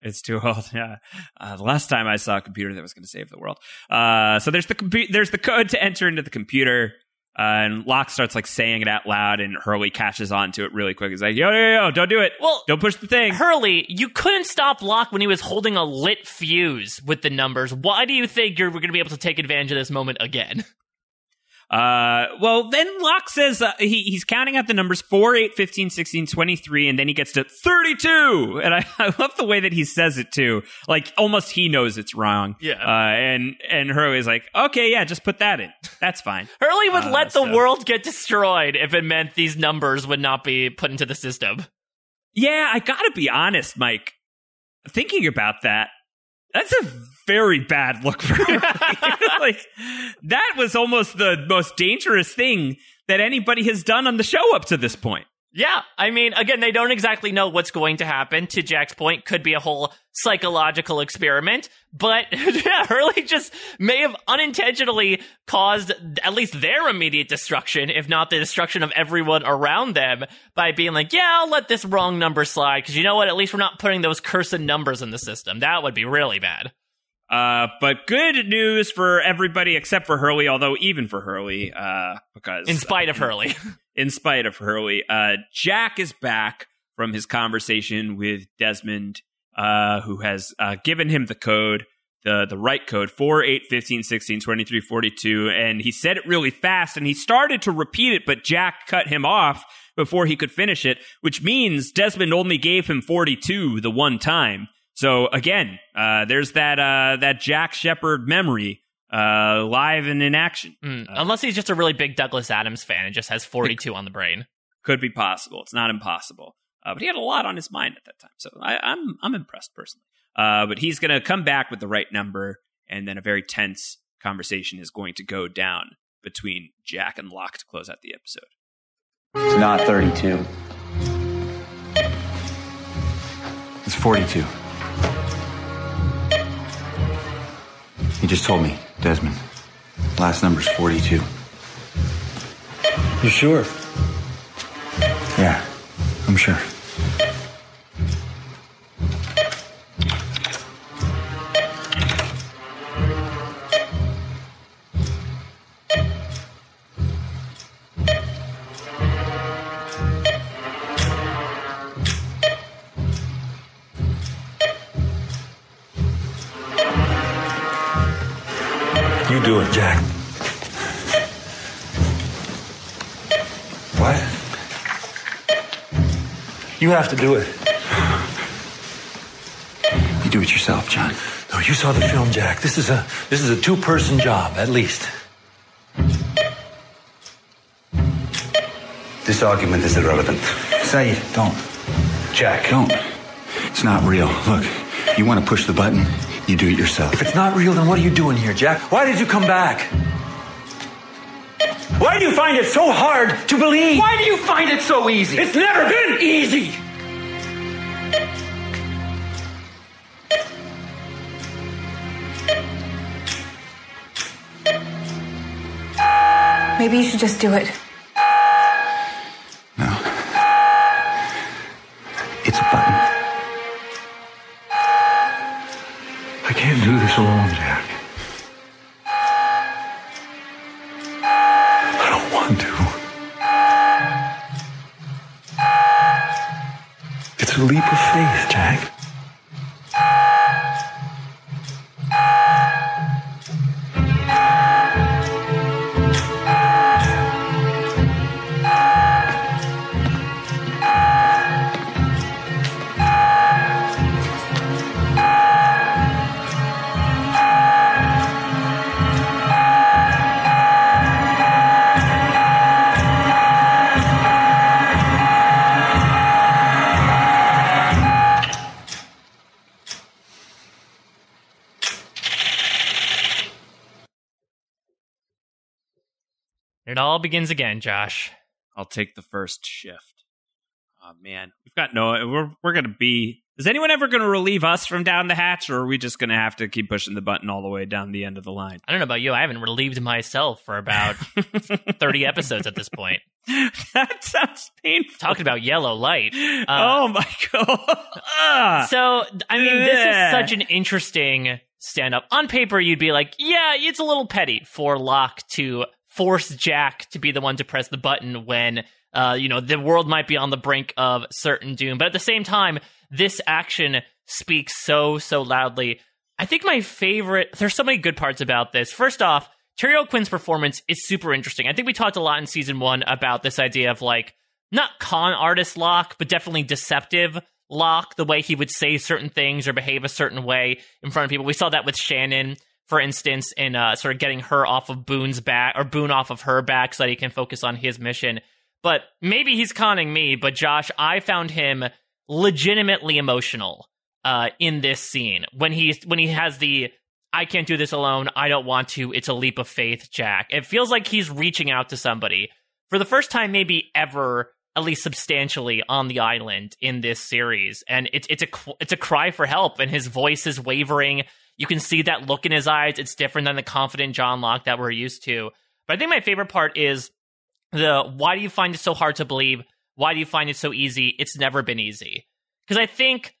It's too old. Yeah. Uh, the last time I saw a computer that was going to save the world. Uh, so there's the compu- there's the code to enter into the computer. Uh, and Locke starts like saying it out loud, and Hurley catches on to it really quick. He's like, "Yo, yo, yo! Don't do it! Well, don't push the thing." Hurley, you couldn't stop Locke when he was holding a lit fuse with the numbers. Why do you think you're going to be able to take advantage of this moment again? Uh, well, then Locke says uh, he, he's counting out the numbers 4, 8, 15, 16, 23, and then he gets to 32. And I, I love the way that he says it too. Like almost he knows it's wrong. Yeah. Uh, and, and Hurley's like, okay, yeah, just put that in. That's fine. Hurley would Uh, let the so- world get destroyed if it meant these numbers would not be put into the system. Yeah, I gotta be honest, Mike. Thinking about that, that's a very bad look for Hurley. like that was almost the most dangerous thing that anybody has done on the show up to this point. Yeah, I mean, again, they don't exactly know what's going to happen. To Jack's point, could be a whole psychological experiment, but yeah, Hurley just may have unintentionally caused at least their immediate destruction, if not the destruction of everyone around them, by being like, "Yeah, I'll let this wrong number slide because you know what? At least we're not putting those cursed numbers in the system. That would be really bad." Uh, but good news for everybody except for Hurley, although even for Hurley, uh, because in spite of uh, Hurley, in spite of Hurley, uh, Jack is back from his conversation with Desmond, uh, who has uh, given him the code, the the right code, 4, 8, 15, 16, 23, 42, and he said it really fast, and he started to repeat it, but Jack cut him off before he could finish it, which means Desmond only gave him 42 the one time. So again, uh, there's that uh, that Jack Shephard memory uh, live and in action. Mm, unless he's just a really big Douglas Adams fan and just has 42 on the brain. Could be possible. It's not impossible. Uh, but he had a lot on his mind at that time, so I, am I'm, I'm impressed personally. Uh, but he's going to come back with the right number, and then a very tense conversation is going to go down between Jack and Locke to close out the episode. It's not 32. It's 42. He just told me, Desmond. Last number's 42. You sure? Yeah, I'm sure. You do it, Jack. What? You have to do it. You do it yourself, John. No, you saw the film, Jack. This is a this is a two-person job, at least. This argument is irrelevant. Say it. Don't. Jack. Don't. It's not real. Look, you want to push the button, you do it yourself. If it's not real, then what are you doing here, Jack? Why did you come back? Why do you find it so hard to believe? Why do you find it so easy? It's never been easy. Maybe you should just do it. Begins again, Josh. I'll take the first shift. Oh man, we've got no. We're we're gonna be. Is anyone ever going to relieve us from down the hatch, or are we just going to have to keep pushing the button all the way down the end of the line? I don't know about you. I haven't relieved myself for about 30 episodes at this point. that sounds painful. Talking about yellow light. Uh, oh my god. so, I mean, this is such an interesting stand up. On paper, you'd be like, yeah, it's a little petty for Locke to force Jack to be the one to press the button when, uh, you know, the world might be on the brink of certain doom. But at the same time, this action speaks so, so loudly. I think my favorite, there's so many good parts about this. First off, Terry O'Quinn's performance is super interesting. I think we talked a lot in season one about this idea of like, not con artist Locke, but definitely deceptive Locke, the way he would say certain things or behave a certain way in front of people. We saw that with Shannon, for instance, in uh, sort of getting her off of Boone's back or Boone off of her back so that he can focus on his mission. But maybe he's conning me, but Josh, I found him legitimately emotional uh, in this scene when he's when he has the I can't do this alone. I don't want to. It's a leap of faith, Jack. It feels like he's reaching out to somebody for the first time, maybe ever. At least substantially on the island in this series. And it's it's a it's a cry for help and his voice is wavering. You can see that look in his eyes. It's different than the confident John Locke that we're used to. But I think my favorite part is the why do you find it so hard to believe? Why do you find it so easy? It's never been easy. Because I think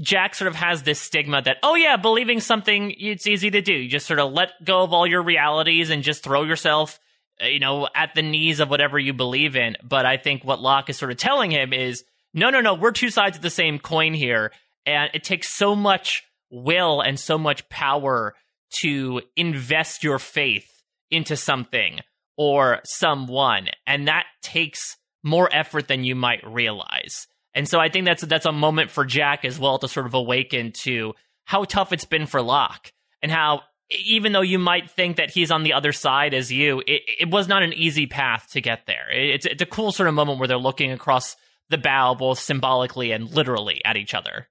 Jack sort of has this stigma that, oh yeah, believing something, it's easy to do. You just sort of let go of all your realities and just throw yourself, Uh, you know, at the knees of whatever you believe in. But I think what Locke is sort of telling him is, no, no, no, we're two sides of the same coin here. And it takes so much will and so much power to invest your faith into something or someone. And that takes more effort than you might realize. And so I think that's that's a moment for Jack as well to sort of awaken to how tough it's been for Locke and how even though you might think that he's on the other side as you, it, it was not an easy path to get there. It's it's a cool sort of moment where they're looking across the bow, both symbolically and literally, at each other.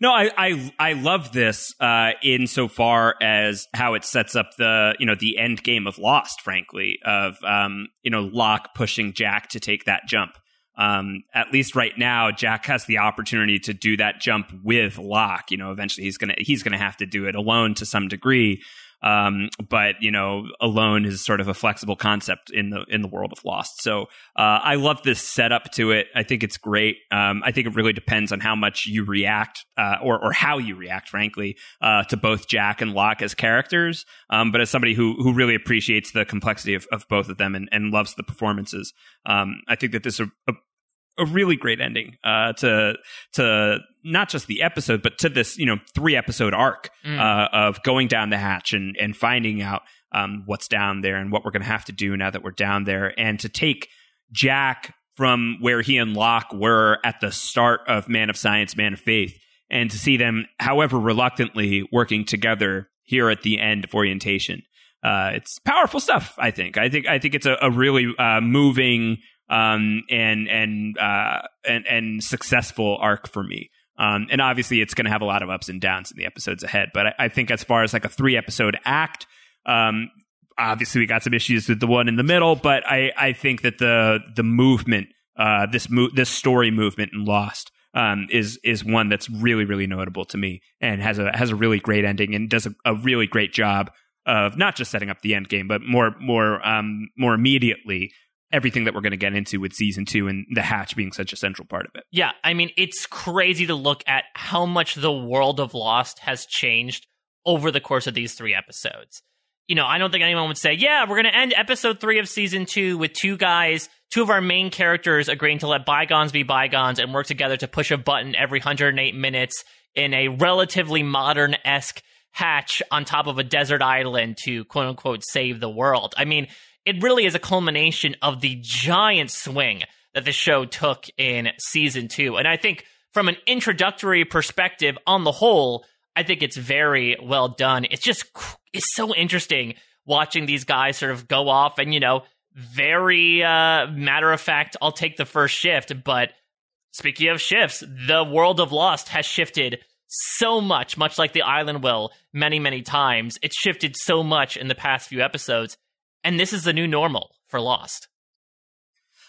No, I I, I love this uh, insofar as how it sets up the you know the end game of Lost, frankly, of um, you know Locke pushing Jack to take that jump um, at least right now, Jack has the opportunity to do that jump with Locke. You know, eventually he's gonna he's gonna have to do it alone to some degree. Um, but you know, alone is sort of a flexible concept in the in the world of Lost. So uh, I love this setup to it. I think it's great. Um, I think it really depends on how much you react, uh, or or how you react, frankly, uh, to both Jack and Locke as characters. Um, but as somebody who who really appreciates the complexity of, of both of them and, and loves the performances, um, I think that this is a, a a really great ending uh, to to not just the episode, but to this you know three episode arc mm. uh, of going down the hatch and and finding out um, what's down there and what we're going to have to do now that we're down there, and to take Jack from where he and Locke were at the start of Man of Science, Man of Faith, and to see them, however reluctantly, working together here at the end of orientation. Uh, it's powerful stuff. I think. I think. I think it's a, a really uh, moving um, and and uh, and and successful arc for me. Um, and obviously, it's going to have a lot of ups and downs in the episodes ahead. But I, I think as far as like a three episode act, um, obviously we got some issues with the one in the middle. But I I think that the the movement, uh, this mo- this story movement in Lost. Um, is is one that's really really notable to me and has a has a really great ending and does a, a really great job of not just setting up the end game, but more more um, more immediately everything that we're going to get into with season two and the hatch being such a central part of it. Yeah, I mean, it's crazy to look at how much the world of Lost has changed over the course of these three episodes. You know, I don't think anyone would say, yeah, we're going to end episode three of season two with two guys, two of our main characters agreeing to let bygones be bygones and work together to push a button every 108 minutes in a relatively modern esque hatch on top of a desert island to quote unquote save the world. I mean, it really is a culmination of the giant swing that the show took in season two. And I think from an introductory perspective, on the whole, I think it's very well done. It's just, it's so interesting watching these guys sort of go off and, you know, very uh, matter of fact, I'll take the first shift. But speaking of shifts, the world of Lost has shifted so much, much like the island will many, many times. It's shifted so much in the past few episodes and this is the new normal for Lost.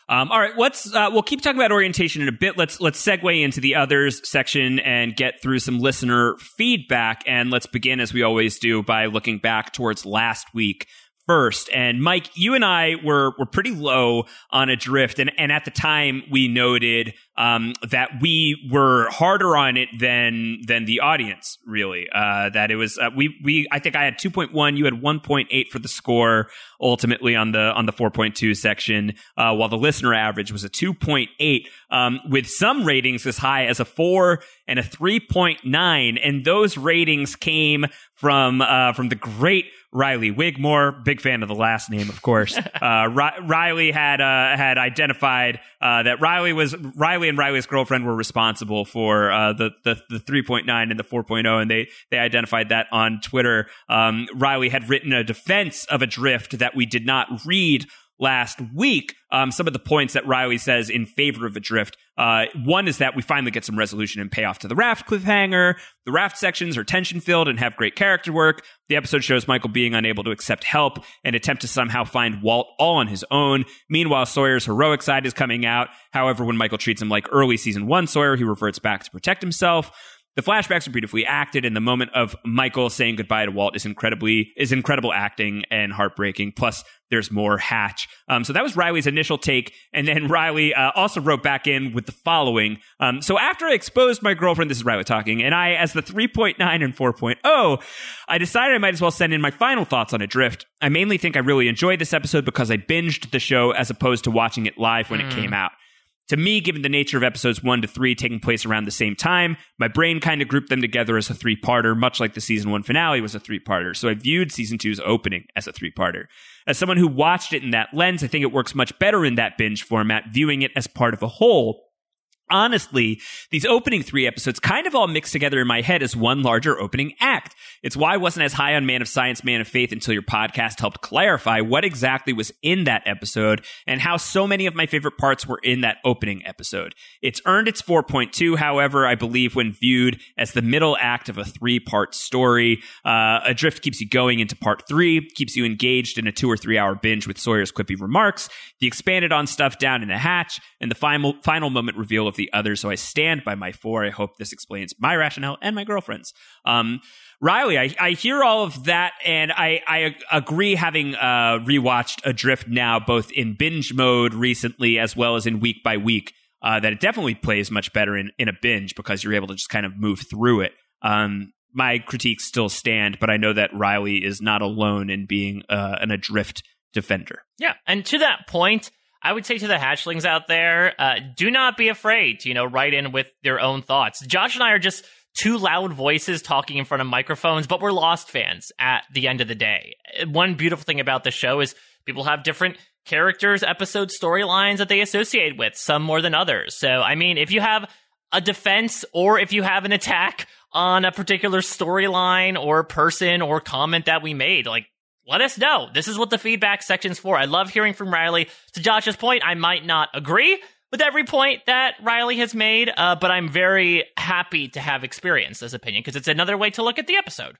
Um, all right, let's uh, we'll keep talking about orientation in a bit. Let's let's segue into the others section and get through some listener feedback. And let's begin as we always do by looking back towards last week first. And Mike, you and I were were pretty low on Adrift, and and at the time we noted um, that we were harder on it than than the audience. Really, uh, that it was uh, we we I think I had two point one, you had one point eight for the score ultimately on the on the four point two section, uh, while the listener average was a two point eight, um, with some ratings as high as a four and a three point nine, and those ratings came from uh, from the great Riley Wigmore, big fan of the last name, of course. uh, Riley had uh, had identified uh, that Riley was Riley and Riley's girlfriend were responsible for uh, the the, the 3.9 and the 4.0, and they they identified that on Twitter. Um, Riley had written a defense of Adrift that we did not read last week, um, some of the points that Riley says in favor of Adrift. Uh, one is that we finally get some resolution and payoff to the raft cliffhanger. The raft sections are tension filled and have great character work. The episode shows Michael being unable to accept help and attempt to somehow find Walt all on his own. Meanwhile, Sawyer's heroic side is coming out. However, when Michael treats him like early season one Sawyer, he reverts back to protect himself. The flashbacks are beautifully acted, and the moment of Michael saying goodbye to Walt is incredibly is incredible acting and heartbreaking. Plus, there's more Hatch. Um, so that was Riley's initial take, and then Riley uh, also wrote back in with the following. Um, so after I exposed my girlfriend, this is Riley talking, and I, as the 3.9 and 4.0, I decided I might as well send in my final thoughts on Adrift. I mainly think I really enjoyed this episode because I binged the show as opposed to watching it live when Mm. it came out. To me, given the nature of episodes one to three taking place around the same time, my brain kind of grouped them together as a three parter, much like the season one finale was a three parter. So I viewed season two's opening as a three parter. As someone who watched it in that lens, I think it works much better in that binge format, viewing it as part of a whole. Honestly, these opening three episodes kind of all mixed together in my head as one larger opening act. It's why I wasn't as high on Man of Science, Man of Faith until your podcast helped clarify what exactly was in that episode and how so many of my favorite parts were in that opening episode. It's earned its 4.2, however, I believe when viewed as the middle act of a three part story. Uh, Adrift keeps you going into part three, keeps you engaged in a two or three hour binge with Sawyer's quippy remarks, the expanded on stuff down in the hatch, and the final, final moment reveal of the other. So I stand by my four. I hope this explains my rationale and my girlfriend's. Um, Riley, I, I hear all of that, and I, I agree. Having uh, rewatched Adrift now, both in binge mode recently as well as in week by week, uh, that it definitely plays much better in, in a binge because you're able to just kind of move through it. Um, my critiques still stand, but I know that Riley is not alone in being uh, an Adrift defender. Yeah, and to that point, I would say to the hatchlings out there, uh, do not be afraid to, you know, write in with their own thoughts. Josh and I are just two loud voices talking in front of microphones, but we're Lost fans at the end of the day. One beautiful thing about the show is people have different characters, episodes, storylines that they associate with, some more than others. So, I mean, if you have a defense or if you have an attack on a particular storyline or person or comment that we made, like, let us know. This is what the feedback section's for. I love hearing from Riley. To Josh's point, I might not agree with every point that Riley has made, uh, but I'm very happy to have experienced this opinion because it's another way to look at the episode.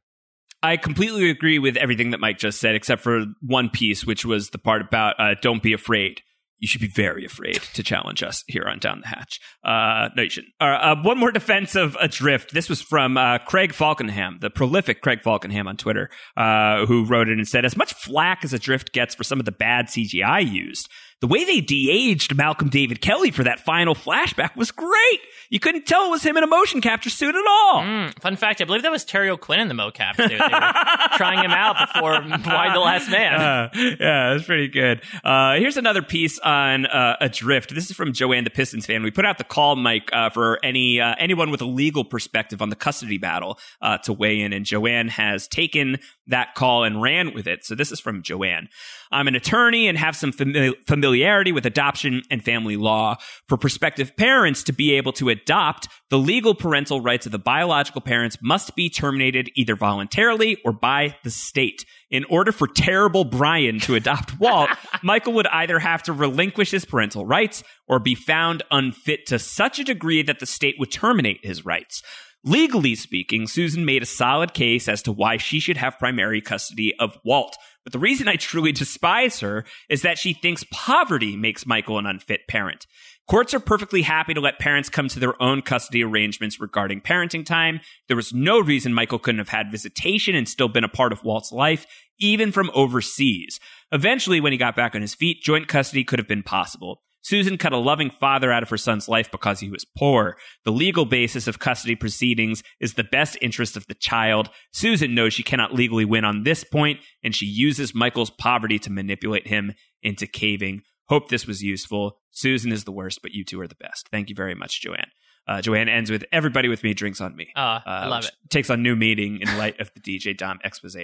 I completely agree with everything that Mike just said, except for one piece, which was the part about uh, don't be afraid. You should be very afraid to challenge us here on Down the Hatch. Uh, no, you shouldn't. Uh, uh, one more defense of Adrift. This was from uh, Craig Falkenham, the prolific Craig Falkenham on Twitter, uh, who wrote it and said, as much flack as Adrift gets for some of the bad CGI used, the way they de-aged Malcolm David Kelley for that final flashback was great. You couldn't tell it was him in a motion capture suit at all. Mm, fun fact, I believe that was Terry O'Quinn in the mocap suit. They were trying him out before Y the Last Man. Uh, yeah, that's pretty good. Uh, here's another piece on uh, Adrift. This is from Joanne, the Pistons fan. We put out the call, Mike, uh, for any uh, anyone with a legal perspective on the custody battle uh, to weigh in, and Joanne has taken that call and ran with it. So this is from Joanne. I'm an attorney and have some fami- familiarity with adoption and family law. For prospective parents to be able to adopt, the legal parental rights of the biological parents must be terminated either voluntarily or by the state. In order for terrible Brian to adopt Walt, Michael would either have to relinquish his parental rights or be found unfit to such a degree that the state would terminate his rights. Legally speaking, Susan made a solid case as to why she should have primary custody of Walt. But the reason I truly despise her is that she thinks poverty makes Michael an unfit parent. Courts are perfectly happy to let parents come to their own custody arrangements regarding parenting time. There was no reason Michael couldn't have had visitation and still been a part of Walt's life, even from overseas. Eventually, when he got back on his feet, joint custody could have been possible. Susan cut a loving father out of her son's life because he was poor. The legal basis of custody proceedings is the best interest of the child. Susan knows she cannot legally win on this point, and she uses Michael's poverty to manipulate him into caving. Hope this was useful. Susan is the worst, but you two are the best. Thank you very much, Joanne. Uh, Joanne ends with everybody with me drinks on me. Uh, I love it. Takes on new meaning in light of the DJ Dom expose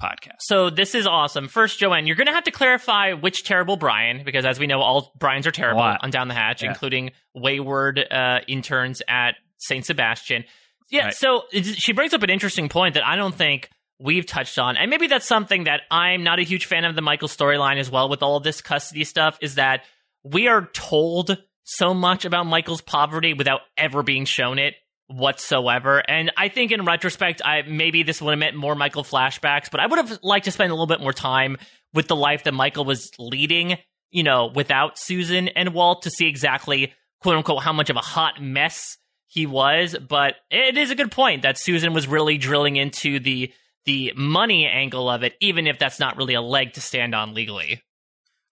podcast. So this is awesome. First, Joanne, you're going to have to clarify which terrible Brian, because as we know, all Brians are terrible on Down the Hatch, Yeah. including wayward uh, interns at Saint Sebastian. Yeah. Right. So she brings up an interesting point that I don't think we've touched on. And maybe that's something that I'm not a huge fan of the Michael storyline as well with all of this custody stuff is that we are told so much about Michael's poverty without ever being shown it whatsoever. And I think in retrospect, I maybe this would have meant more Michael flashbacks, but I would have liked to spend a little bit more time with the life that Michael was leading, you know, without Susan and Walt to see exactly quote unquote how much of a hot mess he was. But it is a good point that Susan was really drilling into the the money angle of it, even if that's not really a leg to stand on legally.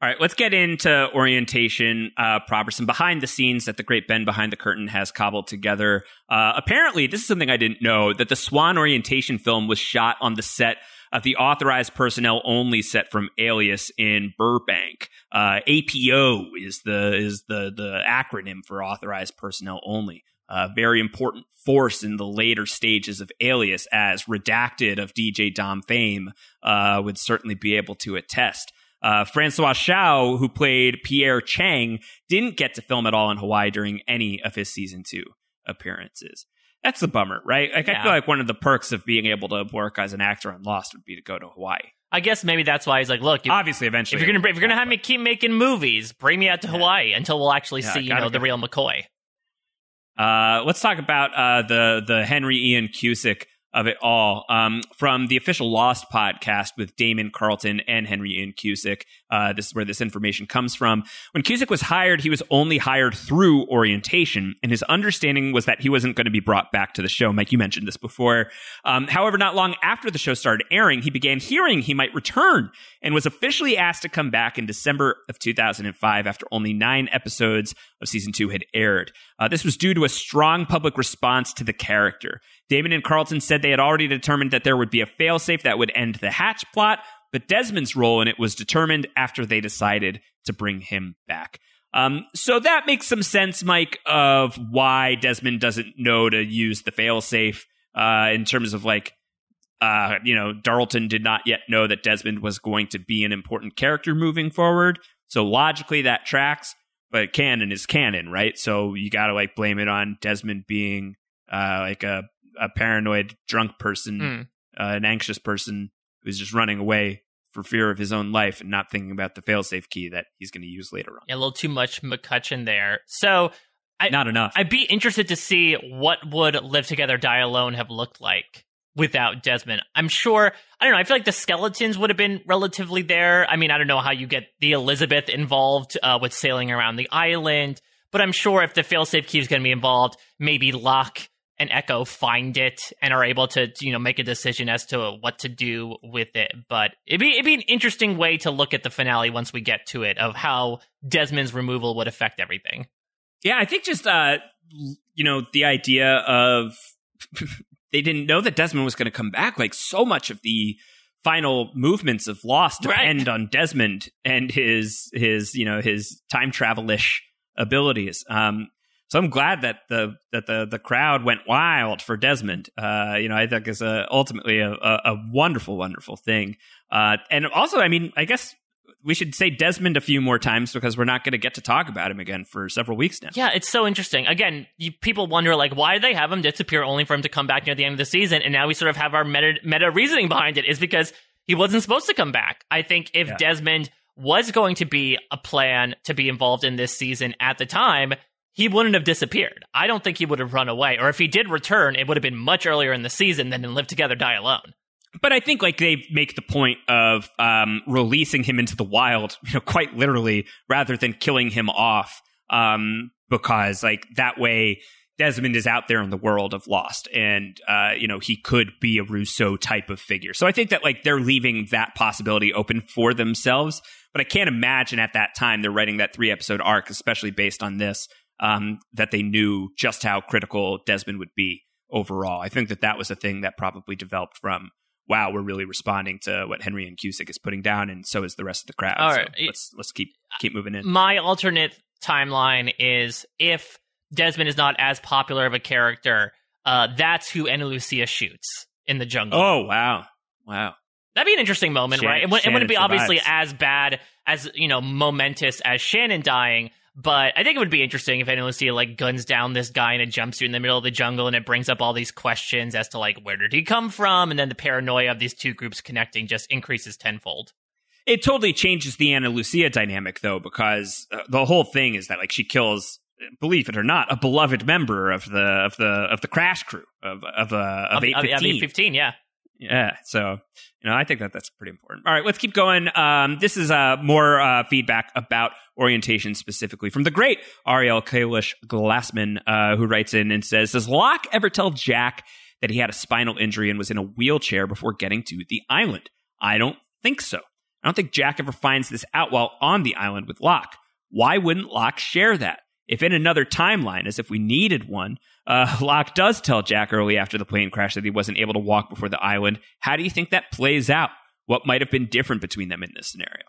All right, let's get into orientation uh, proper. Some behind the scenes that the great Ben behind the curtain has cobbled together. Uh, apparently, this is something I didn't know that the Swan orientation film was shot on the set of the authorized personnel only set from Alias in Burbank. Uh, APO is the is the the acronym for authorized personnel only. A very important force in the later stages of Alias, as redacted of DJ Dom fame uh, would certainly be able to attest. Uh, Francois Chau, who played Pierre Chang, didn't get to film at all in Hawaii during any of his season two appearances. That's a bummer, right? Like, Yeah. I feel like one of the perks of being able to work as an actor on Lost would be to go to Hawaii. I guess maybe that's why he's like, look, Obviously, eventually, if you're gonna if you're gonna have me keep making movies, bring me out to Hawaii until we'll actually Yeah, see, you know, the real McCoy. Uh, let's talk about uh, the the Henry Ian Cusick of it all um, from the official Lost podcast with Damon Carlton and Henry Ian Cusick. Uh, this is where this information comes from. When Cusick was hired, he was only hired through orientation, and his understanding was that he wasn't going to be brought back to the show. Mike, you mentioned this before. Um, however, not long after the show started airing, he began hearing he might return and was officially asked to come back in December of 2005 after only nine episodes of season two had aired. Uh, this was due to a strong public response to the character. Damon and Carlton said they had already determined that there would be a failsafe that would end the Hatch plot, but Desmond's role in it was determined after they decided to bring him back. Um, so that makes some sense, Mike, of why Desmond doesn't know to use the failsafe uh, in terms of like uh, you know, Darlton did not yet know that Desmond was going to be an important character moving forward. So logically, that tracks. But canon is canon, right? So you got to like blame it on Desmond being uh, like a, a paranoid drunk person, Mm. uh, an anxious person who's just running away for fear of his own life and not thinking about the failsafe key that he's going to use later on. Yeah, a little too much MacCutcheon there. So I, Not enough. I'd be interested to see what would Live Together Die Alone have looked like without Desmond. I'm sure I don't know, I feel like the skeletons would have been relatively there. I mean, I don't know how you get the Elizabeth involved uh, with sailing around the island, but I'm sure if the failsafe key is going to be involved, maybe Locke and Eko find it and are able to, you know, make a decision as to what to do with it. But it'd be it'd be an interesting way to look at the finale once we get to it of how Desmond's removal would affect everything. Yeah, I think just uh you know the idea of they didn't know that Desmond was going to come back. Like so much of the final movements of Lost Right. depend on Desmond and his his you know his time travelish abilities. Um, so I'm glad that the that the the crowd went wild for Desmond. Uh, you know, I think is a, ultimately a, a, wonderful, wonderful thing. Uh, and also, I mean, I guess we should say Desmond a few more times because we're not going to get to talk about him again for several weeks now. Yeah, it's so interesting. Again, you, people wonder like why do they have him disappear only for him to come back near the end of the season, and now we sort of have our meta, meta reasoning behind it is because he wasn't supposed to come back. I think if Yeah. Desmond was going to be a plan to be involved in this season at the time, he wouldn't have disappeared. I don't think he would have run away, or if he did return, it would have been much earlier in the season than in Live Together, Die Alone. But I think like they make the point of um, releasing him into the wild, you know, quite literally, rather than killing him off, um, because like that way Desmond is out there in the world of Lost, and uh, you know he could be a Rousseau type of figure. So I think that like they're leaving that possibility open for themselves. But I can't imagine at that time they're writing that three episode arc, especially based on this, um, that they knew just how critical Desmond would be overall. I think that that was a thing that probably developed from wow, we're really responding to what Henry Ian Cusick is putting down, and so is the rest of the crowd. All So right. let's let's keep keep moving in. My alternate timeline is if Desmond is not as popular of a character, uh, that's who Ana Lucia shoots in the jungle. Oh wow, wow. That'd be an interesting moment, right? It, wouldn't- it wouldn't be Shannon obviously as bad as you know momentous as Shannon dying, But I think it would be interesting if Ana Lucia like guns down this guy in a jumpsuit in the middle of the jungle, and it brings up all these questions as to like where did he come from, and then the paranoia of these two groups connecting just increases tenfold. It totally changes the Ana Lucia dynamic, though, because uh, the whole thing is that like she kills, believe it or not, a beloved member of the of the of the crash crew of of uh, of. Eight fifteen, yeah. Yeah, so you know, I think that that's pretty important. All right, let's keep going. Um, this is uh, more uh, feedback about orientation specifically from the great Ariel Kalish Glassman, uh, who writes in and says, "Does Locke ever tell Jack that he had a spinal injury and was in a wheelchair before getting to the island? I don't think so. I don't think Jack ever finds this out while on the island with Locke. Why wouldn't Locke share that? If in another timeline, as if we needed one, uh, Locke does tell Jack early after the plane crash that he wasn't able to walk before the island. How do you think that plays out? What might have been different between them in this scenario?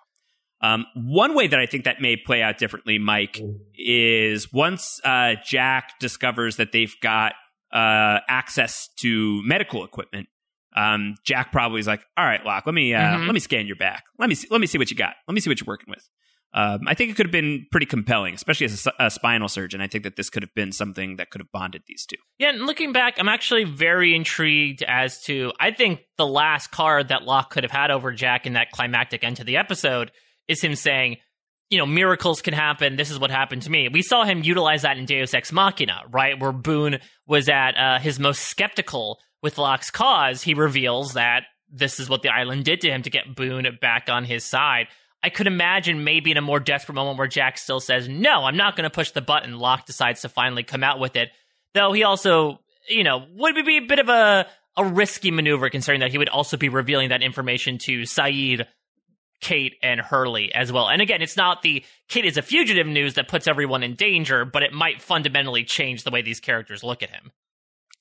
Um, one way that I think that may play out differently, Mike, is once uh, Jack discovers that they've got uh, access to medical equipment, um, Jack probably is like, "All right, Locke, let me uh, Mhm. let me scan your back. Let me see, let me see what you got. Let me see what you're working with." Um, I think it could have been pretty compelling, especially as a spinal surgeon. I think that this could have been something that could have bonded these two. Yeah, and looking back, I'm actually very intrigued as to I think the last card that Locke could have had over Jack in that climactic end to the episode is him saying, you know, miracles can happen. This is what happened to me. We saw him utilize that in Deus Ex Machina, right? Where Boone was at uh, his most skeptical with Locke's cause. He reveals that this is what the island did to him to get Boone back on his side. I could imagine maybe in a more desperate moment where Jack still says, No, I'm not going to push the button. Locke decides to finally come out with it. Though he also, you know, would be a bit of a, a risky maneuver considering that he would also be revealing that information to Sayid, Kate, and Hurley as well. And again, it's not the Kate is a fugitive news that puts everyone in danger, but it might fundamentally change the way these characters look at him.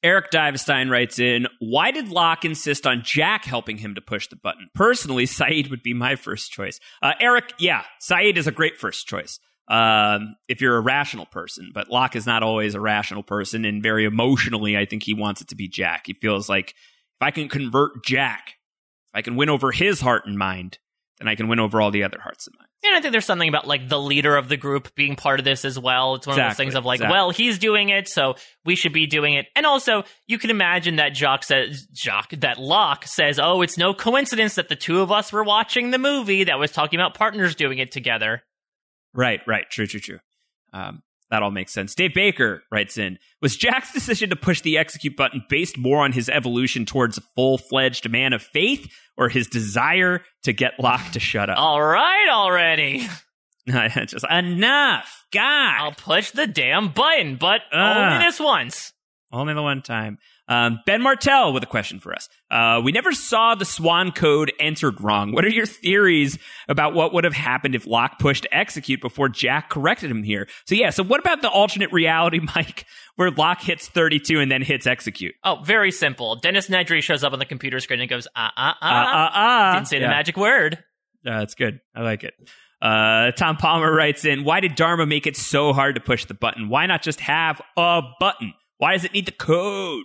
Eric Divestein writes in, Why did Locke insist on Jack helping him to push the button? Personally, Sayid would be my first choice. Uh, Eric, yeah, Sayid is a great first choice um, if you're a rational person, but Locke is not always a rational person, and very emotionally, I think he wants it to be Jack. He feels like if I can convert Jack, if I can win over his heart and mind, then I can win over all the other hearts and minds. And I think there's something about like the leader of the group being part of this as well. It's one of those things of like, exactly. well, he's doing it, so we should be doing it. And also, you can imagine that Jock says, Jock, that Locke says, oh, it's no coincidence that the two of us were watching the movie that was talking about partners doing it together. Right, right. True, true, true. Um, that all makes sense. Dave Baker writes in Was Jack's decision to push the execute button based more on his evolution towards a full fledged man of faith or his desire to get Locke to shut up? All right, already. Just enough. God. I'll push the damn button, but Ah. only this once. Only the one time. Um, ben Martell with a question for us. Uh, we never saw the Swan code entered wrong. What are your theories about what would have happened if Locke pushed execute before Jack corrected him here? So yeah, so what about the alternate reality, Mike, where Locke hits 32 and then hits execute? Oh, very simple. Dennis Nedry shows up on the computer screen and goes, ah, ah, uh, ah. uh. Didn't say Yeah. the magic word. Uh, that's good. I like it. Uh, Tom Palmer writes in, why did Dharma make it so hard to push the button? Why not just have a button? Why does it need the code?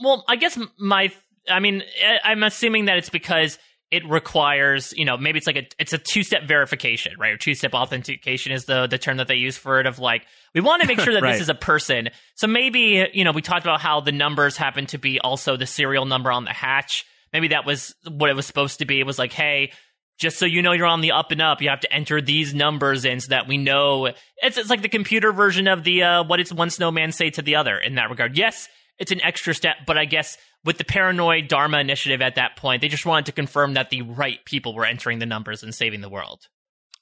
Well, I guess my, I mean, I'm assuming that it's because it requires, you know, maybe it's like a, it's a two step verification, right? Or two step authentication is the the term that they use for it. Of like, we want to make sure that Right. this is a person. So maybe, you know, we talked about how the numbers happen to be also the serial number on the hatch. Maybe that was what it was supposed to be. It was like, hey. Just so you know you're on the up and up, you have to enter these numbers in so that we know it's it's like the computer version of the uh, what does one snowman say to the other in that regard. Yes, it's an extra step, but I guess with the paranoid Dharma initiative at that point, they just wanted to confirm that the right people were entering the numbers and saving the world.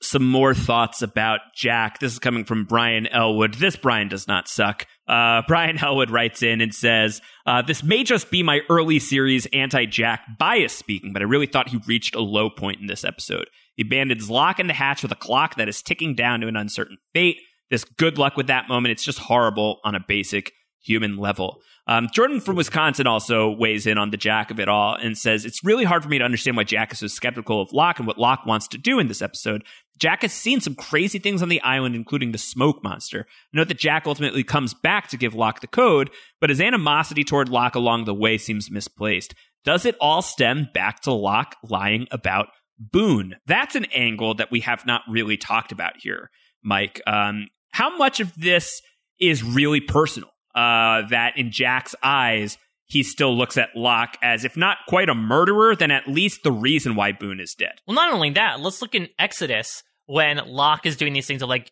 some more thoughts about Jack. This is coming from Brian Elwood. This Brian does not suck. Uh, Brian Elwood writes in and says, uh, This may just be my early series anti Jack bias speaking, but I really thought he reached a low point in this episode. He abandons Locke in the hatch with a clock that is ticking down to an uncertain fate. This good luck with that moment. It's just horrible on a basic human level. Um, Jordan from Wisconsin also weighs in on the Jack of it all and says, It's really hard for me to understand why Jack is so skeptical of Locke and what Locke wants to do in this episode. Jack has seen some crazy things on the island, including the smoke monster. Note that Jack ultimately comes back to give Locke the code, but his animosity toward Locke along the way seems misplaced. Does it all stem back to Locke lying about Boone? That's an angle that we have not really talked about here, Mike. Um, how much of this is really personal? Uh, that in Jack's eyes, he still looks at Locke as, if not quite a murderer, then at least the reason why Boone is dead. Well, not only that, let's look in Exodus when Locke is doing these things of like,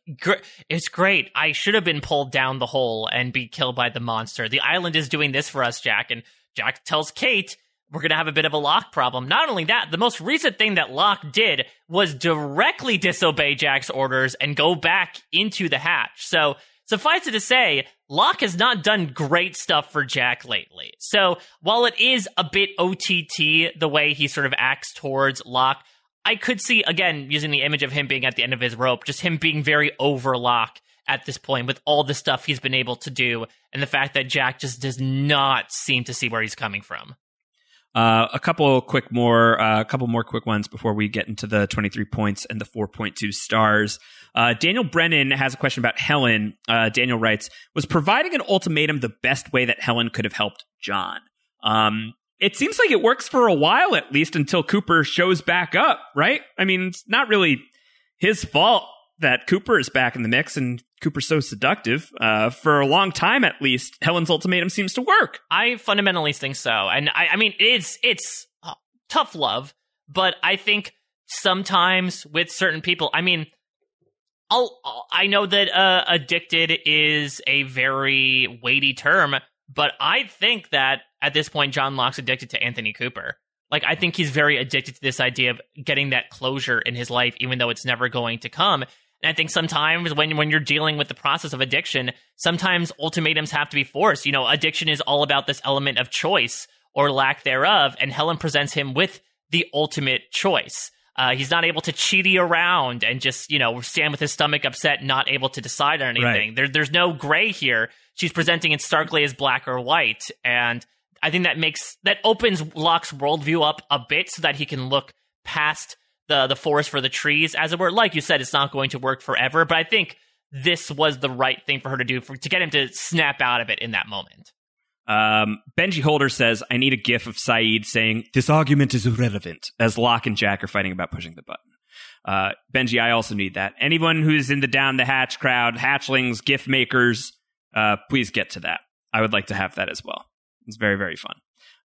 it's great. I should have been pulled down the hole and be killed by the monster. The island is doing this for us, Jack. And Jack tells Kate, we're going to have a bit of a Locke problem. Not only that, the most recent thing that Locke did was directly disobey Jack's orders and go back into the hatch. So suffice it to say, Locke has not done great stuff for Jack lately. So while it is a bit OTT the way he sort of acts towards Locke, I could see again using the image of him being at the end of his rope, just him being very over Locke at this point with all the stuff he's been able to do, and the fact that Jack just does not seem to see where he's coming from. Uh, a couple quick more, uh, a couple more quick ones before we get into the 23 points and the 4.2 stars. Uh, Daniel Brennan has a question about Helen. Uh, Daniel writes, was providing an ultimatum the best way that Helen could have helped John? Um, it seems like it works for a while at least until Cooper shows back up, right? I mean, it's not really his fault that Cooper is back in the mix and Cooper's so seductive. Uh, for a long time, at least, Helen's ultimatum seems to work. I fundamentally think so, and I, I mean, it's it's uh, tough love, but I think sometimes with certain people, I mean, I'll, I know that uh, addicted is a very weighty term, but I think that at this point, John Locke's addicted to Anthony Cooper. Like, I think he's very addicted to this idea of getting that closure in his life, even though it's never going to come. And I think sometimes when when you're dealing with the process of addiction, sometimes ultimatums have to be forced. You know, addiction is all about this element of choice or lack thereof, and Helen presents him with the ultimate choice. Uh, he's not able to cheaty around and just you know stand with his stomach upset, not able to decide on anything. Right. There, there's no gray here. She's presenting it starkly as black or white, and I think that makes that opens Locke's worldview up a bit so that he can look past the the forest for the trees, as it were. Like you said, it's not going to work forever, but I think this was the right thing for her to do for, to get him to snap out of it in that moment. Um, Benji Holder says, I need a gif of Sayid saying, This argument is irrelevant, as Locke and Jack are fighting about pushing the button. Uh, Benji, I also need that. Anyone who's in the Down the Hatch crowd, hatchlings, gif makers, uh, please get to that. I would like to have that as well. It's very, very fun.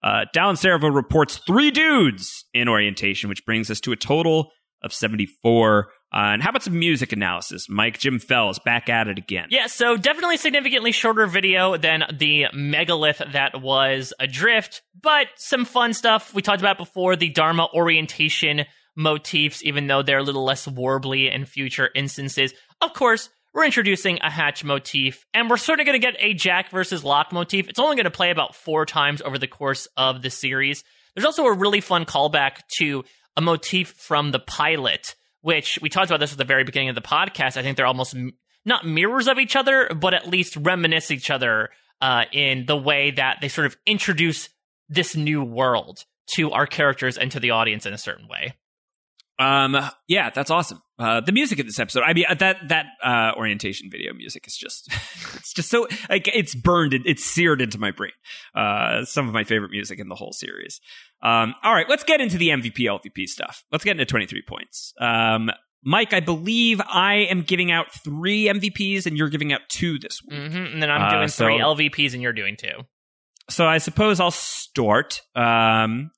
Uh, Dallin reports three dudes in orientation, which brings us to a total of 74. Uh, and how about some music analysis? Mike Jim Fells back at it again. Yeah, so definitely significantly shorter video than the megalith that was Adrift, but some fun stuff we talked about before the Dharma orientation motifs, even though they're a little less warbly in future instances. Of course, we're introducing a hatch motif, and we're sort of going to get a Jack versus Locke motif. It's only going to play about four times over the course of the series. There's also a really fun callback to a motif from the pilot, which we talked about this at the very beginning of the podcast. I think they're almost not mirrors of each other, but at least reminisce each other uh, in the way that they sort of introduce this new world to our characters and to the audience in a certain way. Um, yeah, that's awesome. Uh, the music of this episode, I mean, uh, that that uh, orientation video music is just, it's just so like it's burned, it's seared into my brain. Uh, some of my favorite music in the whole series. Um, all right, let's get into the MVP LVP stuff. Let's get into twenty three points. Um, Mike, I believe I am giving out three MVPs and you're giving out two this week. Mm-hmm, and then I'm uh, doing three so, LVPs and you're doing two. So I suppose I'll start. Um,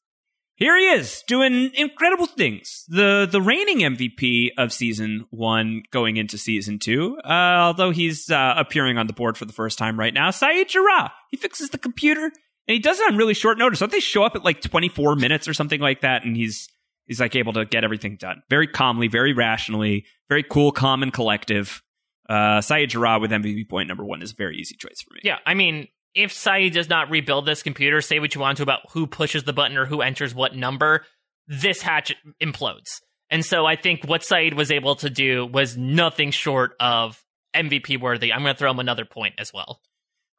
here he is doing incredible things. The the reigning MVP of season one going into season two, uh, although he's uh, appearing on the board for the first time right now. Sayid Jarrah. He fixes the computer and he does it on really short notice. Don't they show up at like 24 minutes or something like that? And he's he's like able to get everything done very calmly, very rationally, very cool, calm, and collective. Uh, Sayid Jarrah with MVP point number one is a very easy choice for me. Yeah, I mean, if Sayid does not rebuild this computer, say what you want to about who pushes the button or who enters what number, this hatch implodes. And so I think what Sayid was able to do was nothing short of MVP worthy. I'm going to throw him another point as well.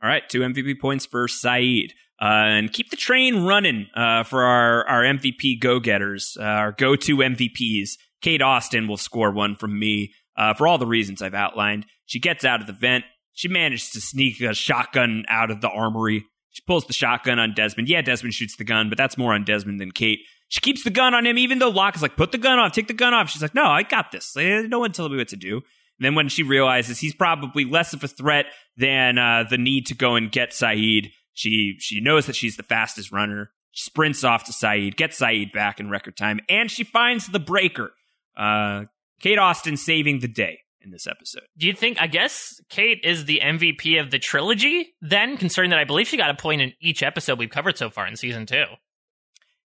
All right, two MVP points for Sayid. Uh, and keep the train running uh, for our, our MVP go getters, uh, our go to MVPs. Kate Austin will score one from me uh, for all the reasons I've outlined. She gets out of the vent. She manages to sneak a shotgun out of the armory. She pulls the shotgun on Desmond. Yeah, Desmond shoots the gun, but that's more on Desmond than Kate. She keeps the gun on him, even though Locke is like, put the gun off, take the gun off. She's like, no, I got this. No one tell me what to do. And then when she realizes he's probably less of a threat than uh, the need to go and get Sayid, she she knows that she's the fastest runner. Sprints off to Sayid, gets Sayid back in record time, and she finds the breaker. Uh, Kate Austin saving the day in this episode. Do you think, I guess, Kate is the MVP of the trilogy then, considering that I believe she got a point in each episode we've covered so far in season two?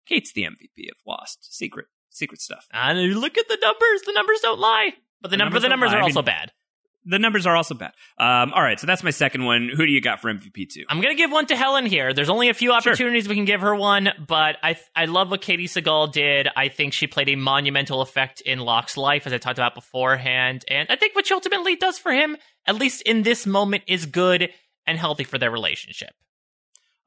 Kate's the MVP of Lost. Secret, secret stuff. And look at the numbers. The numbers don't lie. But the, The number, numbers the numbers lie. are I also mean- bad. The numbers are also bad. Um, all right, so that's my second one. Who do you got for MVP two? I'm gonna give one to Helen here. There's only a few opportunities we can give her one, but I I love what Katey Sagal did. I think she played a monumental effect in Locke's life, as I talked about beforehand, and I think what she ultimately does for him, at least in this moment, is good and healthy for their relationship.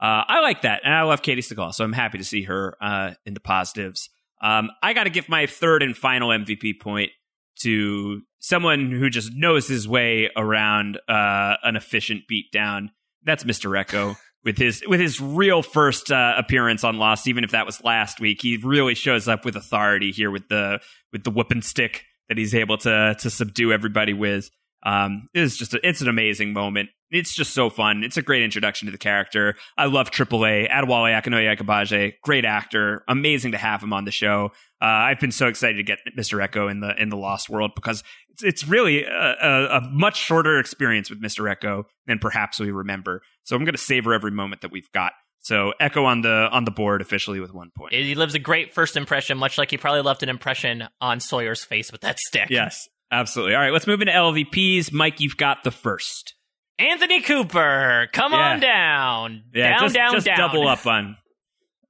Uh, I like that, and I love Katey Sagal, so I'm happy to see her uh, in the positives. Um, I got to give my third and final MVP point to someone who just knows his way around uh, an efficient beatdown. That's Mr. Eko with his with his real first uh, appearance on Lost, even if that was last week. He really shows up with authority here with the with the whooping stick that he's able to to subdue everybody with. Um, it's just a, it's an amazing moment. It's just so fun. It's a great introduction to the character. I love AAA. Adewale Akinnuoye-Agbaje, great actor. Amazing to have him on the show. Uh, I've been so excited to get Mr. Eko in the in the Lost World because it's, it's really a, a, a much shorter experience with Mr. Eko than perhaps we remember. So I'm going to savor every moment that we've got. So Eko on the on the board officially with one point. He lives a great first impression, much like he probably left an impression on Sawyer's face with that stick. Yes, absolutely. All right, let's move into LVPs. Mike, you've got the first. Anthony Cooper, come Yeah. on down, Yeah, down, just, down, just down. double up on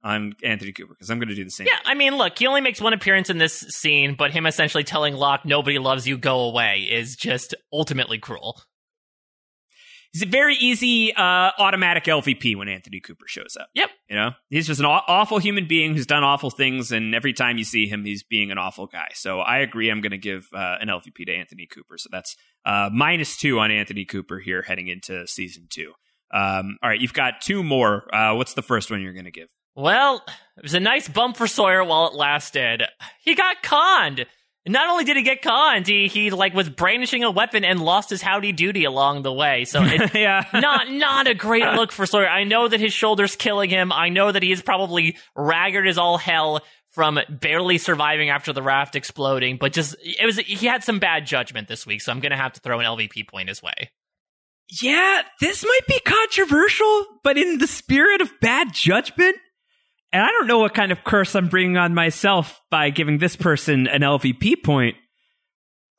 on Anthony Cooper because I'm going to do the same. Yeah, I mean, look, he only makes one appearance in this scene, but him essentially telling Locke, nobody loves you, go away, is just ultimately cruel. He's a very easy uh, automatic LVP when Anthony Cooper shows up. Yep. You know, he's just an aw- awful human being who's done awful things, and every time you see him, he's being an awful guy. So I agree. I'm going to give uh, an LVP to Anthony Cooper. So that's uh, minus two on Anthony Cooper here heading into season two. Um, all right, you've got two more. Uh, what's the first one you're going to give? Well, it was a nice bump for Sawyer while it lasted. He got conned. Not only did he get conned, he, he like was brandishing a weapon and lost his howdy doody along the way. So it's yeah. not not a great look for Sawyer. I know that his shoulder's killing him. I know that he is probably ragged as all hell from barely surviving after the raft exploding. But just it was he had some bad judgment this week, so I'm gonna have to throw an LVP point his way. Yeah, this might be controversial, but in the spirit of bad judgment, and I don't know what kind of curse I'm bringing on myself by giving this person an LVP point.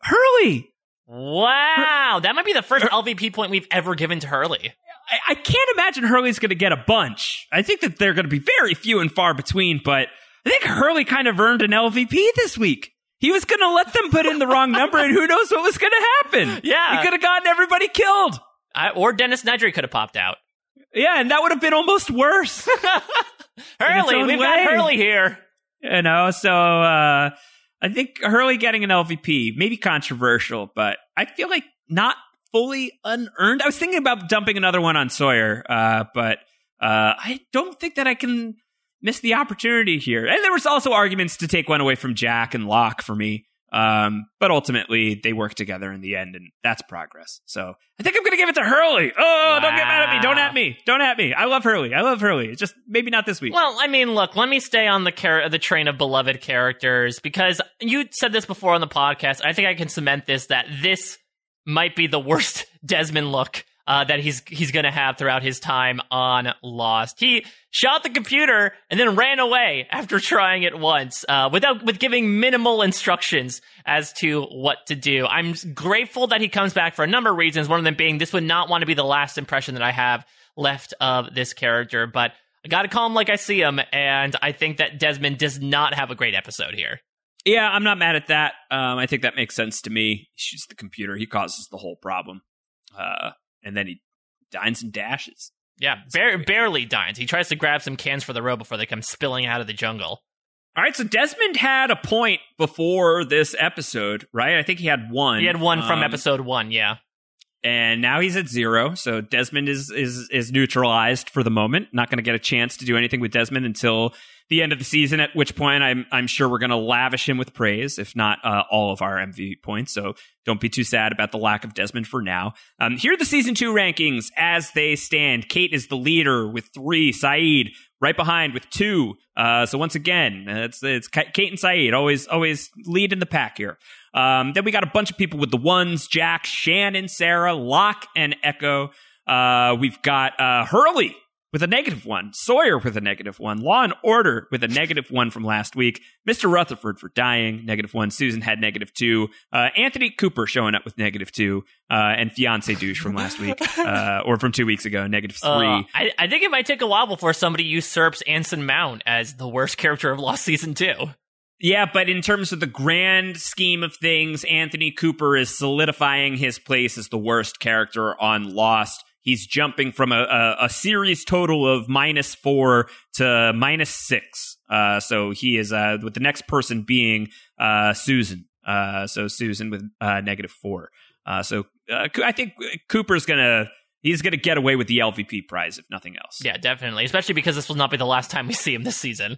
Hurley, Wow, that might be the first LVP point we've ever given to Hurley. I, I can't imagine Hurley's going to get a bunch. I think that they're going to be very few and far between, but I think Hurley kind of earned an LVP this week. He was going to let them put in the wrong number, and who knows what was going to happen. Yeah. He could have gotten everybody killed. I, or Dennis Nedry could have popped out. Yeah, and that would have been almost worse. Hurley, we've way. got Hurley here. You know, so uh, I think Hurley getting an LVP, maybe controversial, but I feel like not fully unearned. I was thinking about dumping another one on Sawyer, uh, but uh, I don't think that I can miss the opportunity here. And there was also arguments to take one away from Jack and Locke for me. Um, but ultimately, they work together in the end, and that's progress. So I think I'm give it to Hurley. Oh, don't get mad at me. Don't at me. Don't at me. I love Hurley. I love Hurley. It's just maybe not this week. Well, I mean, look, let me stay on the char- the train of beloved characters because you said this before on the podcast. I think I can cement this that this might be the worst Desmond look uh, that he's he's going to have throughout his time on Lost. He shot the computer and then ran away after trying it once uh, without with giving minimal instructions as to what to do. I'm grateful that he comes back for a number of reasons. One of them being this would not want to be the last impression that I have left of this character, but I got to call him like I see him, and I think that Desmond does not have a great episode here. Yeah, I'm not mad at that. Um, I think that makes sense to me. He shoots the computer. He causes the whole problem. Uh, and then he dines and dashes. Yeah, bar- barely dines. He tries to grab some cans for the road before they come spilling out of the jungle. All right, so Desmond had a point before this episode, right? I think he had one. He had one from Um, episode one, yeah. And now he's at zero. So Desmond is is is neutralized for the moment. Not going to get a chance to do anything with Desmond until the end of the season. At which point, I'm I'm sure we're going to lavish him with praise, if not uh, all of our MVP points. So don't be too sad about the lack of Desmond for now. Um, here are the season two rankings as they stand. Kate is the leader with three. Sayid right behind with two. Uh, so once again, it's it's Kate and Sayid always always lead in the pack here. Um, then we got a bunch of people with the ones: Jack, Shannon, Sarah, Locke, and Eko. Uh, we've got uh, Hurley with a negative one, Sawyer with a negative one, Law and Order with a negative one from last week, Mr. Rutherford for dying, negative one, Susan had negative two, uh, Anthony Cooper showing up with negative two, uh, and Fiance Douche from last week, uh, or from two weeks ago, negative three. Uh, I, I think it might take a while before somebody usurps Anson Mount as the worst character of Lost Season 2. Yeah, but in terms of the grand scheme of things, Anthony Cooper is solidifying his place as the worst character on Lost. He's jumping from a, a, a series total of minus four to minus six. Uh, so he is uh, with the next person being uh, Susan. Uh, so Susan with uh, negative four. Uh, so I think Cooper's gonna he's gonna get away with the LVP prize if nothing else. Yeah, definitely. Especially because this will not be the last time we see him this season.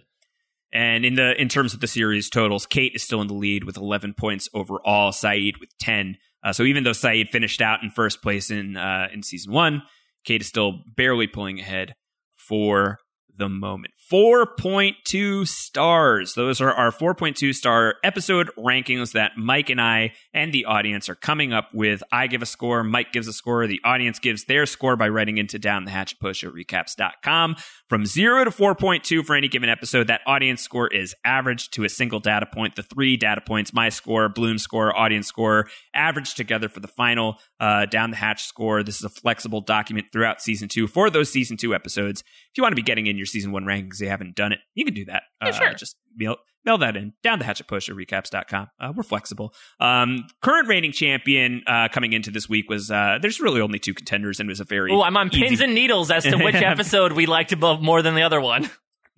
And in the in terms of the series totals, Kate is still in the lead with 11 points overall. Sayid with 10. Uh, so even though Sayid finished out in first place in uh, in season one, Kate is still barely pulling ahead for the moment. 4.2 stars. Those are our 4.2 star episode rankings that Mike and I and the audience are coming up with. I give a score, Mike gives a score, the audience gives their score by writing into down the hatch push at recaps.com. From 0 to 4.2 for any given episode, that audience score is averaged to a single data point. The three data points, my score, Bloom score, audience score, averaged together for the final uh, down the hatch score. This is a flexible document throughout season two for those season two episodes. If you want to be getting in your season one rankings, you haven't done it, you can do that. Yeah, uh, sure. Just mail, mail that in. Down the hatch at push at recaps.com. Uh, we're flexible. Um, current reigning champion uh, coming into this week was uh, there's really only two contenders, and it was a very. Oh, I'm on easy- pins and needles as to which episode we liked above more than the other one.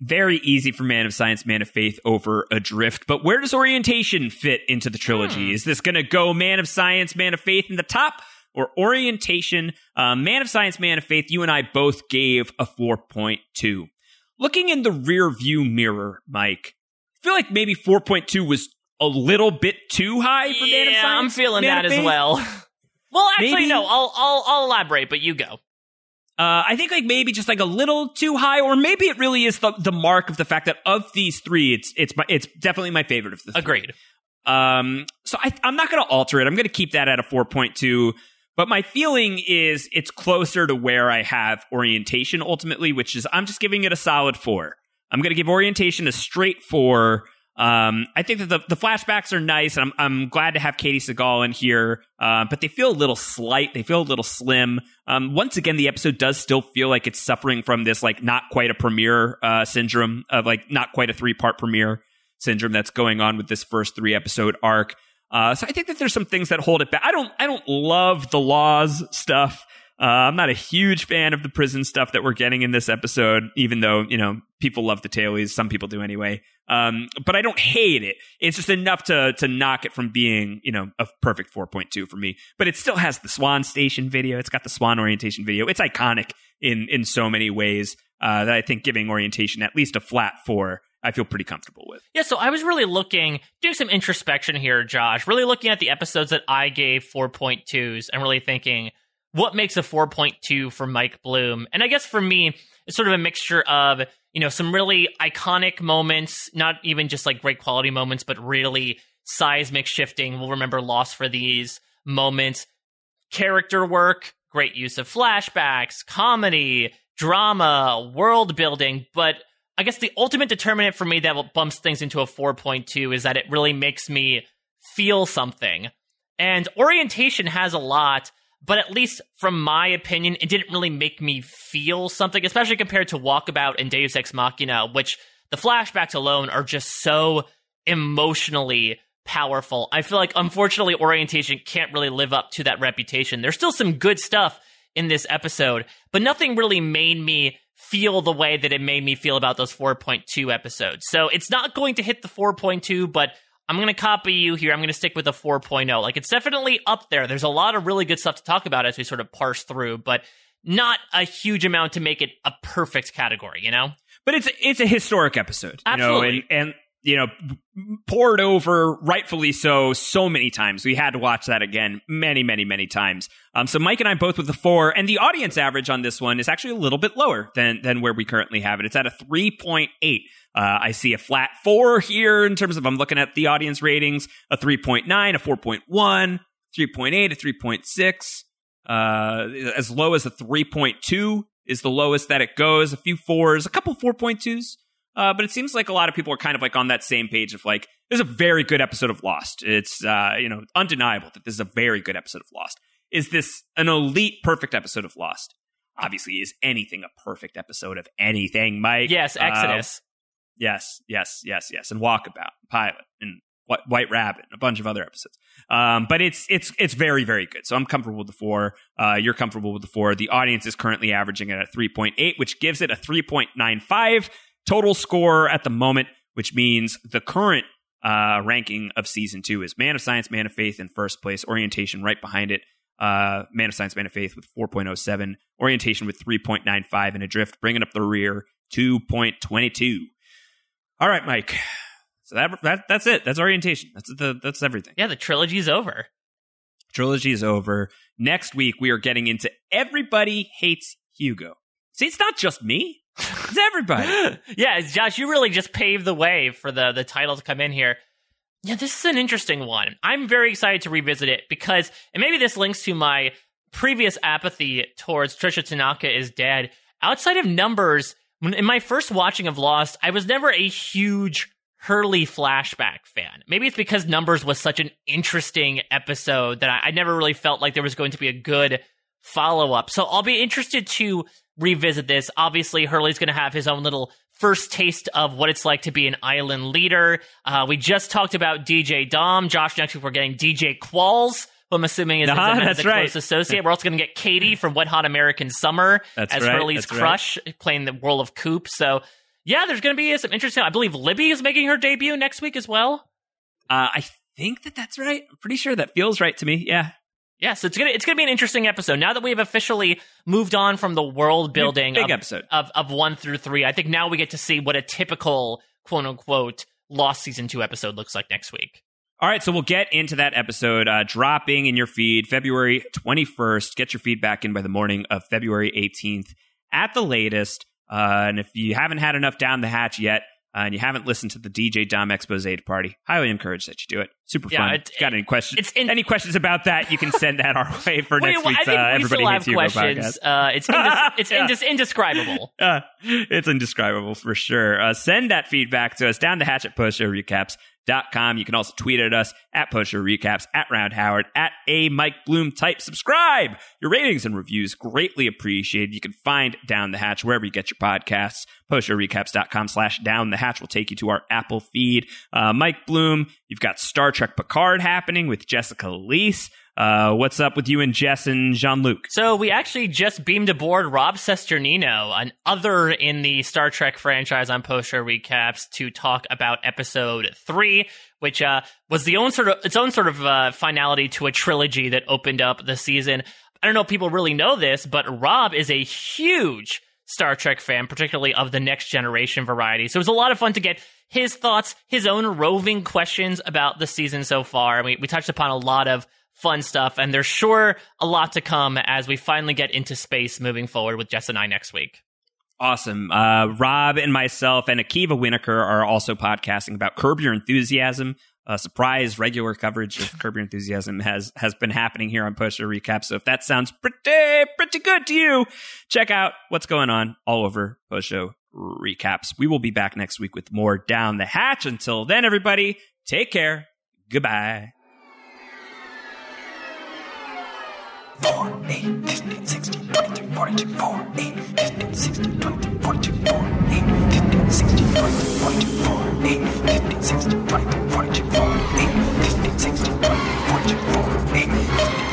very easy for Man of Science, Man of Faith over Adrift. But where does orientation fit into the trilogy? Hmm. Is this going to go Man of Science, Man of Faith in the top? Or orientation, uh, Man of Science, Man of Faith, you and I both gave a 4.2. Looking in the rear view mirror, Mike, I feel like maybe 4.2 was a little bit too high for Yeah. I'm feeling that as well. well, actually, Maybe- no. I'll, I'll I'll elaborate, but you go. Uh, I think like maybe just like a little too high, or maybe it really is the, the mark of the fact that of these three, it's it's my, it's definitely my favorite of the three. Agreed. Um, so I, I'm not going to alter it. I'm going to keep that at a 4.2. But my feeling is it's closer to where I have orientation ultimately, which is I'm just giving it a solid four. I'm going to give orientation a straight four. Um, I think that the, the flashbacks are nice. I'm I'm glad to have Katey Sagal in here, uh, but they feel a little slight. They feel a little slim. Um, once again, the episode does still feel like it's suffering from this like not quite a premiere uh, syndrome of like not quite a three part premiere syndrome that's going on with this first three episode arc. Uh, so I think that there's some things that hold it back. I don't I don't love the laws stuff. Uh, I'm not a huge fan of the prison stuff that we're getting in this episode, even though, you know, people love the tailies. Some people do anyway. Um, but I don't hate it. It's just enough to, to knock it from being, you know, a perfect 4.2 for me. But it still has the Swan Station video. It's got the Swan orientation video. It's iconic in, in so many ways, uh, that I think giving orientation at least a flat four, I feel pretty comfortable with. Yeah, so I was really looking, doing some introspection here, Josh, really looking at the episodes that I gave 4.2s and really thinking, what makes a 4.2 for Mike Bloom? And I guess for me, it's sort of a mixture of, you know, some really iconic moments, not even just like great quality moments, but really seismic shifting. We'll remember Lost for these moments. Character work, great use of flashbacks, comedy, drama, world building, but I guess the ultimate determinant for me that bumps things into a 4.2 is that it really makes me feel something. And orientation has a lot, but at least from my opinion, it didn't really make me feel something, especially compared to Walkabout and Deus Ex Machina, which the flashbacks alone are just so emotionally powerful. I feel like, unfortunately, orientation can't really live up to that reputation. There's still some good stuff in this episode, but nothing really made me feel the way that it made me feel about those 4.2 episodes. So it's not going to hit the 4.2, but I'm going to copy you here. I'm going to stick with a 4.0. Like it's definitely up there. There's a lot of really good stuff to talk about as we sort of parse through, but not a huge amount to make it a perfect category, you know? But it's it's a historic episode, you know, Absolutely. and, and you know, poured over rightfully so so many times. We had to watch that again many, many, many times. Um, so Mike and I both with the four, and the audience average on this one is actually a little bit lower than than where we currently have it. It's at a three point eight. Uh, I see a flat four here in terms of I'm looking at the audience ratings, a 3.9, a 4.1, 3.8, a 3.6, uh, as low as a 3.2 is the lowest that it goes. A few fours, a couple 4.2s. Uh, but it seems like a lot of people are kind of like on that same page of like, this is a very good episode of Lost. It's, uh, you know, undeniable that this is a very good episode of Lost. Is this an elite, perfect episode of Lost? Obviously, is anything a perfect episode of anything, Mike? Yes, Uh, Exodus. Yes, yes, yes, yes, and Walkabout, Pilot, and White Rabbit, and a bunch of other episodes. Um, but it's it's it's very very good. So I'm comfortable with the four. Uh, you're comfortable with the four. The audience is currently averaging at a 3.8, which gives it a 3.95 total score at the moment, which means the current uh, ranking of season two is Man of Science, Man of Faith in first place, Orientation right behind it. Uh, Man of Science, Man of Faith with 4.07, Orientation with 3.95, and Adrift bringing up the rear 2.22. All right, Mike. So that, that that's it. That's orientation. That's the that's everything. Yeah, the trilogy is over. Trilogy is over. Next week we are getting into Everybody Hates Hugo. See, it's not just me. It's everybody. yeah, Josh, you really just paved the way for the the title to come in here. Yeah, this is an interesting one. I'm very excited to revisit it because, and maybe this links to my previous apathy towards Tricia Tanaka is dead. Outside of numbers, in my first watching of Lost, I was never a huge Hurley flashback fan. Maybe it's because Numbers was such an interesting episode that I, I never really felt like there was going to be a good follow up. So I'll be interested to revisit this. Obviously, Hurley's going to have his own little first taste of what it's like to be an island leader. Uh, we just talked about DJ Dom. Josh, next week we're getting DJ Qualls. Who I'm assuming is, Uh-huh, is a, that's close associate. We're also going to get Katie from Wet Hot American Summer That's as right, Hurley's that's right. crush, playing the role of Coop. So yeah, there's going to be some interesting. I believe Libby is making her debut next week as well. Uh, I think that that's right. I'm pretty sure that feels right to me. Yeah. Yeah, so it's gonna it's gonna be an interesting episode. Now that we've officially moved on from the world building Big of, episode. of of one through three, I think now we get to see what a typical quote unquote Lost season two episode looks like next week. All right, so we'll get into that episode uh, dropping in your feed February 21st. Get your feedback in by the morning of February 18th at the latest. Uh, and if you haven't had enough down the hatch yet, uh, and you haven't listened to the DJ Dom expose party, highly encourage that you do it. Super Yeah, fun. it- Got any questions? in- any questions about that? You can send that our way for Wait, next well, week's I think uh, we Everybody still have Hugo questions. Uh, it's indis- it's Yeah. indis- indescribable. Uh, it's indescribable for sure. Uh, send that feedback to us down the Hatchet hatch at postshowrecaps.com. You can also tweet at us at postshowrecaps, recaps, at Round Howard, at a Mike Bloom type. Subscribe. Your ratings and reviews greatly appreciated. You can find Down the Hatch wherever you get your podcasts. Postshowrecaps.com slash down the hatch will take you to our Apple feed. Uh, Mike Bloom, you've got Star Trek Picard happening with Jessica Liese. Uh, what's up with you and Jess and Jean Luc? So we actually just beamed aboard Rob Cesternino, an other in the Star Trek franchise on post show recaps, to talk about episode three, which uh, was the own sort of its own sort of uh, finality to a trilogy that opened up the season. I don't know if people really know this, but Rob is a huge Star Trek fan, particularly of the next generation variety. So it was a lot of fun to get his thoughts, his own roving questions about the season so far. We, we touched upon a lot of fun stuff, and there's sure a lot to come as we finally get into space moving forward with Jess and I next week. Awesome. Uh, Rob and myself and Akiva Wienerkur are also podcasting about Curb Your Enthusiasm. Surprise regular coverage of Curb Your Enthusiasm has has been happening here on Poster Recap. So if that sounds pretty pretty good to you, check out what's going on all over Post Recaps. We will be back next week with more Down the Hatch. Until then, everybody, take care. Goodbye. 4, 8, 15, 16, 22, 42, 4, 8, 15, 16, 22, 42, 4, 8, 15, 16, 22, 42, 4, 8, 15, 16, 22, 42, 4, 8, 15, 16, 22, 42, 4.